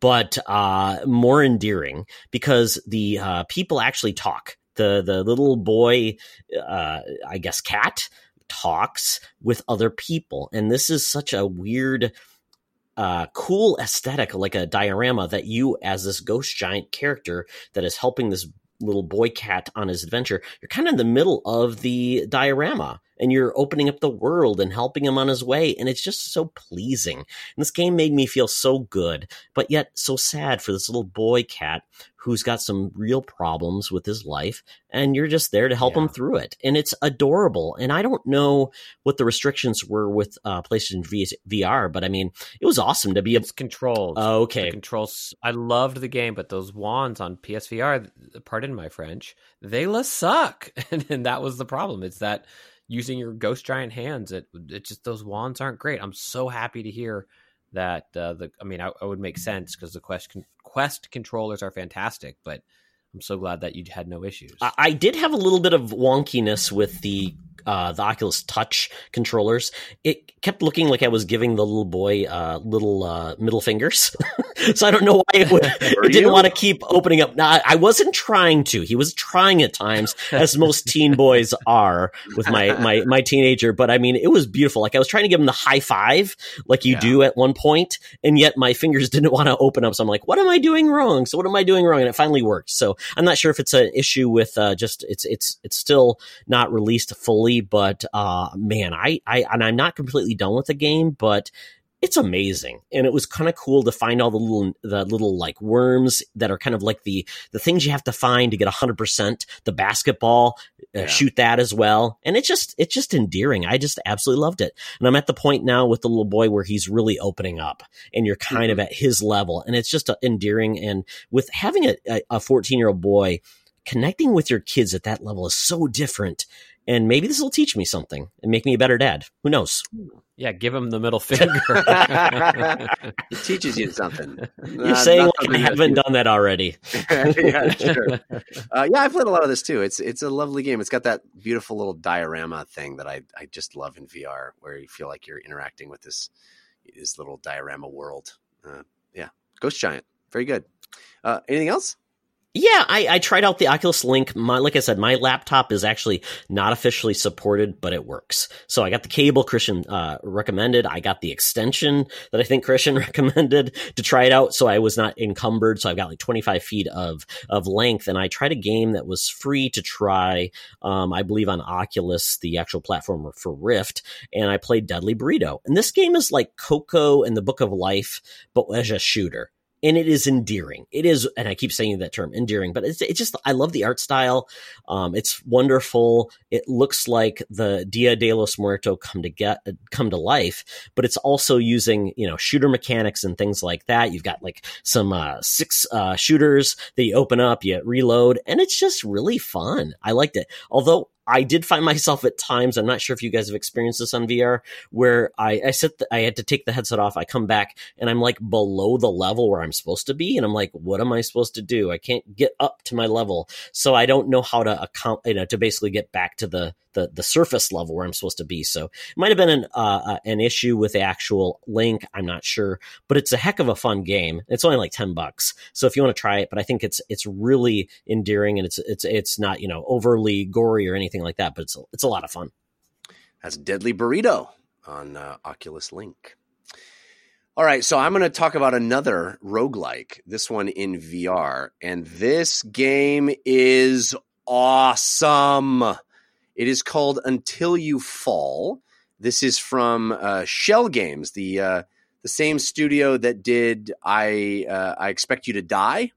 Speaker 3: but uh, more endearing because the uh, people actually talk. The the little boy, uh, I guess, cat talks with other people, and this is such a weird uh, cool aesthetic, like a diorama that you, as this ghost giant character that is helping this little boy cat on his adventure, you're kind of in the middle of the diorama and you're opening up the world and helping him on his way. And it's just so pleasing. And this game made me feel so good, but yet so sad for this little boy cat who's got some real problems with his life. And you're just there to help
Speaker 2: Yeah.
Speaker 3: him through it. And it's adorable. And I don't know what the restrictions were with uh, PlayStation v- VR, but I mean, it was awesome to be able.
Speaker 2: It's controls.
Speaker 3: Oh,
Speaker 2: The
Speaker 3: okay.
Speaker 2: controls. I loved the game, but those wands on PSVR, pardon my French, they la suck, <laughs> and, and that was the problem. It's that using your ghost giant hands, it it just those wands aren't great. I'm so happy to hear that uh, the. I mean, I, I would make sense because the Quest con- Quest controllers are fantastic, but I'm so glad that you had no issues.
Speaker 3: I, I did have a little bit of wonkiness with the uh, the Oculus Touch controllers. It kept looking like I was giving the little boy uh, little uh, middle fingers. <laughs> so I don't know why it, would, <laughs> it didn't want to keep opening up. Now, I- wasn't trying to. He was trying at times, as most teen boys are with my my my teenager. But I mean, it was beautiful. Like I was trying to give him the high five, like you
Speaker 2: Yeah.
Speaker 3: do at one point, and yet my fingers <laughs> didn't want to open up. So I'm like, what am I doing wrong? So what am I doing wrong? And it finally worked. So I'm not sure if it's an issue with uh, just it's it's it's still not released fully, but uh, man, I I and I'm not completely done with the game, but it's amazing. And it was kind of cool to find all the little the little like worms that are kind of like the the things you have to find to get 100% the basketball uh, shoot that as well. And it's just it's just endearing. I just absolutely loved it. And i'm at the point now with the little boy where he's really opening up and you're kind of at his level. And it's just uh, endearing. And with having a a 14 year old boy connecting with your kids at that level is so different and maybe this will teach me something and make me a better dad who knows
Speaker 2: yeah, give him the middle finger. <laughs> <laughs>
Speaker 1: It teaches you something.
Speaker 3: you're saying like i haven't done that already <laughs>
Speaker 1: yeah, sure. Uh, yeah, I played a lot of this too. It's it's a lovely game. It's got that beautiful little diorama thing that I I just love in VR, where you feel like you're interacting with this this little diorama world. Uh, yeah, Ghost Giant, very good. Uh, anything else?
Speaker 3: Yeah, I, I tried out the Oculus Link. My, like I said, my laptop is actually not officially supported, but it works. So I got the cable Christian uh, recommended. I got the extension that I think Christian <laughs> recommended to try it out. So I was not encumbered. So I've got like 25 feet of of length, and I tried a game that was free to try. Um, I believe on Oculus, the actual platform for Rift, and I played Deadly Burrito. And this game is like Coco and the Book of Life, but as a shooter and it is endearing. It is, and I keep saying that term, endearing, but it's, it's just, I love the art style. Um, it's wonderful. It looks like the Dia de los Muertos come to get, come to life, but it's also using, you know, shooter mechanics and things like that. You've got like some, uh, six, uh, shooters that you open up, you reload, and it's just really fun. I liked it. Although I did find myself at times. I'm not sure if you guys have experienced this on VR, where I I set the, I had to take the headset off. I come back and I'm like below the level where I'm supposed to be, and I'm like, what am I supposed to do? I can't get up to my level, so I don't know how to account, you know, to basically get back to the the the surface level where I'm supposed to be. So it might have been an uh, uh, an issue with the actual link. I'm not sure, but it's a heck of a fun game. It's only like ten bucks, so if you want to try it, but I think it's it's really endearing and it's it's it's not you know overly gory or anything like that, but it's a, it's a lot of fun.
Speaker 1: That's Deadly Burrito on uh, Oculus Link. All right, so I'm going to talk about another roguelike, this one in VR. And this game is awesome. It is called Until You Fall. This is from uh, Schell Games, the uh, the same studio that did I uh, I Expect You to Die,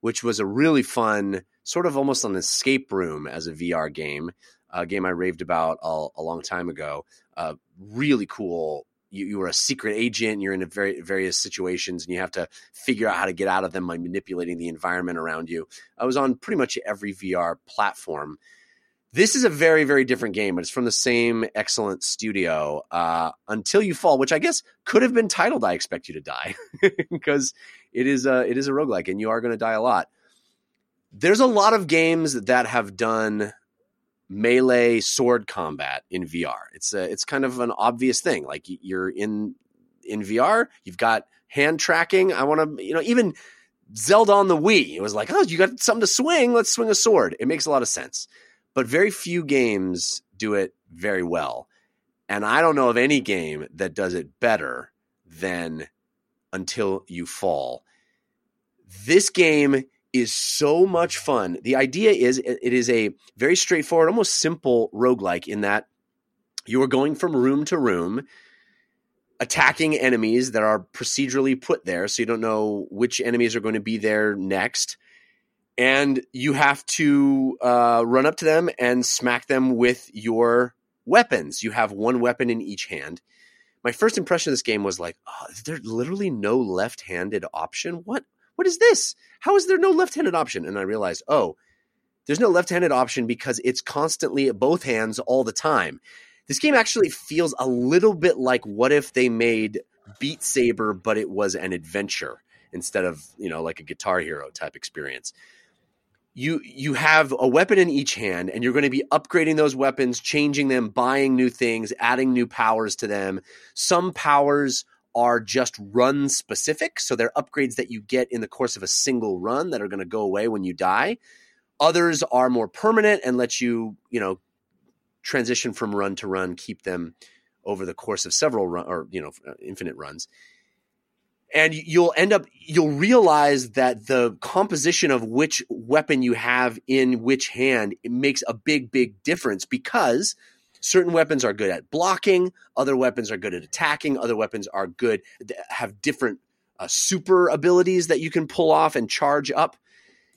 Speaker 1: which was a really fun, sort of almost an escape room as a VR game. A game I raved about a, a long time ago. Uh, really cool. You, you were a secret agent. You're in very various situations, and you have to figure out how to get out of them by manipulating the environment around you. I was on pretty much every VR platform. This is a very, very different game, but it's from the same excellent studio, uh, Until You Fall, which I guess could have been titled I Expect You to Die, <laughs> because it is a, it is a roguelike and you are going to die a lot. There's a lot of games that have done melee sword combat in VR. It's a, it's kind of an obvious thing. Like you're in in VR, you've got hand tracking. I want to, you know, even Zelda on the Wii. It was like, oh, you got something to swing. Let's swing a sword. It makes a lot of sense but very few games do it very well. And I don't know of any game that does it better than Until You Fall. This game is so much fun. The idea is it is a very straightforward, almost simple roguelike in that you are going from room to room, attacking enemies that are procedurally put there. So you don't know which enemies are going to be there next and you have to uh, run up to them and smack them with your weapons. You have one weapon in each hand. My first impression of this game was like, oh, is there literally no left-handed option? What? What is this? How is there no left-handed option? And I realized, oh, there's no left-handed option because it's constantly at both hands all the time. This game actually feels a little bit like what if they made Beat Saber, but it was an adventure instead of you know like a Guitar Hero type experience you you have a weapon in each hand and you're going to be upgrading those weapons changing them buying new things adding new powers to them. Some powers are just run specific so they're upgrades that you get in the course of a single run that are going to go away when you die. Others are more permanent and let you you know transition from run to run keep them over the course of several run or you know infinite runs and you'll end up you'll realize that the composition of which weapon you have in which hand makes a big big difference because certain weapons are good at blocking other weapons are good at attacking other weapons are good have different uh, super abilities that you can pull off and charge up.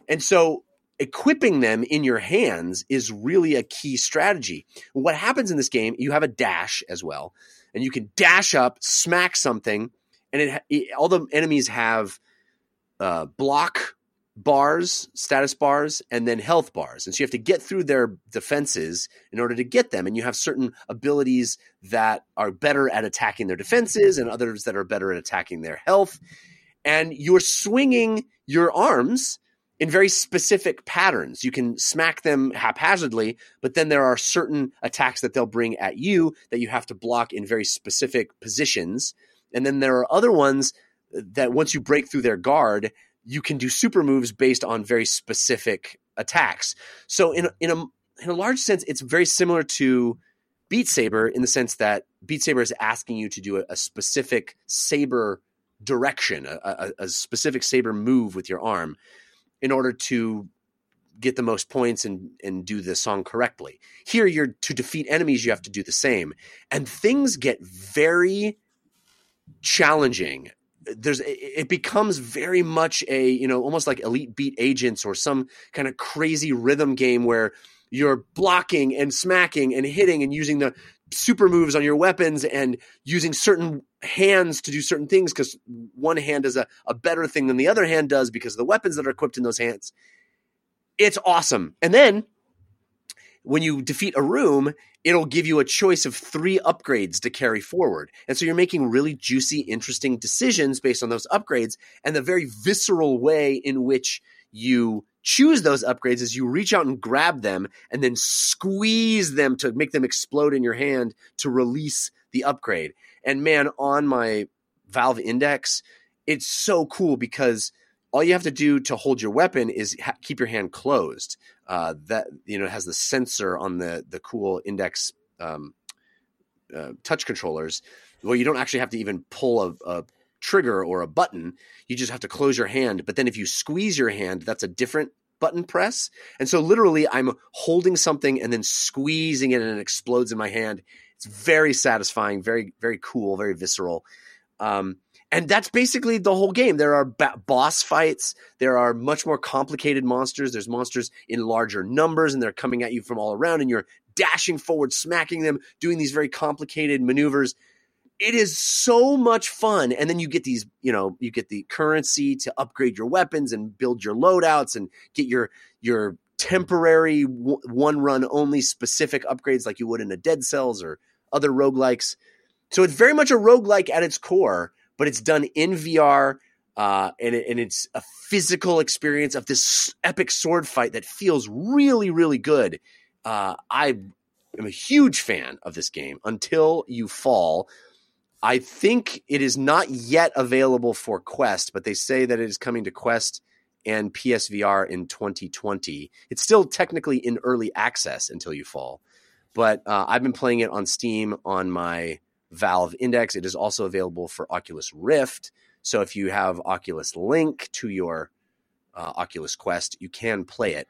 Speaker 1: And so equipping them in your hands is really a key strategy. What happens in this game you have a dash as well and you can dash up smack something and it, it all the enemies have uh, block bars, status bars, and then health bars. And so you have to get through their defenses in order to get them. And you have certain abilities that are better at attacking their defenses and others that are better at attacking their health. And you're swinging your arms in very specific patterns. You can smack them haphazardly, but then there are certain attacks that they'll bring at you that you have to block in very specific positions and then there are other ones that once you break through their guard, you can do super moves based on very specific attacks. So in in a in a large sense, it's very similar to Beat Saber in the sense that Beat Saber is asking you to do a, a specific saber direction, a, a, a specific saber move with your arm, in order to get the most points and and do the song correctly. Here you're to defeat enemies you have to do the same. And things get very challenging. There's it becomes very much a, you know, almost like elite beat agents or some kind of crazy rhythm game where you're blocking and smacking and hitting and using the super moves on your weapons and using certain hands to do certain things because one hand is a, a better thing than the other hand does because of the weapons that are equipped in those hands. It's awesome. And then when you defeat a room, it'll give you a choice of three upgrades to carry forward. And so you're making really juicy, interesting decisions based on those upgrades. And the very visceral way in which you choose those upgrades is you reach out and grab them and then squeeze them to make them explode in your hand to release the upgrade. And man, on my Valve Index, it's so cool because all you have to do to hold your weapon is ha- keep your hand closed. Uh, that you know has the sensor on the the cool Index um, uh, touch controllers. Well, you don't actually have to even pull a, a trigger or a button. You just have to close your hand. But then if you squeeze your hand, that's a different button press. And so literally I'm holding something and then squeezing it and it explodes in my hand. It's very satisfying, very, very cool, very visceral. Um, and that's basically the whole game. There are ba- boss fights. There are much more complicated monsters. There's monsters in larger numbers and they're coming at you from all around and you're dashing forward, smacking them, doing these very complicated maneuvers it is so much fun and then you get these you know you get the currency to upgrade your weapons and build your loadouts and get your your temporary one run only specific upgrades like you would in a dead cells or other roguelikes so it's very much a roguelike at its core but it's done in vr uh, and, it, and it's a physical experience of this epic sword fight that feels really really good uh, i am a huge fan of this game until you fall I think it is not yet available for Quest, but they say that it is coming to Quest and PSVR in 2020. It's still technically in early access until you fall, but uh, I've been playing it on Steam on my Valve Index. It is also available for Oculus Rift. So if you have Oculus Link to your uh, Oculus Quest, you can play it.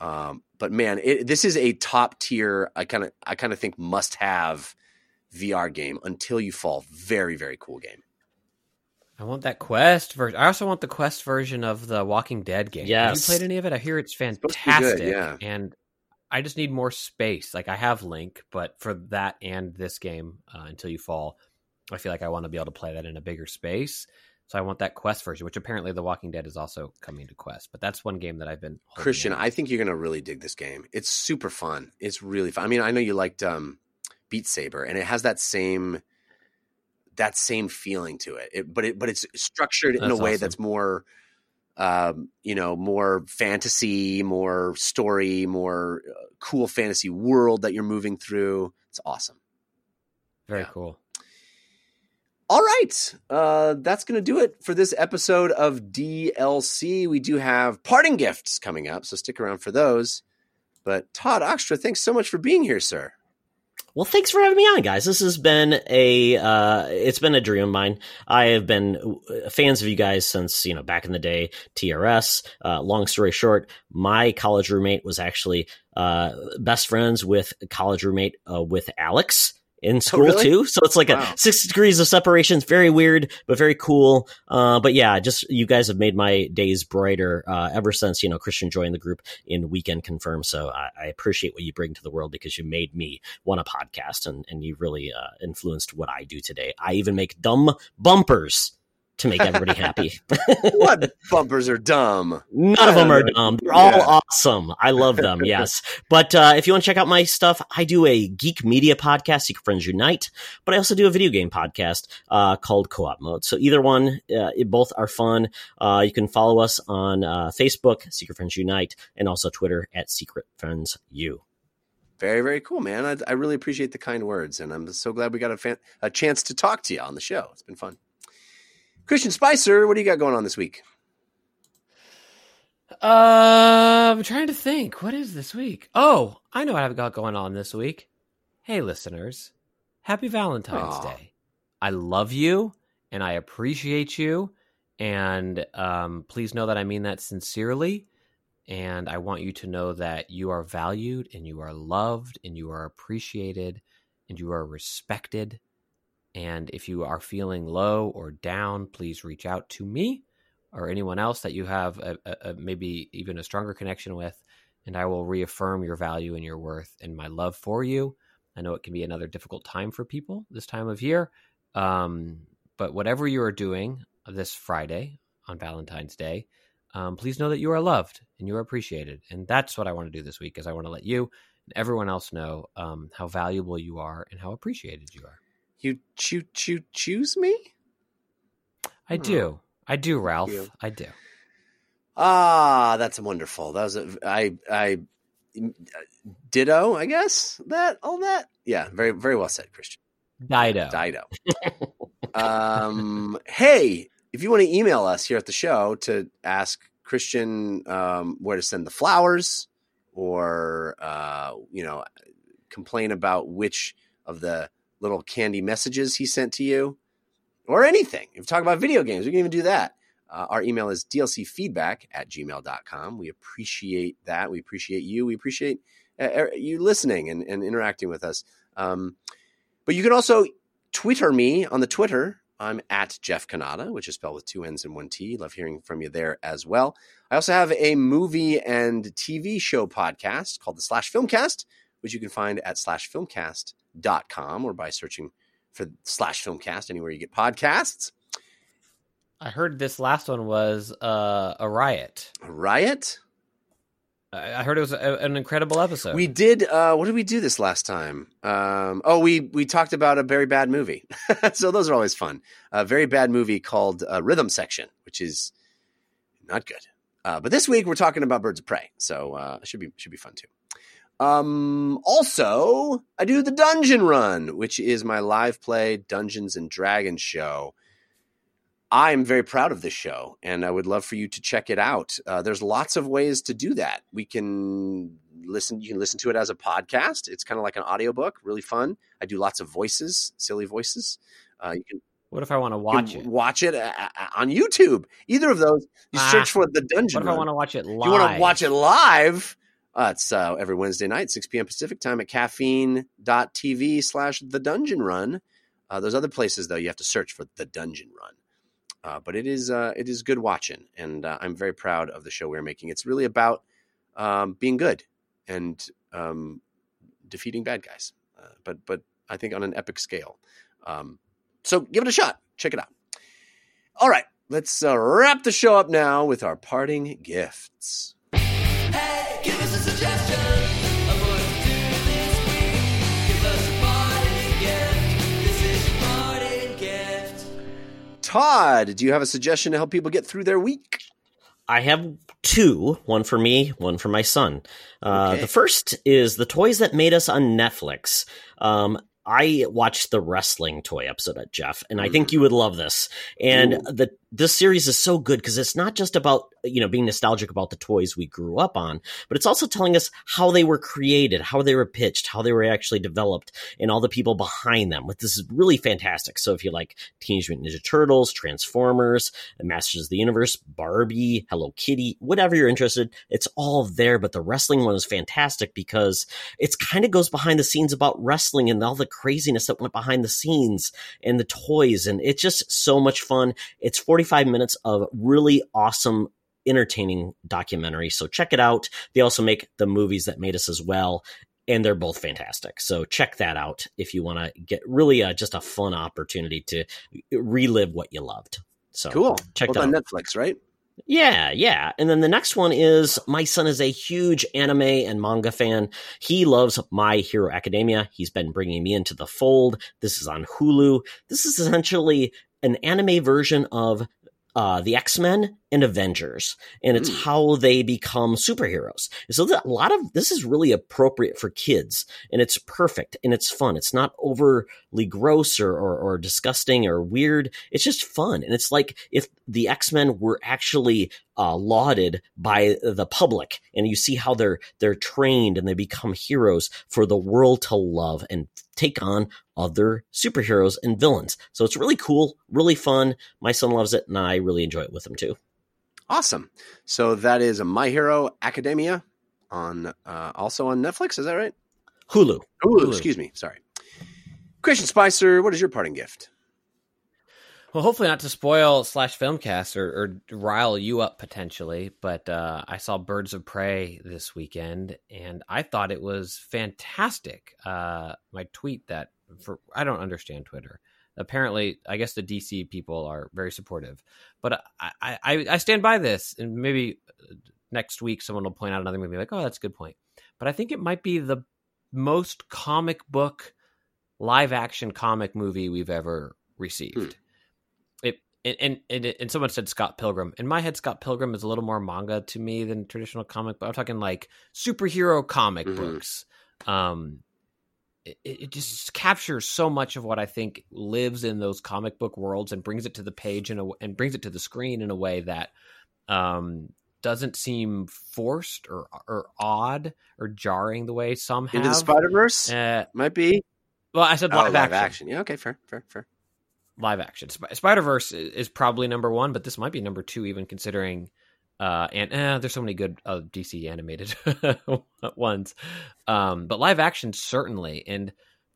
Speaker 1: Um, but man, it, this is a top tier. I kind of, I kind of think must have VR game until you fall. Very, very cool game.
Speaker 2: I want that Quest version. I also want the Quest version of the Walking Dead game.
Speaker 3: Yes.
Speaker 2: Have you played any of it? I hear it's fantastic.
Speaker 1: good, yeah.
Speaker 2: And I just need more space. Like I have Link, but for that and this game, uh, Until You Fall, I feel like I want to be able to play that in a bigger space. So I want that Quest version, which apparently The Walking Dead is also coming to Quest. But that's one game that I've been
Speaker 1: Christian,
Speaker 2: out.
Speaker 1: I think you're gonna really dig this game. It's super fun. It's really fun. I mean, I know you liked um, Beat Saber, and it has that same that same feeling to it. it but it but it's structured in a way
Speaker 2: awesome.
Speaker 1: that's more um, you know, more fantasy, more story, more uh, cool fantasy world that you're moving through. It's awesome.
Speaker 2: very
Speaker 1: yeah.
Speaker 2: cool.
Speaker 1: All right. Uh, that's going to do it for this episode of DLC. We do have parting gifts coming up, so stick around for those. But Todd Oxtra, thanks so much for being here, sir.
Speaker 3: Well, thanks for having me on, guys. This has been a uh, it's been a dream of mine. I have been uh, fans of you guys since you know back in the day. TRS. Uh, long story short, my college roommate was actually uh, best friends with college roommate uh, with Alex in school
Speaker 1: really?
Speaker 3: too. So it's like
Speaker 1: Wow.
Speaker 3: a six degrees of separation. It's very weird, but very cool. Uh, but yeah, just you guys have made my days brighter uh, ever since you know Christian joined the group in Weekend Confirm. So I, I appreciate what you bring to the world because you made me want a podcast and and you really uh, influenced what I do today. I even make dumb bumpers to make everybody happy. <laughs> <laughs>
Speaker 1: what bumpers are dumb?
Speaker 3: None of them are dumb. They're all
Speaker 1: Yeah.
Speaker 3: awesome. I love them. <laughs> Yes. But uh, if you want to check out my stuff, I do a geek media podcast, Secret Friends Unite, but I also do a video game podcast uh, called Co op Mode. So either one, uh, it- both are fun. Uh, you can follow us on uh, Facebook, Secret Friends Unite, and also Twitter at Secret Friends U.
Speaker 1: Very, very cool, man. I, I really appreciate the kind words, and I'm so glad we got a, fan, a chance to talk to you on the show. It's been fun. Christian Spicer, what do you got going on this week?
Speaker 2: Uh, I'm trying to think. What is this week? Oh, I know what I've got going on this week. Hey, listeners, happy Valentine's
Speaker 1: Aw.
Speaker 2: Day. I love you and I appreciate you. And um, please know that I mean that sincerely. And I want you to know that you are valued and you are loved and you are appreciated and you are respected. And if you are feeling low or down, please reach out to me or anyone else that you have a, a, maybe even a stronger connection with, and I will reaffirm your value and your worth and my love for you. I know it can be another difficult time for people this time of year, um, but whatever you are doing this Friday on Valentine's Day, um, please know that you are loved and you are appreciated, and that's what I want to do this week. Is I want to let you and everyone else know um, how valuable you are and how appreciated you are.
Speaker 1: You choo choo choose me?
Speaker 2: I
Speaker 1: Oh,
Speaker 2: do, I do, Ralph.
Speaker 1: you.
Speaker 2: I do.
Speaker 1: Ah, that's wonderful. That was a, I I ditto, I guess. That all that. Yeah, very very well said, Christian.
Speaker 2: Dido.
Speaker 1: Dido. <laughs> um, hey, if you want to email us here at the show to ask Christian um, where to send the flowers, or uh, you know, complain about which of the little candy messages he sent to you, or anything. If you talk about video games, we can even do that. Uh, our email is dlcfeedback at gmail.com. We appreciate that. We appreciate you. We appreciate uh, er, you listening and, and interacting with us. Um, but you can also Twitter me on the Twitter. I'm at Jeff Cannata, which is spelled with two N's and one T. Love hearing from you there as well. I also have a movie and TV show podcast called the Slash Filmcast, which you can find at slashfilmcast.com or by searching for slash filmcast anywhere you get podcasts.
Speaker 2: I heard this last one was uh, a riot.
Speaker 1: A riot.
Speaker 2: I I heard it was a, an incredible episode.
Speaker 1: We did. Uh, what did we do this last time? Um, oh, we we talked about a very bad movie. <laughs> so those are always fun. A very bad movie called uh, Rhythm Section, which is not good. Uh, but this week we're talking about Birds of Prey, so uh, it should be should be fun too. Um, also, I do the Dungeon Run, which is my live play Dungeons and Dragons show. I am very proud of this show, and I would love for you to check it out. Uh, there's lots of ways to do that. We can listen. You can listen to it as a podcast. It's kind of like an audiobook, really fun. I do lots of voices, silly voices. Uh, you can
Speaker 2: what if I want to watch it?
Speaker 1: Watch it uh, uh, on YouTube. Either of those. You
Speaker 2: Ah.
Speaker 1: search for the Dungeon
Speaker 2: What if I want to watch it live?
Speaker 1: You want to watch it live? Uh, it's uh, every Wednesday night, 6 p.m. Pacific time at caffeine.tv slash the dungeon run. Uh, those other places, though, you have to search for the dungeon run. Uh, but it is uh, it is good watching, and uh, I'm very proud of the show we're making. It's really about um, being good and um, defeating bad guys, but but I think on an epic scale. Um, so give it a shot. Check it out. All right, let's wrap the show up now with our parting gifts. Todd, do you have a suggestion to help people get through their week?
Speaker 3: I have two, one for me, one for my son. Uh,
Speaker 1: Okay.
Speaker 3: The first is the toys that made us on Netflix. Um, I watched the wrestling toy episode at Jeff, and I think you would love this. And
Speaker 1: Ooh.
Speaker 3: the this series is so good because it's not just about you know being nostalgic about the toys we grew up on, but it's also telling us how they were created, how they were pitched, how they were actually developed, and all the people behind them. Which this is really fantastic. So if you like Teenage Mutant Ninja Turtles, Transformers, Masters of the Universe, Barbie, Hello Kitty, whatever you're interested, it's all there. But the wrestling one is fantastic because it's kind of goes behind the scenes about wrestling and all the craziness that went behind the scenes and the toys. And it's just so much fun. It's 45 minutes of really awesome entertaining documentary. So check it out. They also make the movies that made us as well. And they're both fantastic. So check that out if you want to get really uh, just a fun opportunity to relive what you loved. So
Speaker 1: Cool.
Speaker 3: Check
Speaker 1: Both
Speaker 3: that
Speaker 1: on
Speaker 3: out.
Speaker 1: Netflix, right?
Speaker 3: Yeah, yeah. And then the next one is my son is a huge anime and manga fan. He loves My Hero Academia. He's been bringing me into the fold. This is on Hulu. This is essentially an anime version of uh, the X Men and Avengers, and it's
Speaker 1: Mm.
Speaker 3: how they become superheroes. So a lot of this is really appropriate for kids, and it's perfect and it's fun. It's not overly gross or, or, or disgusting or weird. It's just fun, and it's like if the X Men were actually uh, lauded by the public, and you see how they're they're trained and they become heroes for the world to love and take on other superheroes and villains. So it's really cool, really fun. My son loves it, and I really enjoy it with him too.
Speaker 1: Awesome. So that is a My Hero Academia on uh, also on Netflix. Is that right?
Speaker 3: Hulu.
Speaker 1: Hulu,
Speaker 2: Hulu.
Speaker 1: excuse me. Sorry. Christian Spicer, what is your parting gift?
Speaker 2: Well, hopefully not to spoil slash filmcast or, or rile you up potentially, but uh, I saw Birds of Prey this weekend and I thought it was fantastic. Uh, my tweet that for I don't understand Twitter. Apparently, I guess the DC people are very supportive, but I, I, I stand by this, and maybe uh, next week someone will point out another movie like, oh, that's a good point. But I think it might be the most comic book live action comic movie we've ever received.
Speaker 1: Hmm.
Speaker 2: And, and and and someone said Scott Pilgrim. In my head, Scott Pilgrim is a little more manga to me than traditional comic, but I'm talking like superhero comic
Speaker 1: Mhm.
Speaker 2: books. Um, it, it just captures so much of what I think lives in those comic book worlds and brings it to the page in a, and brings it to the screen in a way that um, doesn't seem forced or or odd or jarring the way some have.
Speaker 1: Into the Spider Verse?
Speaker 2: Uh,
Speaker 1: Might be.
Speaker 2: well, I said
Speaker 1: Oh,
Speaker 2: live,
Speaker 1: live
Speaker 2: action.
Speaker 1: action. Yeah, okay, fair, fair, fair.
Speaker 2: Live action. Sp- Spider Verse is probably number one, but this might be number two, even considering. Uh, and eh, there's so many good uh, DC animated <laughs> ones, um, but live action certainly. And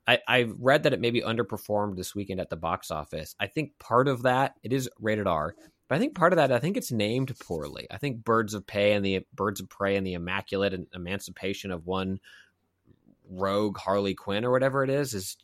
Speaker 2: I, I read that it maybe underperformed this weekend at the box office. I think part of that it is rated R, but I think part of that I think it's named poorly. I think Birds of Prey and the Birds of Prey and the Immaculate and Emancipation of one rogue Harley Quinn or whatever it is is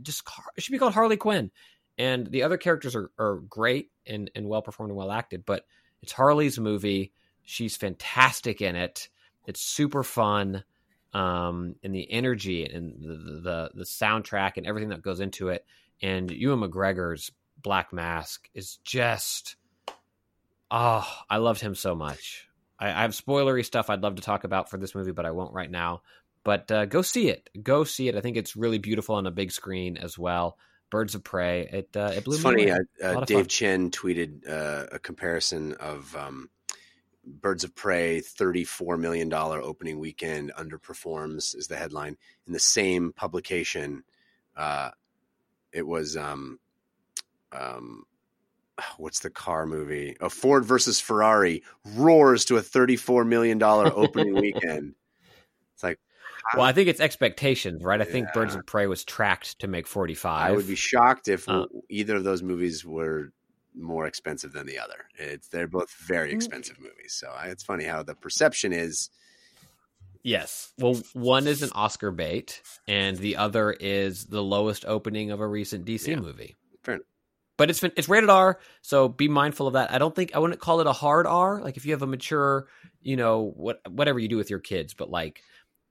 Speaker 2: just it should be called Harley Quinn. And the other characters are, are great and, and well performed and well acted, but it's Harley's movie. She's fantastic in it. It's super fun. Um, and the energy and the, the the soundtrack and everything that goes into it. And Ewan McGregor's Black Mask is just oh, I loved him so much. I, I have spoilery stuff I'd love to talk about for this movie, but I won't right now. But uh, go see it. Go see it. I think it's really beautiful on a big screen as well. Birds of Prey. It uh, it blew
Speaker 1: It's
Speaker 2: me
Speaker 1: funny.
Speaker 2: away.
Speaker 1: Uh, uh, Dave
Speaker 2: fun.
Speaker 1: Chen tweeted uh, a comparison of um, Birds of Prey, $34 million opening weekend, underperforms, is the headline. In the same publication, uh, it was, um, um, what's the car movie? A Ford versus Ferrari roars to a $34 million opening <laughs> weekend. It's like,
Speaker 2: Well, I think it's expectations, right? I think Birds of Prey was tracked to make forty five.
Speaker 1: I would be shocked if
Speaker 2: Uh,
Speaker 1: either of those movies were more expensive than the other. It's they're both very
Speaker 2: Mm.
Speaker 1: expensive movies. So I, it's funny how the perception is
Speaker 2: Yes. Well, one is an Oscar bait, and the other is the lowest opening of a recent DC
Speaker 1: Yeah.
Speaker 2: movie.
Speaker 1: Fair enough.
Speaker 2: But it's it's rated R, so be mindful of that. I don't think I wouldn't call it a hard R. Like if you have a mature, you know, what whatever you do with your kids, but like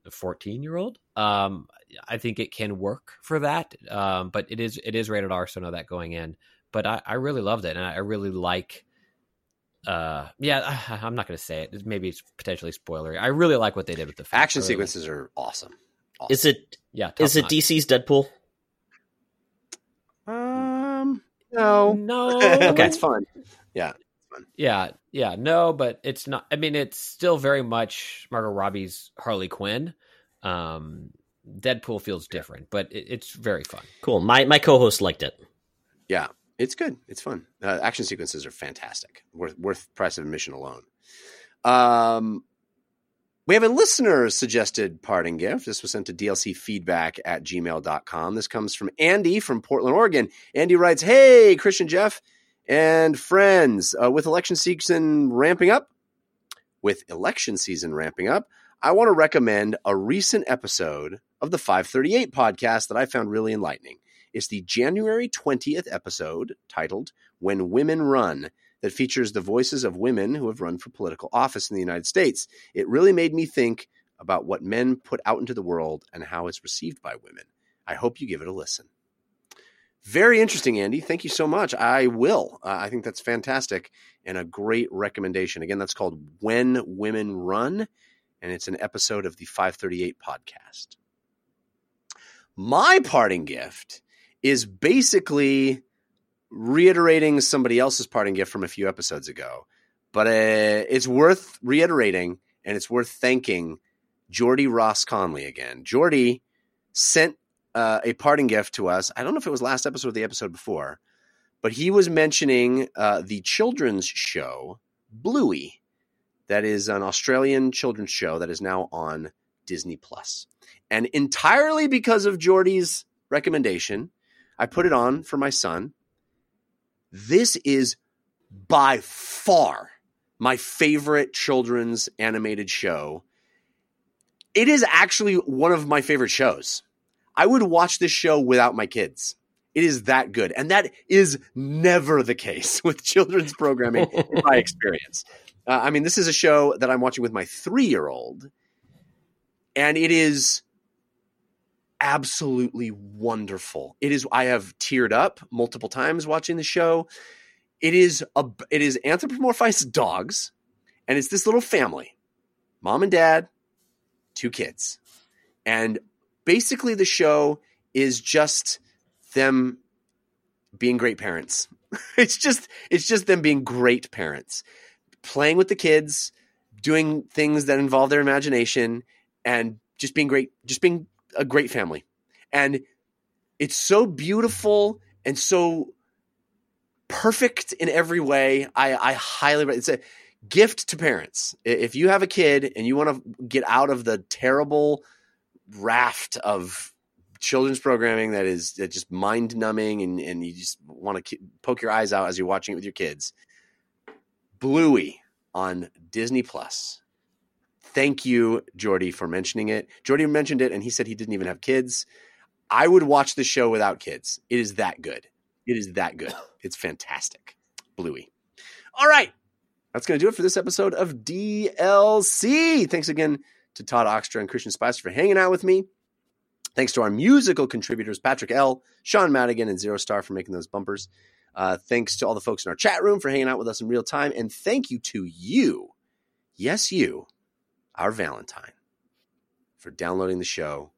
Speaker 2: a fourteen year old, um, I think it can work for that. Um, but it is it is rated R, so know that going in. But I, I really loved it, and I really like. Uh, yeah, I, <sighs> I'm not going to say it. Maybe it's potentially spoilery. I really like what they did with the film
Speaker 1: action
Speaker 2: early.
Speaker 1: sequences are awesome. awesome.
Speaker 3: Is it
Speaker 2: Yeah,
Speaker 3: is it
Speaker 2: top-notch.
Speaker 3: DC's Deadpool?
Speaker 1: Um, no.
Speaker 2: No, <laughs>
Speaker 1: okay, it's fun. Yeah,
Speaker 2: Yeah, yeah, no, but it's not. I mean, it's still very much Margot Robbie's Harley Quinn. Um, Deadpool feels different, but it, it's very fun.
Speaker 3: Cool. My my co-host liked it.
Speaker 1: yeah, it's good. It's fun. Uh, action sequences are fantastic. Worth worth price of admission alone. Um, we have a listener suggested parting gift. This was sent to DLC feedback at gmail.com. This comes from Andy from Portland, Oregon. Andy writes, Hey, Christian Jeff and friends, uh, with election season ramping up, with election season ramping up, I want to recommend a recent episode of the 538 podcast that I found really enlightening. It's the January 20th episode titled When Women Run that features the voices of women who have run for political office in the United States. It really made me think about what men put out into the world and how it's received by women. I hope you give it a listen. Very interesting, Andy. Thank you so much. I will. Uh, I think that's fantastic and a great recommendation. Again, that's called When Women Run, and it's an episode of the 538 podcast. My parting gift is basically reiterating somebody else's parting gift from a few episodes ago. but uh, it's worth reiterating and it's worth thanking Jordy Ross Conley again. Jordy sent uh, a parting gift to us. I don't know if it was last episode or the episode before, but he was mentioning uh, the children's show Bluey. That is an Australian children's show that is now on Disney Plus. And entirely because of Jordy's recommendation, I put it on for my son. This is by far my favorite children's animated show. It is actually one of my favorite shows. I would watch this show without my kids. It is that good. And that is never the case <laughs> with children's programming in my experience. Uh, I mean, this is a show that I'm watching with my three year old, and it is absolutely wonderful. It is, I have teared up multiple times watching the show. It is a, it is anthropomorphized dogs, and it's this little family, mom and dad, two kids, and basically the show is just them being great parents. <laughs> it's just it's just them being great parents, playing with the kids, doing things that involve their imagination, and just being great, just being a great family. And it's so beautiful and so perfect in every way. I, I highly it's a gift to parents. If you have a kid and you want to get out of the terrible raft of children's programming that is that just mind numbing and, and you just want to poke your eyes out as you're watching it with your kids. Bluey on Disney Plus. Thank you, Jordy, for mentioning it. Jordy mentioned it and he said he didn't even have kids. I would watch the show without kids. It is that good. It is that good. <laughs> It's fantastic. Bluey. All right. That's going to do it for this episode of DLC. Thanks again to Todd Oxtra and Christian Spicer for hanging out with me. Thanks to our musical contributors, Patrick L., Sean Madigan, and Zero Star for making those bumpers. Uh, thanks to all the folks in our chat room for hanging out with us in real time. And thank you to you, yes, you, our Valentine, for downloading the show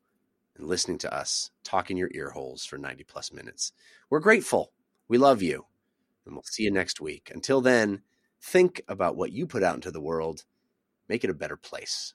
Speaker 1: and listening to us talk in your ear holes for 90 plus minutes. We're grateful. We love you. And we'll see you next week. Until then, think about what you put out into the world, make it a better place.